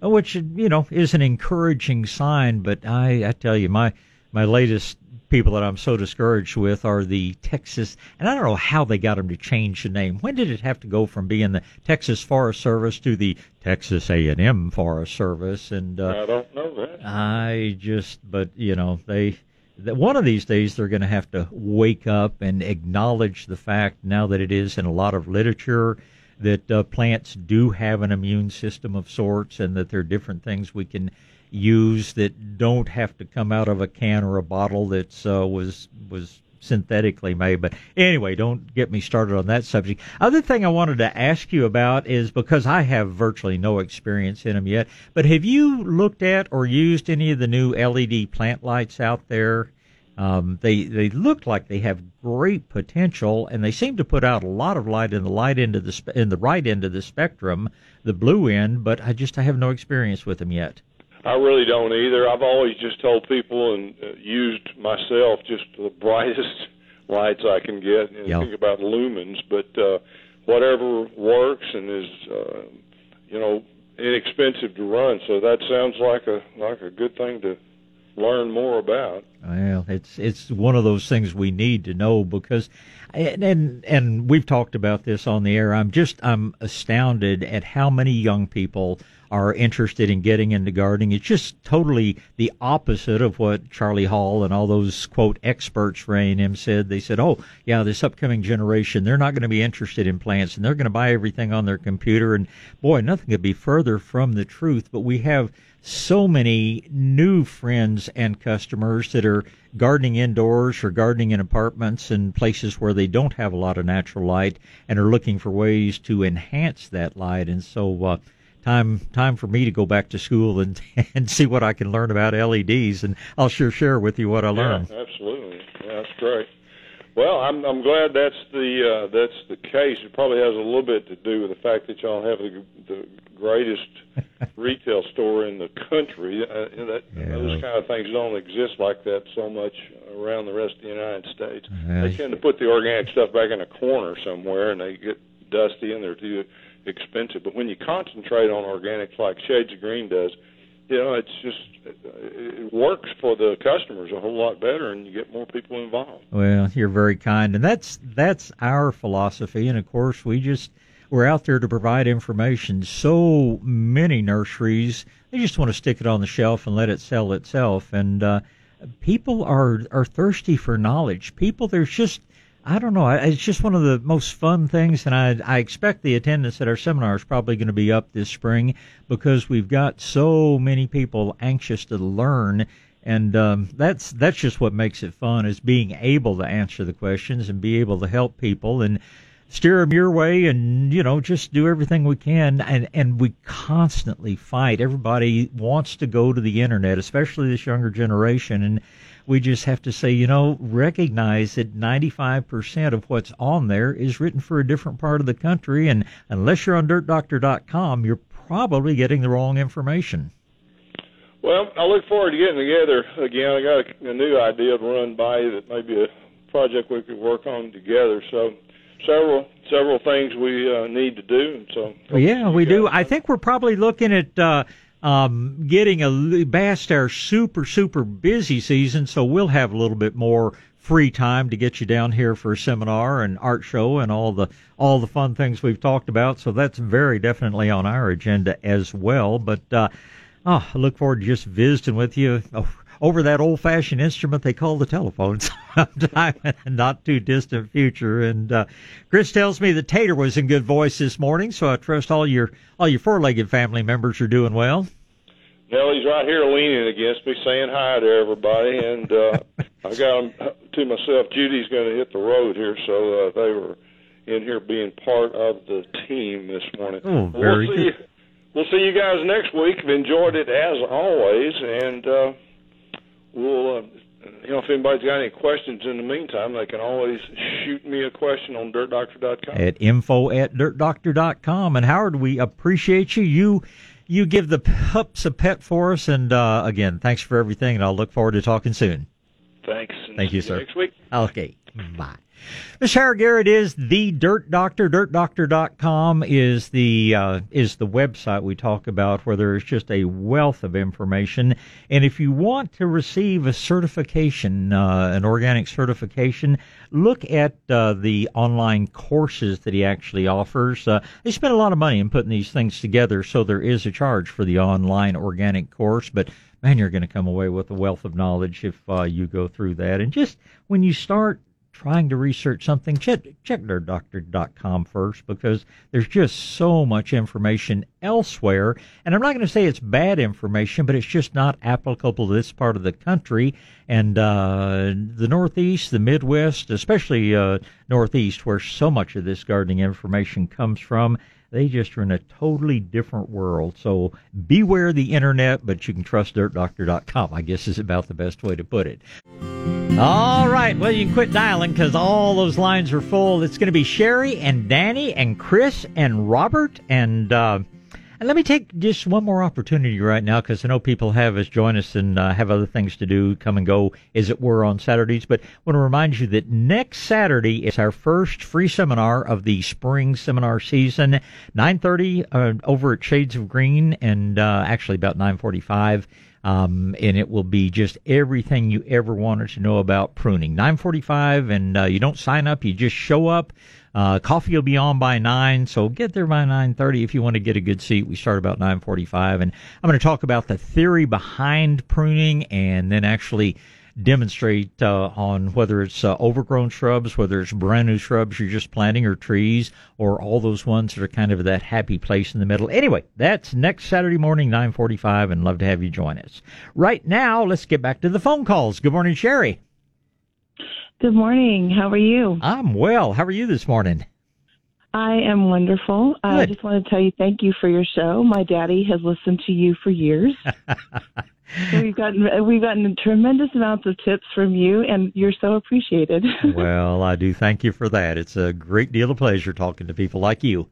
which you know is an encouraging sign. But I, I tell you, my my latest people that I'm so discouraged with are the Texas, and I don't know how they got them to change the name. When did it have to go from being the Texas Forest Service to the Texas A&M Forest Service? And uh, I don't know that. I just, but you know, they. That one of these days they're going to have to wake up and acknowledge the fact now that it is in a lot of literature that uh, plants do have an immune system of sorts and that there are different things we can use that don't have to come out of a can or a bottle that's uh, was was synthetically made but anyway don't get me started on that subject other thing i wanted to ask you about is because i have virtually no experience in them yet but have you looked at or used any of the new led plant lights out there um, they they look like they have great potential, and they seem to put out a lot of light in the light end of the spe- in the right end of the spectrum, the blue end. But I just I have no experience with them yet. I really don't either. I've always just told people and uh, used myself just the brightest lights I can get. And Yeah. think about lumens, but uh, whatever works and is, uh, you know, inexpensive to run. So that sounds like a like a good thing to learn more about. Well, it's it's one of those things we need to know because, and and, and we've talked about this on the air. I'm just I'm astounded at how many young people are interested in getting into gardening. It's just totally the opposite of what Charlie Hall and all those quote experts for A&M said. They said, "Oh, yeah, this upcoming generation, they're not going to be interested in plants and they're going to buy everything on their computer." And boy, nothing could be further from the truth. But we have so many new friends and customers that are gardening indoors or gardening in apartments and places where they don't have a lot of natural light and are looking for ways to enhance that light. And so, uh, time time for me to go back to school and and see what I can learn about LEDs, and I'll sure share with you what I learned. Yeah, absolutely. Yeah, that's great. Well, I'm I'm glad that's the uh, that's the case. It probably has a little bit to do with the fact that y'all have the, the greatest retail store in the country. Uh, that Yeah. those kind of things don't exist like that so much around the rest of the United States. Yeah. They tend to put the organic stuff back in a corner somewhere, and they get dusty and they're too expensive. But when you concentrate on organics like Shades of Green does, you know, it's just it works for the customers a whole lot better, and you get more people involved. Well, you're very kind, and that's that's our philosophy. And of course, we just we're out there to provide information. So many nurseries they just want to stick it on the shelf and let it sell itself, and uh, people are are thirsty for knowledge. People, there's just I don't know. It's just one of the most fun things, and I, I expect the attendance at our seminar is probably going to be up this spring because we've got so many people anxious to learn, and um, that's that's just what makes it fun is being able to answer the questions and be able to help people and steer them your way, and you know just do everything we can. And and we constantly fight. Everybody wants to go to the internet, especially this younger generation, and we just have to say, you know, recognize that 95% of what's on there is written for a different part of the country. And unless you're on dirtdoctor.com, you're probably getting the wrong information. Well, I look forward to getting together again. I got a, a new idea to run by you that may be a project we could work on together. So several several things we uh, need to do, and so Well, yeah, we do. I think we're probably looking at uh, um, getting a past our super super busy season, so we'll have a little bit more free time to get you down here for a seminar and art show and all the all the fun things we've talked about. So that's very definitely on our agenda as well. But uh, oh, I look forward to just visiting with you. Oh, over that old fashioned instrument they call the telephone sometime in the not too distant future. And uh, Chris tells me that Tater was in good voice this morning, so I trust all your all your four legged family members are doing well. Nellie's right here leaning against me, saying hi to everybody, and uh, I got 'em to myself. Judy's going to hit the road here, so uh, they were in here being part of the team this morning. Oh, very we'll see good. You, we'll see you guys next week. I've enjoyed it as always, and uh, we'll. Uh, you know, if anybody's got any questions in the meantime, they can always shoot me a question on dirtdoctor.com. At info at dirtdoctor.com. And Howard, we appreciate you. You you give the pups a pet for us. And uh, again, thanks for everything. And I'll look forward to talking soon. Thanks. Thank you, sir. Next week. Okay. Bye. Miss Howard Garrett is the Dirt Doctor. DirtDoctor.com is the uh, is the website we talk about where there is just a wealth of information. And if you want to receive a certification, uh, an organic certification, look at uh, the online courses that he actually offers. Uh, they spend a lot of money in putting these things together, so there is a charge for the online organic course, but man, you're going to come away with a wealth of knowledge if uh, you go through that. And just when you start trying to research something, check, check dirtdoctor.com first because there's just so much information elsewhere. And I'm not going to say it's bad information, but it's just not applicable to this part of the country. And uh, the Northeast, the Midwest, especially uh, Northeast, where so much of this gardening information comes from, they just are in a totally different world. So beware the internet, but you can trust dirtdoctor.com, I guess is about the best way to put it. All right. Well, you can quit dialing because all those lines are full. It's going to be Sherry and Danny and Chris and Robert. And, uh, and let me take just one more opportunity right now because I know people have us join us and uh, have other things to do, come and go, as it were, on Saturdays. But I want to remind you that next Saturday is our first free seminar of the spring seminar season, 9.30 uh, over at Shades of Green and uh, actually about 9.45 um, and it will be just everything you ever wanted to know about pruning. 9:45, and uh, you don't sign up; you just show up. Uh, coffee will be on by nine, so get there by 9:30 if you want to get a good seat. We start about 9:45, and I'm going to talk about the theory behind pruning, and then actually demonstrate uh, on whether it's uh, overgrown shrubs, whether it's brand new shrubs you're just planting or trees, or all those ones that are kind of that happy place in the middle. Anyway, that's next Saturday morning, 9:45, and love to have you join us. Right now, let's get back to the phone calls. Good morning, Sherry. Good morning. How are you? I'm well. How are you this morning? I am wonderful. I just want to tell you thank you for your show. My daddy has listened to you for years. we've gotten we've gotten tremendous amounts of tips from you, and you're so appreciated. well, I do thank you for that. It's a great deal of pleasure talking to people like you.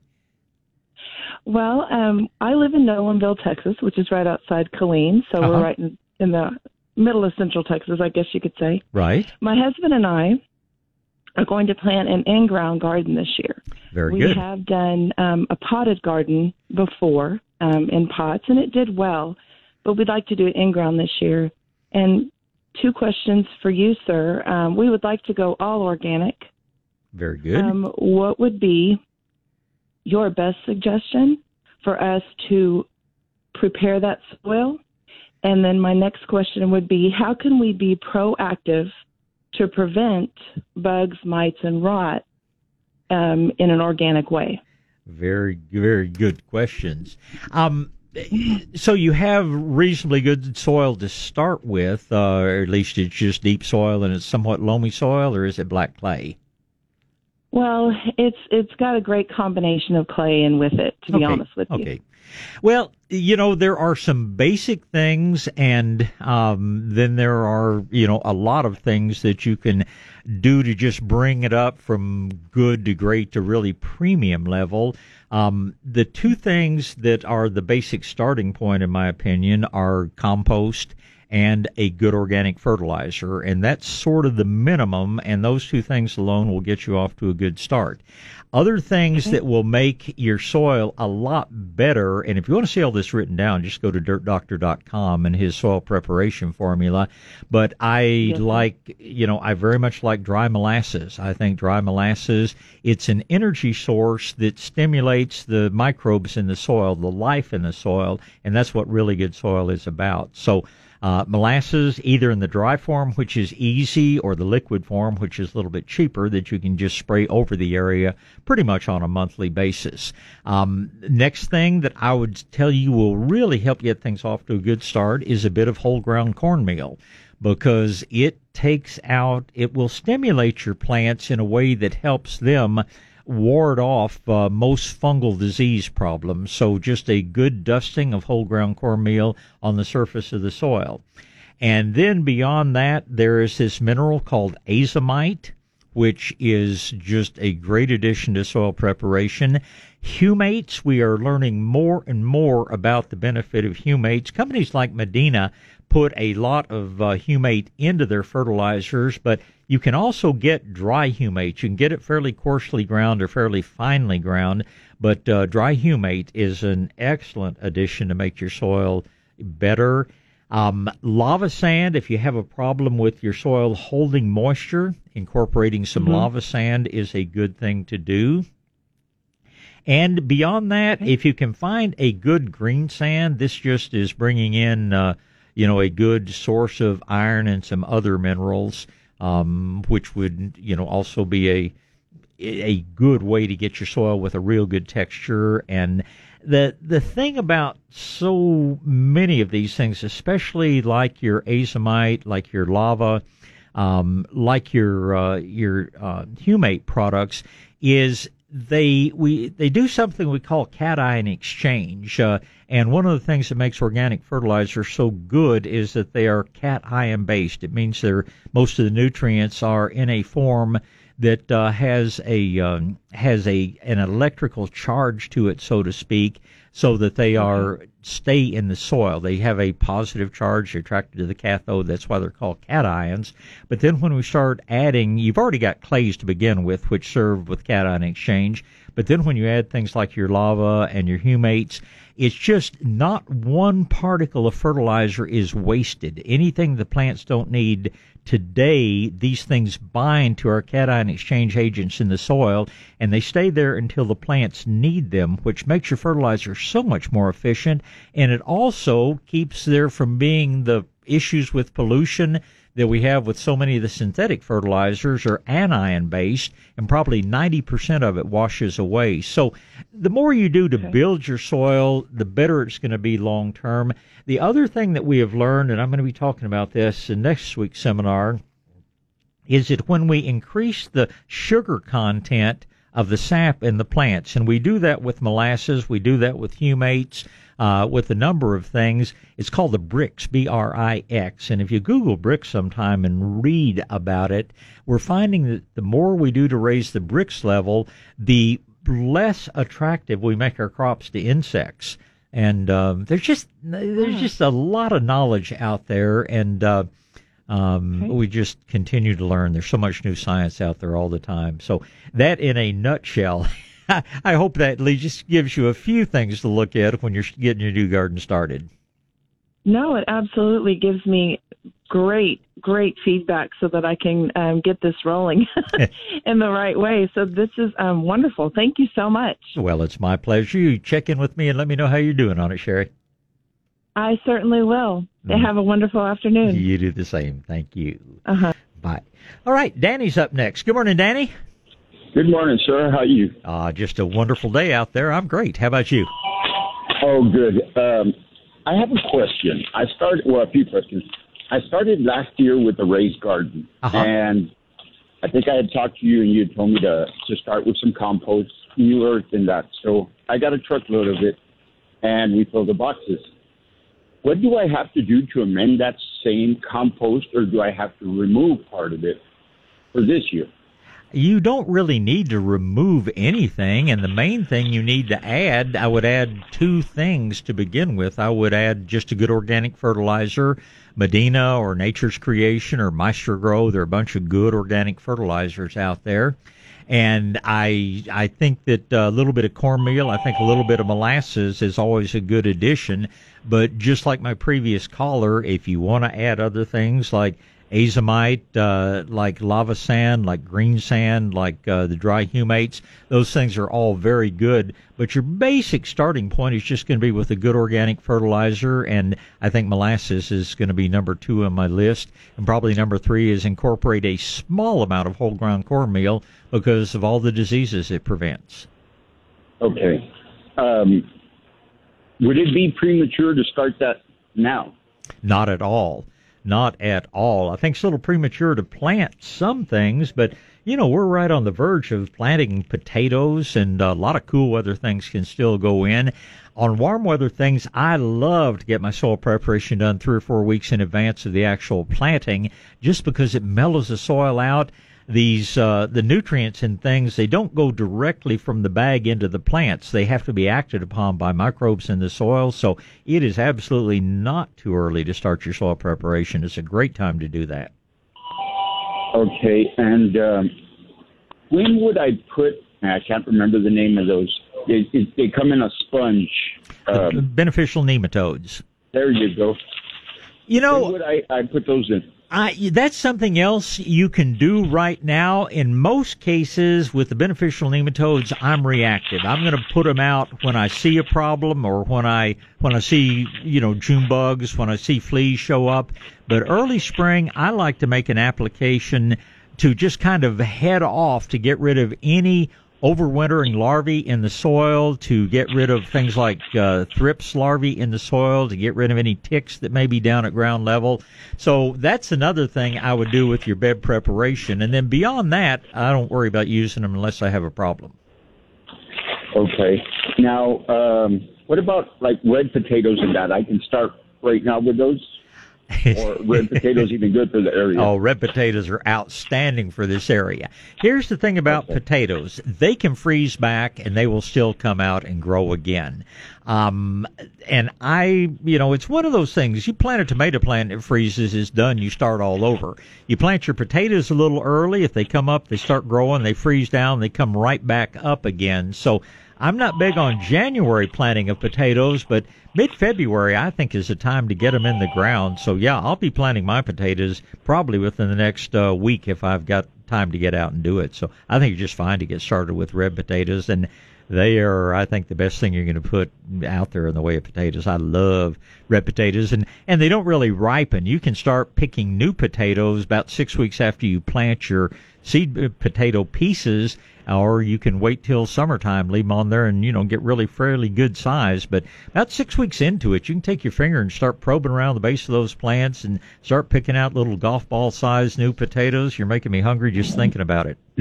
well, um, I live in Nolanville, Texas, which is right outside Killeen, so Uh-huh. we're right in, in the middle of Central Texas, I guess you could say. Right. My husband and I are going to plant an in-ground garden this year. Very we good. We have done um, a potted garden before um, in pots, and it did well. But we'd like to do it in ground this year. And two questions for you, sir. Um, we would like to go all organic. Very good. Um, what would be your best suggestion for us to prepare that soil? And then my next question would be how can we be proactive to prevent bugs, mites, and rot um, in an organic way? Very, very good questions. Um, so you have reasonably good soil to start with, uh, or at least it's just deep soil and it's somewhat loamy soil, or is it black clay? Well, it's it's got a great combination of clay in with it. To be Okay, honest with you. Okay. Well, you know, there are some basic things, and um, then there are, you know, a lot of things that you can do to just bring it up from good to great to really premium level. Um, the two things that are the basic starting point, in my opinion, are compost and a good organic fertilizer. And that's sort of the minimum, and those two things alone will get you off to a good start. Other things that will make your soil a lot better, and if you want to see all this written down, just go to dirtdoctor.com and his soil preparation formula. But I like, you know, I very much like dry molasses. I think dry molasses, it's an energy source that stimulates the microbes in the soil, the life in the soil, and that's what really good soil is about. So, uh, molasses, either in the dry form, which is easy, or the liquid form, which is a little bit cheaper, that you can just spray over the area pretty much on a monthly basis. Um, next thing that I would tell you will really help get things off to a good start is a bit of whole ground cornmeal because it takes out, it will stimulate your plants in a way that helps them ward off uh, most fungal disease problems. So just a good dusting of whole ground cornmeal on the surface of the soil. And then beyond that, there is this mineral called azomite, which is just a great addition to soil preparation. Humates, we are learning more and more about the benefit of humates. Companies like Medina put a lot of uh, humate into their fertilizers, but you can also get dry humate. You can get it fairly coarsely ground or fairly finely ground, but uh, dry humate is an excellent addition to make your soil better. Um, lava sand, if you have a problem with your soil holding moisture, incorporating some Mhm. lava sand is a good thing to do. And beyond that, if you can find a good green sand, this just is bringing in, uh, you know, a good source of iron and some other minerals, um, which would, you know, also be a a good way to get your soil with a real good texture. And the the thing about so many of these things, especially like your azomite, like your lava, um, like your uh, your uh, humate products, is they we they do something we call cation exchange. Uh, and one of the things that makes organic fertilizer so good is that they are cation based. It means they're most of the nutrients are in a form that uh, has a um, has a an electrical charge to it, so to speak, so that they mm-hmm. are stay in the soil. They have a positive charge they're attracted to the cathode. That's why they're called cations. But then when we start adding, you've already got clays to begin with, which serve with cation exchange. But then when you add things like your lava and your humates, it's just not one particle of fertilizer is wasted. Anything the plants don't need today, these things bind to our cation exchange agents in the soil and they stay there until the plants need them, which makes your fertilizer so much more efficient. And it also keeps there from being the issues with pollution that we have with so many of the synthetic fertilizers are anion based, and probably 90% of it washes away. So the more you do to build your soil, the better it's going to be long term. The other thing that we have learned, and I'm going to be talking about this in next week's seminar, is that when we increase the sugar content of the sap in the plants, and we do that with molasses, we do that with humates, uh, with a number of things. It's called the Brix, B R I X. And if you Google Brix sometime and read about it, we're finding that the more we do to raise the Brix level, the less attractive we make our crops to insects. And um, there's just there's just a lot of knowledge out there, and uh, um, okay. we just continue to learn. There's so much new science out there all the time. So that, in a nutshell. I hope that at least gives you a few things to look at when you're getting your new garden started. No, it absolutely gives me great, great feedback so that I can um, get this rolling in the right way. So this is um, wonderful. Thank you so much. Well, it's my pleasure. You check in with me and let me know how you're doing on it, Sherry. I certainly will. Mm. Have a wonderful afternoon. You do the same. Thank you. Uh huh. Bye. All right, Danny's up next. Good morning, Danny. Good morning, sir. How are you? Uh, just a wonderful day out there. I'm great. How about you? Oh, good. Um, I have a question. I started, well, a few questions. I started last year with a raised garden, uh-huh. and I think I had talked to you, and you had told me to to start with some compost, new earth, and that. So I got a truckload of it, and we filled the boxes. What do I have to do to amend that same compost, or do I have to remove part of it for this year? you don't really need to remove anything. And the main thing you need to add, I would add two things to begin with. I would add just a good organic fertilizer, Medina or Nature's Creation or Maestro Grow. There are a bunch of good organic fertilizers out there. And I I think that a little bit of cornmeal, I think a little bit of molasses is always a good addition. But just like my previous caller, if you want to add other things like azomite, uh, like lava sand, like green sand, like uh, the dry humates. Those things are all very good. But your basic starting point is just going to be with a good organic fertilizer, and I think molasses is going to be number two on my list. And probably number three is incorporate a small amount of whole ground cornmeal because of all the diseases it prevents. Okay. Um, would it be premature to start that now? Not at all not at all. I think it's a little premature to plant some things, but you know, we're right on the verge of planting potatoes and a lot of cool weather things can still go in. On warm weather things, I love to get my soil preparation done three or four weeks in advance of the actual planting just because it mellows the soil out these uh, the nutrients and things they don't go directly from the bag into the plants. They have to be acted upon by microbes in the soil. So it is absolutely not too early to start your soil preparation. It's a great time to do that. Okay and um, when would i put i can't remember the name of those they, they come in a sponge um, beneficial nematodes. There you go. You know when would I, I put those in I, that's something else you can do right now. In most cases, with the beneficial nematodes, I'm reactive. I'm going to put them out when I see a problem or when I when I see you know June bugs, when I see fleas show up. But early spring, I like to make an application to just kind of head off to get rid of any overwintering larvae in the soil, to get rid of things like uh, thrips larvae in the soil, to get rid of any ticks that may be down at ground level. So that's another thing I would do with your bed preparation. And then beyond that, I don't worry about using them unless I have a problem. Okay. Now, um, what about like red potatoes and that? I can start right now with those or red potatoes even good for the area? Oh, red potatoes are outstanding for this area. Here's the thing about okay. potatoes: they can freeze back and they will still come out and grow again. Um, and I, you know, it's one of those things. You plant a tomato plant, it freezes, it's done. You start all over. You plant your potatoes a little early. If they come up, they start growing, they freeze down, they come right back up again. So I'm not big on January planting of potatoes, but mid-February I think is the time to get them in the ground. So yeah, I'll be planting my potatoes probably within the next uh, week if I've got time to get out and do it. So I think it's just fine to get started with red potatoes and they are, I think, the best thing you're going to put out there in the way of potatoes. I love red potatoes, and and they don't really ripen. You can start picking new potatoes about six weeks after you plant your seed potato pieces, or you can wait till summertime, leave them on there, and you know get really fairly good size. But about six weeks into it, you can take your finger and start probing around the base of those plants and start picking out little golf ball size new potatoes. You're making me hungry just thinking about it.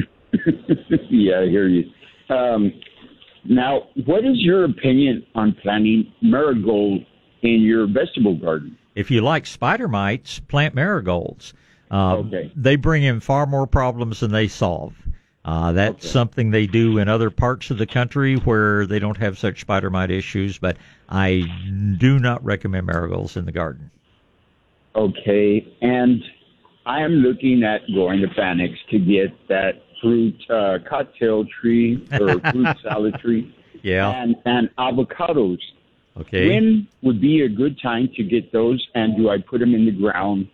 yeah, I hear you. Um, now, what is your opinion on planting marigold in your vegetable garden? If you like spider mites, plant marigolds. Um, Okay. They bring in far more problems than they solve. Uh, that's something they do in other parts of the country where they don't have such spider mite issues, but I do not recommend marigolds in the garden. Okay, and I am looking at going to Phoenix to get that fruit uh, cocktail tree or fruit salad tree. Yeah. And and avocados. Okay. When would be a good time to get those? And do I put them in the ground,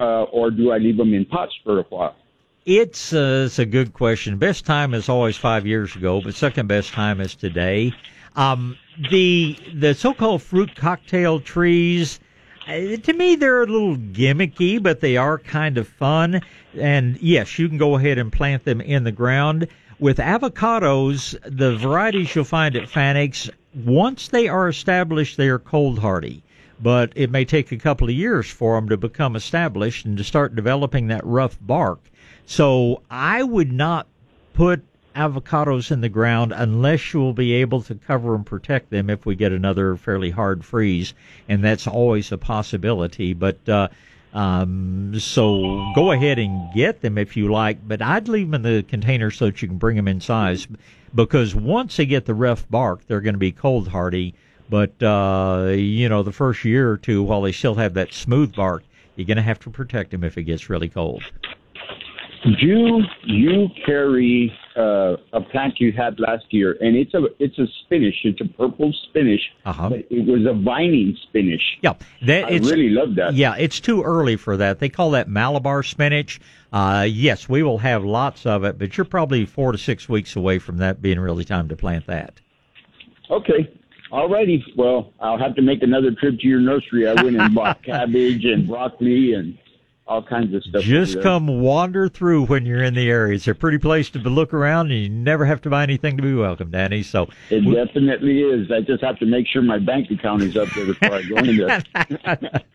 uh, or do I leave them in pots for a while? It's, uh, it's a good question. Best time is always five years ago, but second best time is today. Um, the the so-called fruit cocktail trees, Uh, to me, they're a little gimmicky, but they are kind of fun. And yes, you can go ahead and plant them in the ground. With avocados, the varieties you'll find at Fanick's, once they are established, they are cold hardy. But it may take a couple of years for them to become established and to start developing that rough bark. So I would not put avocados in the ground unless you will be able to cover and protect them if we get another fairly hard freeze, and that's always a possibility. But uh, um, so go ahead and get them if you like, but I'd leave them in the container so that you can bring them in size, because once they get the rough bark, they're going to be cold hardy. But uh, you know, the first year or two, while they still have that smooth bark, you're going to have to protect them if it gets really cold. Do you carry uh, a plant you had last year, and it's a it's a spinach. It's a purple spinach, uh-huh. it was a vining spinach. Yeah, that, I really love that. Yeah, it's too early for that. They call that Malabar spinach. Uh, yes, we will have lots of it, but you're probably four to six weeks away from that being really time to plant that. Okay. Alrighty. Well, I'll have to make another trip to your nursery. I went and bought cabbage and broccoli and all kinds of stuff. Just come wander through when you're in the area. It's a pretty place to look around, and you never have to buy anything to be welcome, Danny. So It definitely is. I just have to make sure my bank account is up there before I go in there.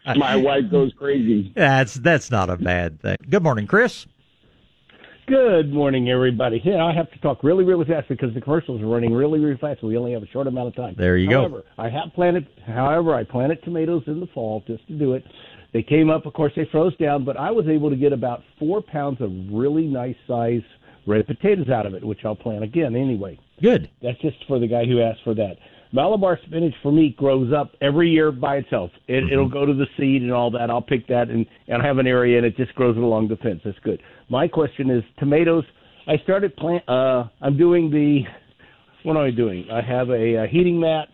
my wife goes crazy. that's that's not a bad thing. Good morning, Chris. Good morning, everybody. Yeah, I have to talk really, really fast because the commercials are running really, really fast. So we only have a short amount of time. There you go. however, I have planted. However, I planted tomatoes in the fall just to do it. They came up. Of course, they froze down, but I was able to get about four pounds of really nice size red potatoes out of it, which I'll plant again anyway. Good. That's just for the guy who asked for that. Malabar spinach for me grows up every year by itself. It, Mm-hmm. It'll go to the seed and all that. I'll pick that and and I have an area and it just grows along the fence. That's good. My question is tomatoes. I started plant. Uh, I'm doing the. What am I doing? I have a, a heating mat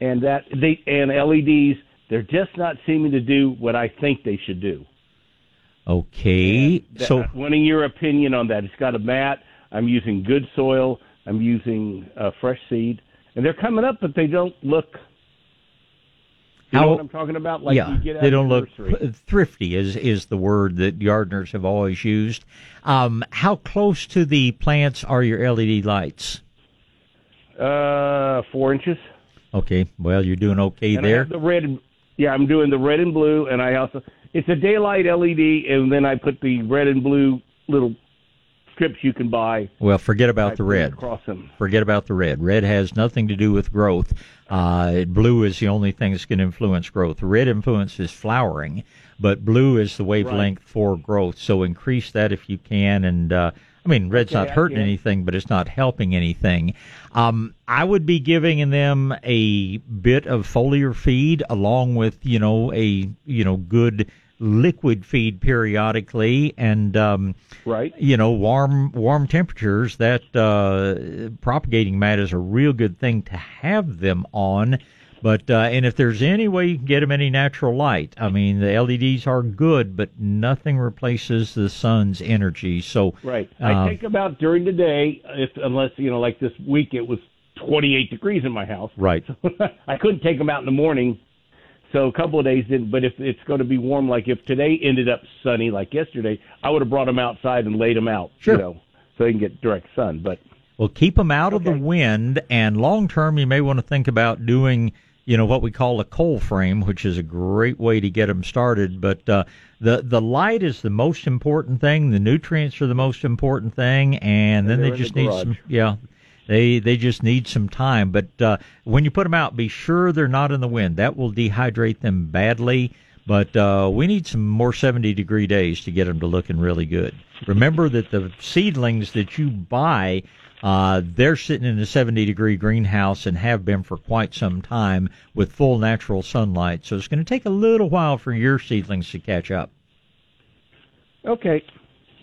and that they and LEDs. They're just not seeming to do what I think they should do. Okay, That- so wanting your opinion on that. It's got a mat. I'm using good soil. I'm using uh, fresh seed, and they're coming up, but they don't look. You know How- what I'm talking about? Like yeah, you get out they don't look thrifty. Is is the word that gardeners have always used? Um, how close to the plants are your LED lights? Uh, four inches. Okay, well you're doing okay and there. the red. Yeah, I'm doing the red and blue, and I also it's a daylight LED, and then I put the red and blue little strips you can buy. Well, forget about the red. across them. Forget about the red. Red has nothing to do with growth. Uh, blue is the only thing that's going to influence growth. Red influences flowering, but blue is the wavelength for growth. So increase that if you can. And uh, I mean, red's Okay, not hurting anything, but it's not helping anything. Um, I would be giving them a bit of foliar feed along with you know a you know good liquid feed periodically and um, right. you know warm warm temperatures that uh, propagating mat is a real good thing to have them on But uh, and if there's any way you can get them any natural light, I mean the LEDs are good, but nothing replaces the sun's energy. So Right. uh, I take them out during the day, if unless you know, like this week, it was 28 degrees in my house. right. so I couldn't take them out in the morning, so a couple of days didn't. But if it's going to be warm, like if today ended up sunny, like yesterday, I would have brought them outside and laid them out. Sure. You know, so they can get direct sun. But Well, keep them out of the wind, and long term, you may want to think about doing, you know, what we call a cold frame, which is a great way to get them started. But uh, the the light is the most important thing. The nutrients are the most important thing, and then they're they just the need some, yeah. They they just need some time, but uh, when you put them out, be sure they're not in the wind. That will dehydrate them badly. But uh, we need some more 70 degree days to get them to looking really good. Remember that the seedlings that you buy, uh, they're sitting in a 70 degree greenhouse and have been for quite some time with full natural sunlight. So it's going to take a little while for your seedlings to catch up. okay,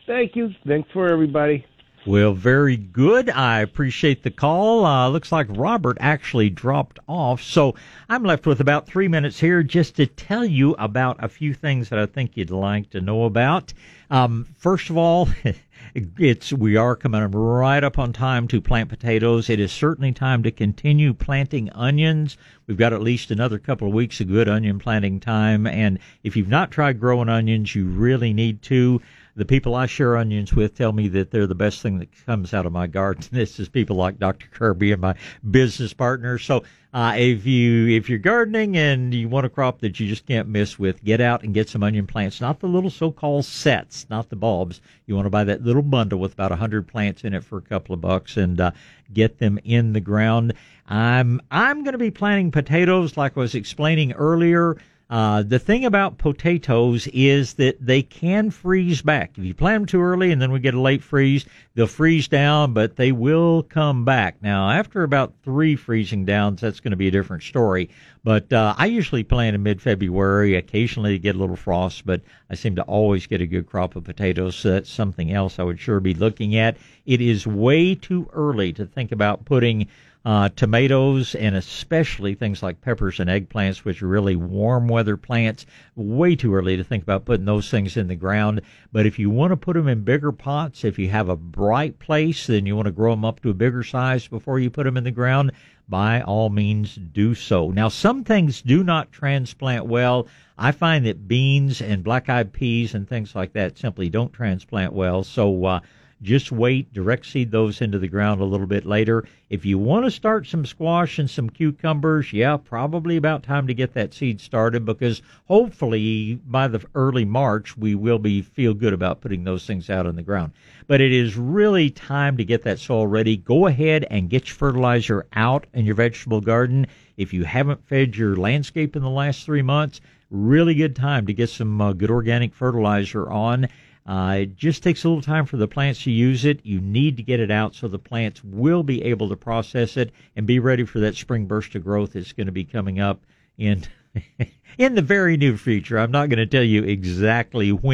thank you. Thanks for everybody. Well, very good. I appreciate the call. Uh, looks like Robert actually dropped off. So I'm left with about three minutes here just to tell you about a few things that I think you'd like to know about. Um, first of all, it's we are coming right up on time to plant potatoes. It is certainly time to continue planting onions. We've got at least another couple of weeks of good onion planting time, and if you've not tried growing onions, you really need to the people I share onions with tell me that they're the best thing that comes out of my garden. This is people like Dr. Kirby and my business partner. So uh, if you if you're gardening and you want a crop that you just can't miss with, get out and get some onion plants. Not the little so-called sets, not the bulbs. You want to buy that little bundle with about a hundred plants in it for a couple of bucks and uh, get them in the ground. I'm I'm going to be planting potatoes like I was explaining earlier. Uh, the thing about potatoes is that they can freeze back. If you plant them too early and then we get a late freeze, they'll freeze down, but they will come back. Now, after about three freezing downs, that's going to be a different story. But uh, I usually plant in mid-February. Occasionally get a little frost, but I seem to always get a good crop of potatoes. So that's something else I would sure be looking at. It is way too early to think about putting uh, tomatoes and especially things like peppers and eggplants, which are really warm weather plants. Way too early to think about putting those things in the ground. But if you want to put them in bigger pots, if you have a bright place, then you want to grow them up to a bigger size before you put them in the ground. By all means, do so. Now, some things do not transplant well. I find that beans and black eyed peas and things like that simply don't transplant well. So, uh, just wait, direct seed those into the ground a little bit later. If you want to start some squash and some cucumbers, yeah, probably about time to get that seed started because hopefully by the early March we will be feel good about putting those things out in the ground. But it is really time to get that soil ready. Go ahead and get your fertilizer out in your vegetable garden. If you haven't fed your landscape in the last three months, really good time to get some uh, good organic fertilizer on. Uh, it just takes a little time for the plants to use it. You need to get it out so the plants will be able to process it and be ready for that spring burst of growth that's going to be coming up in in the very near future. I'm not going to tell you exactly when.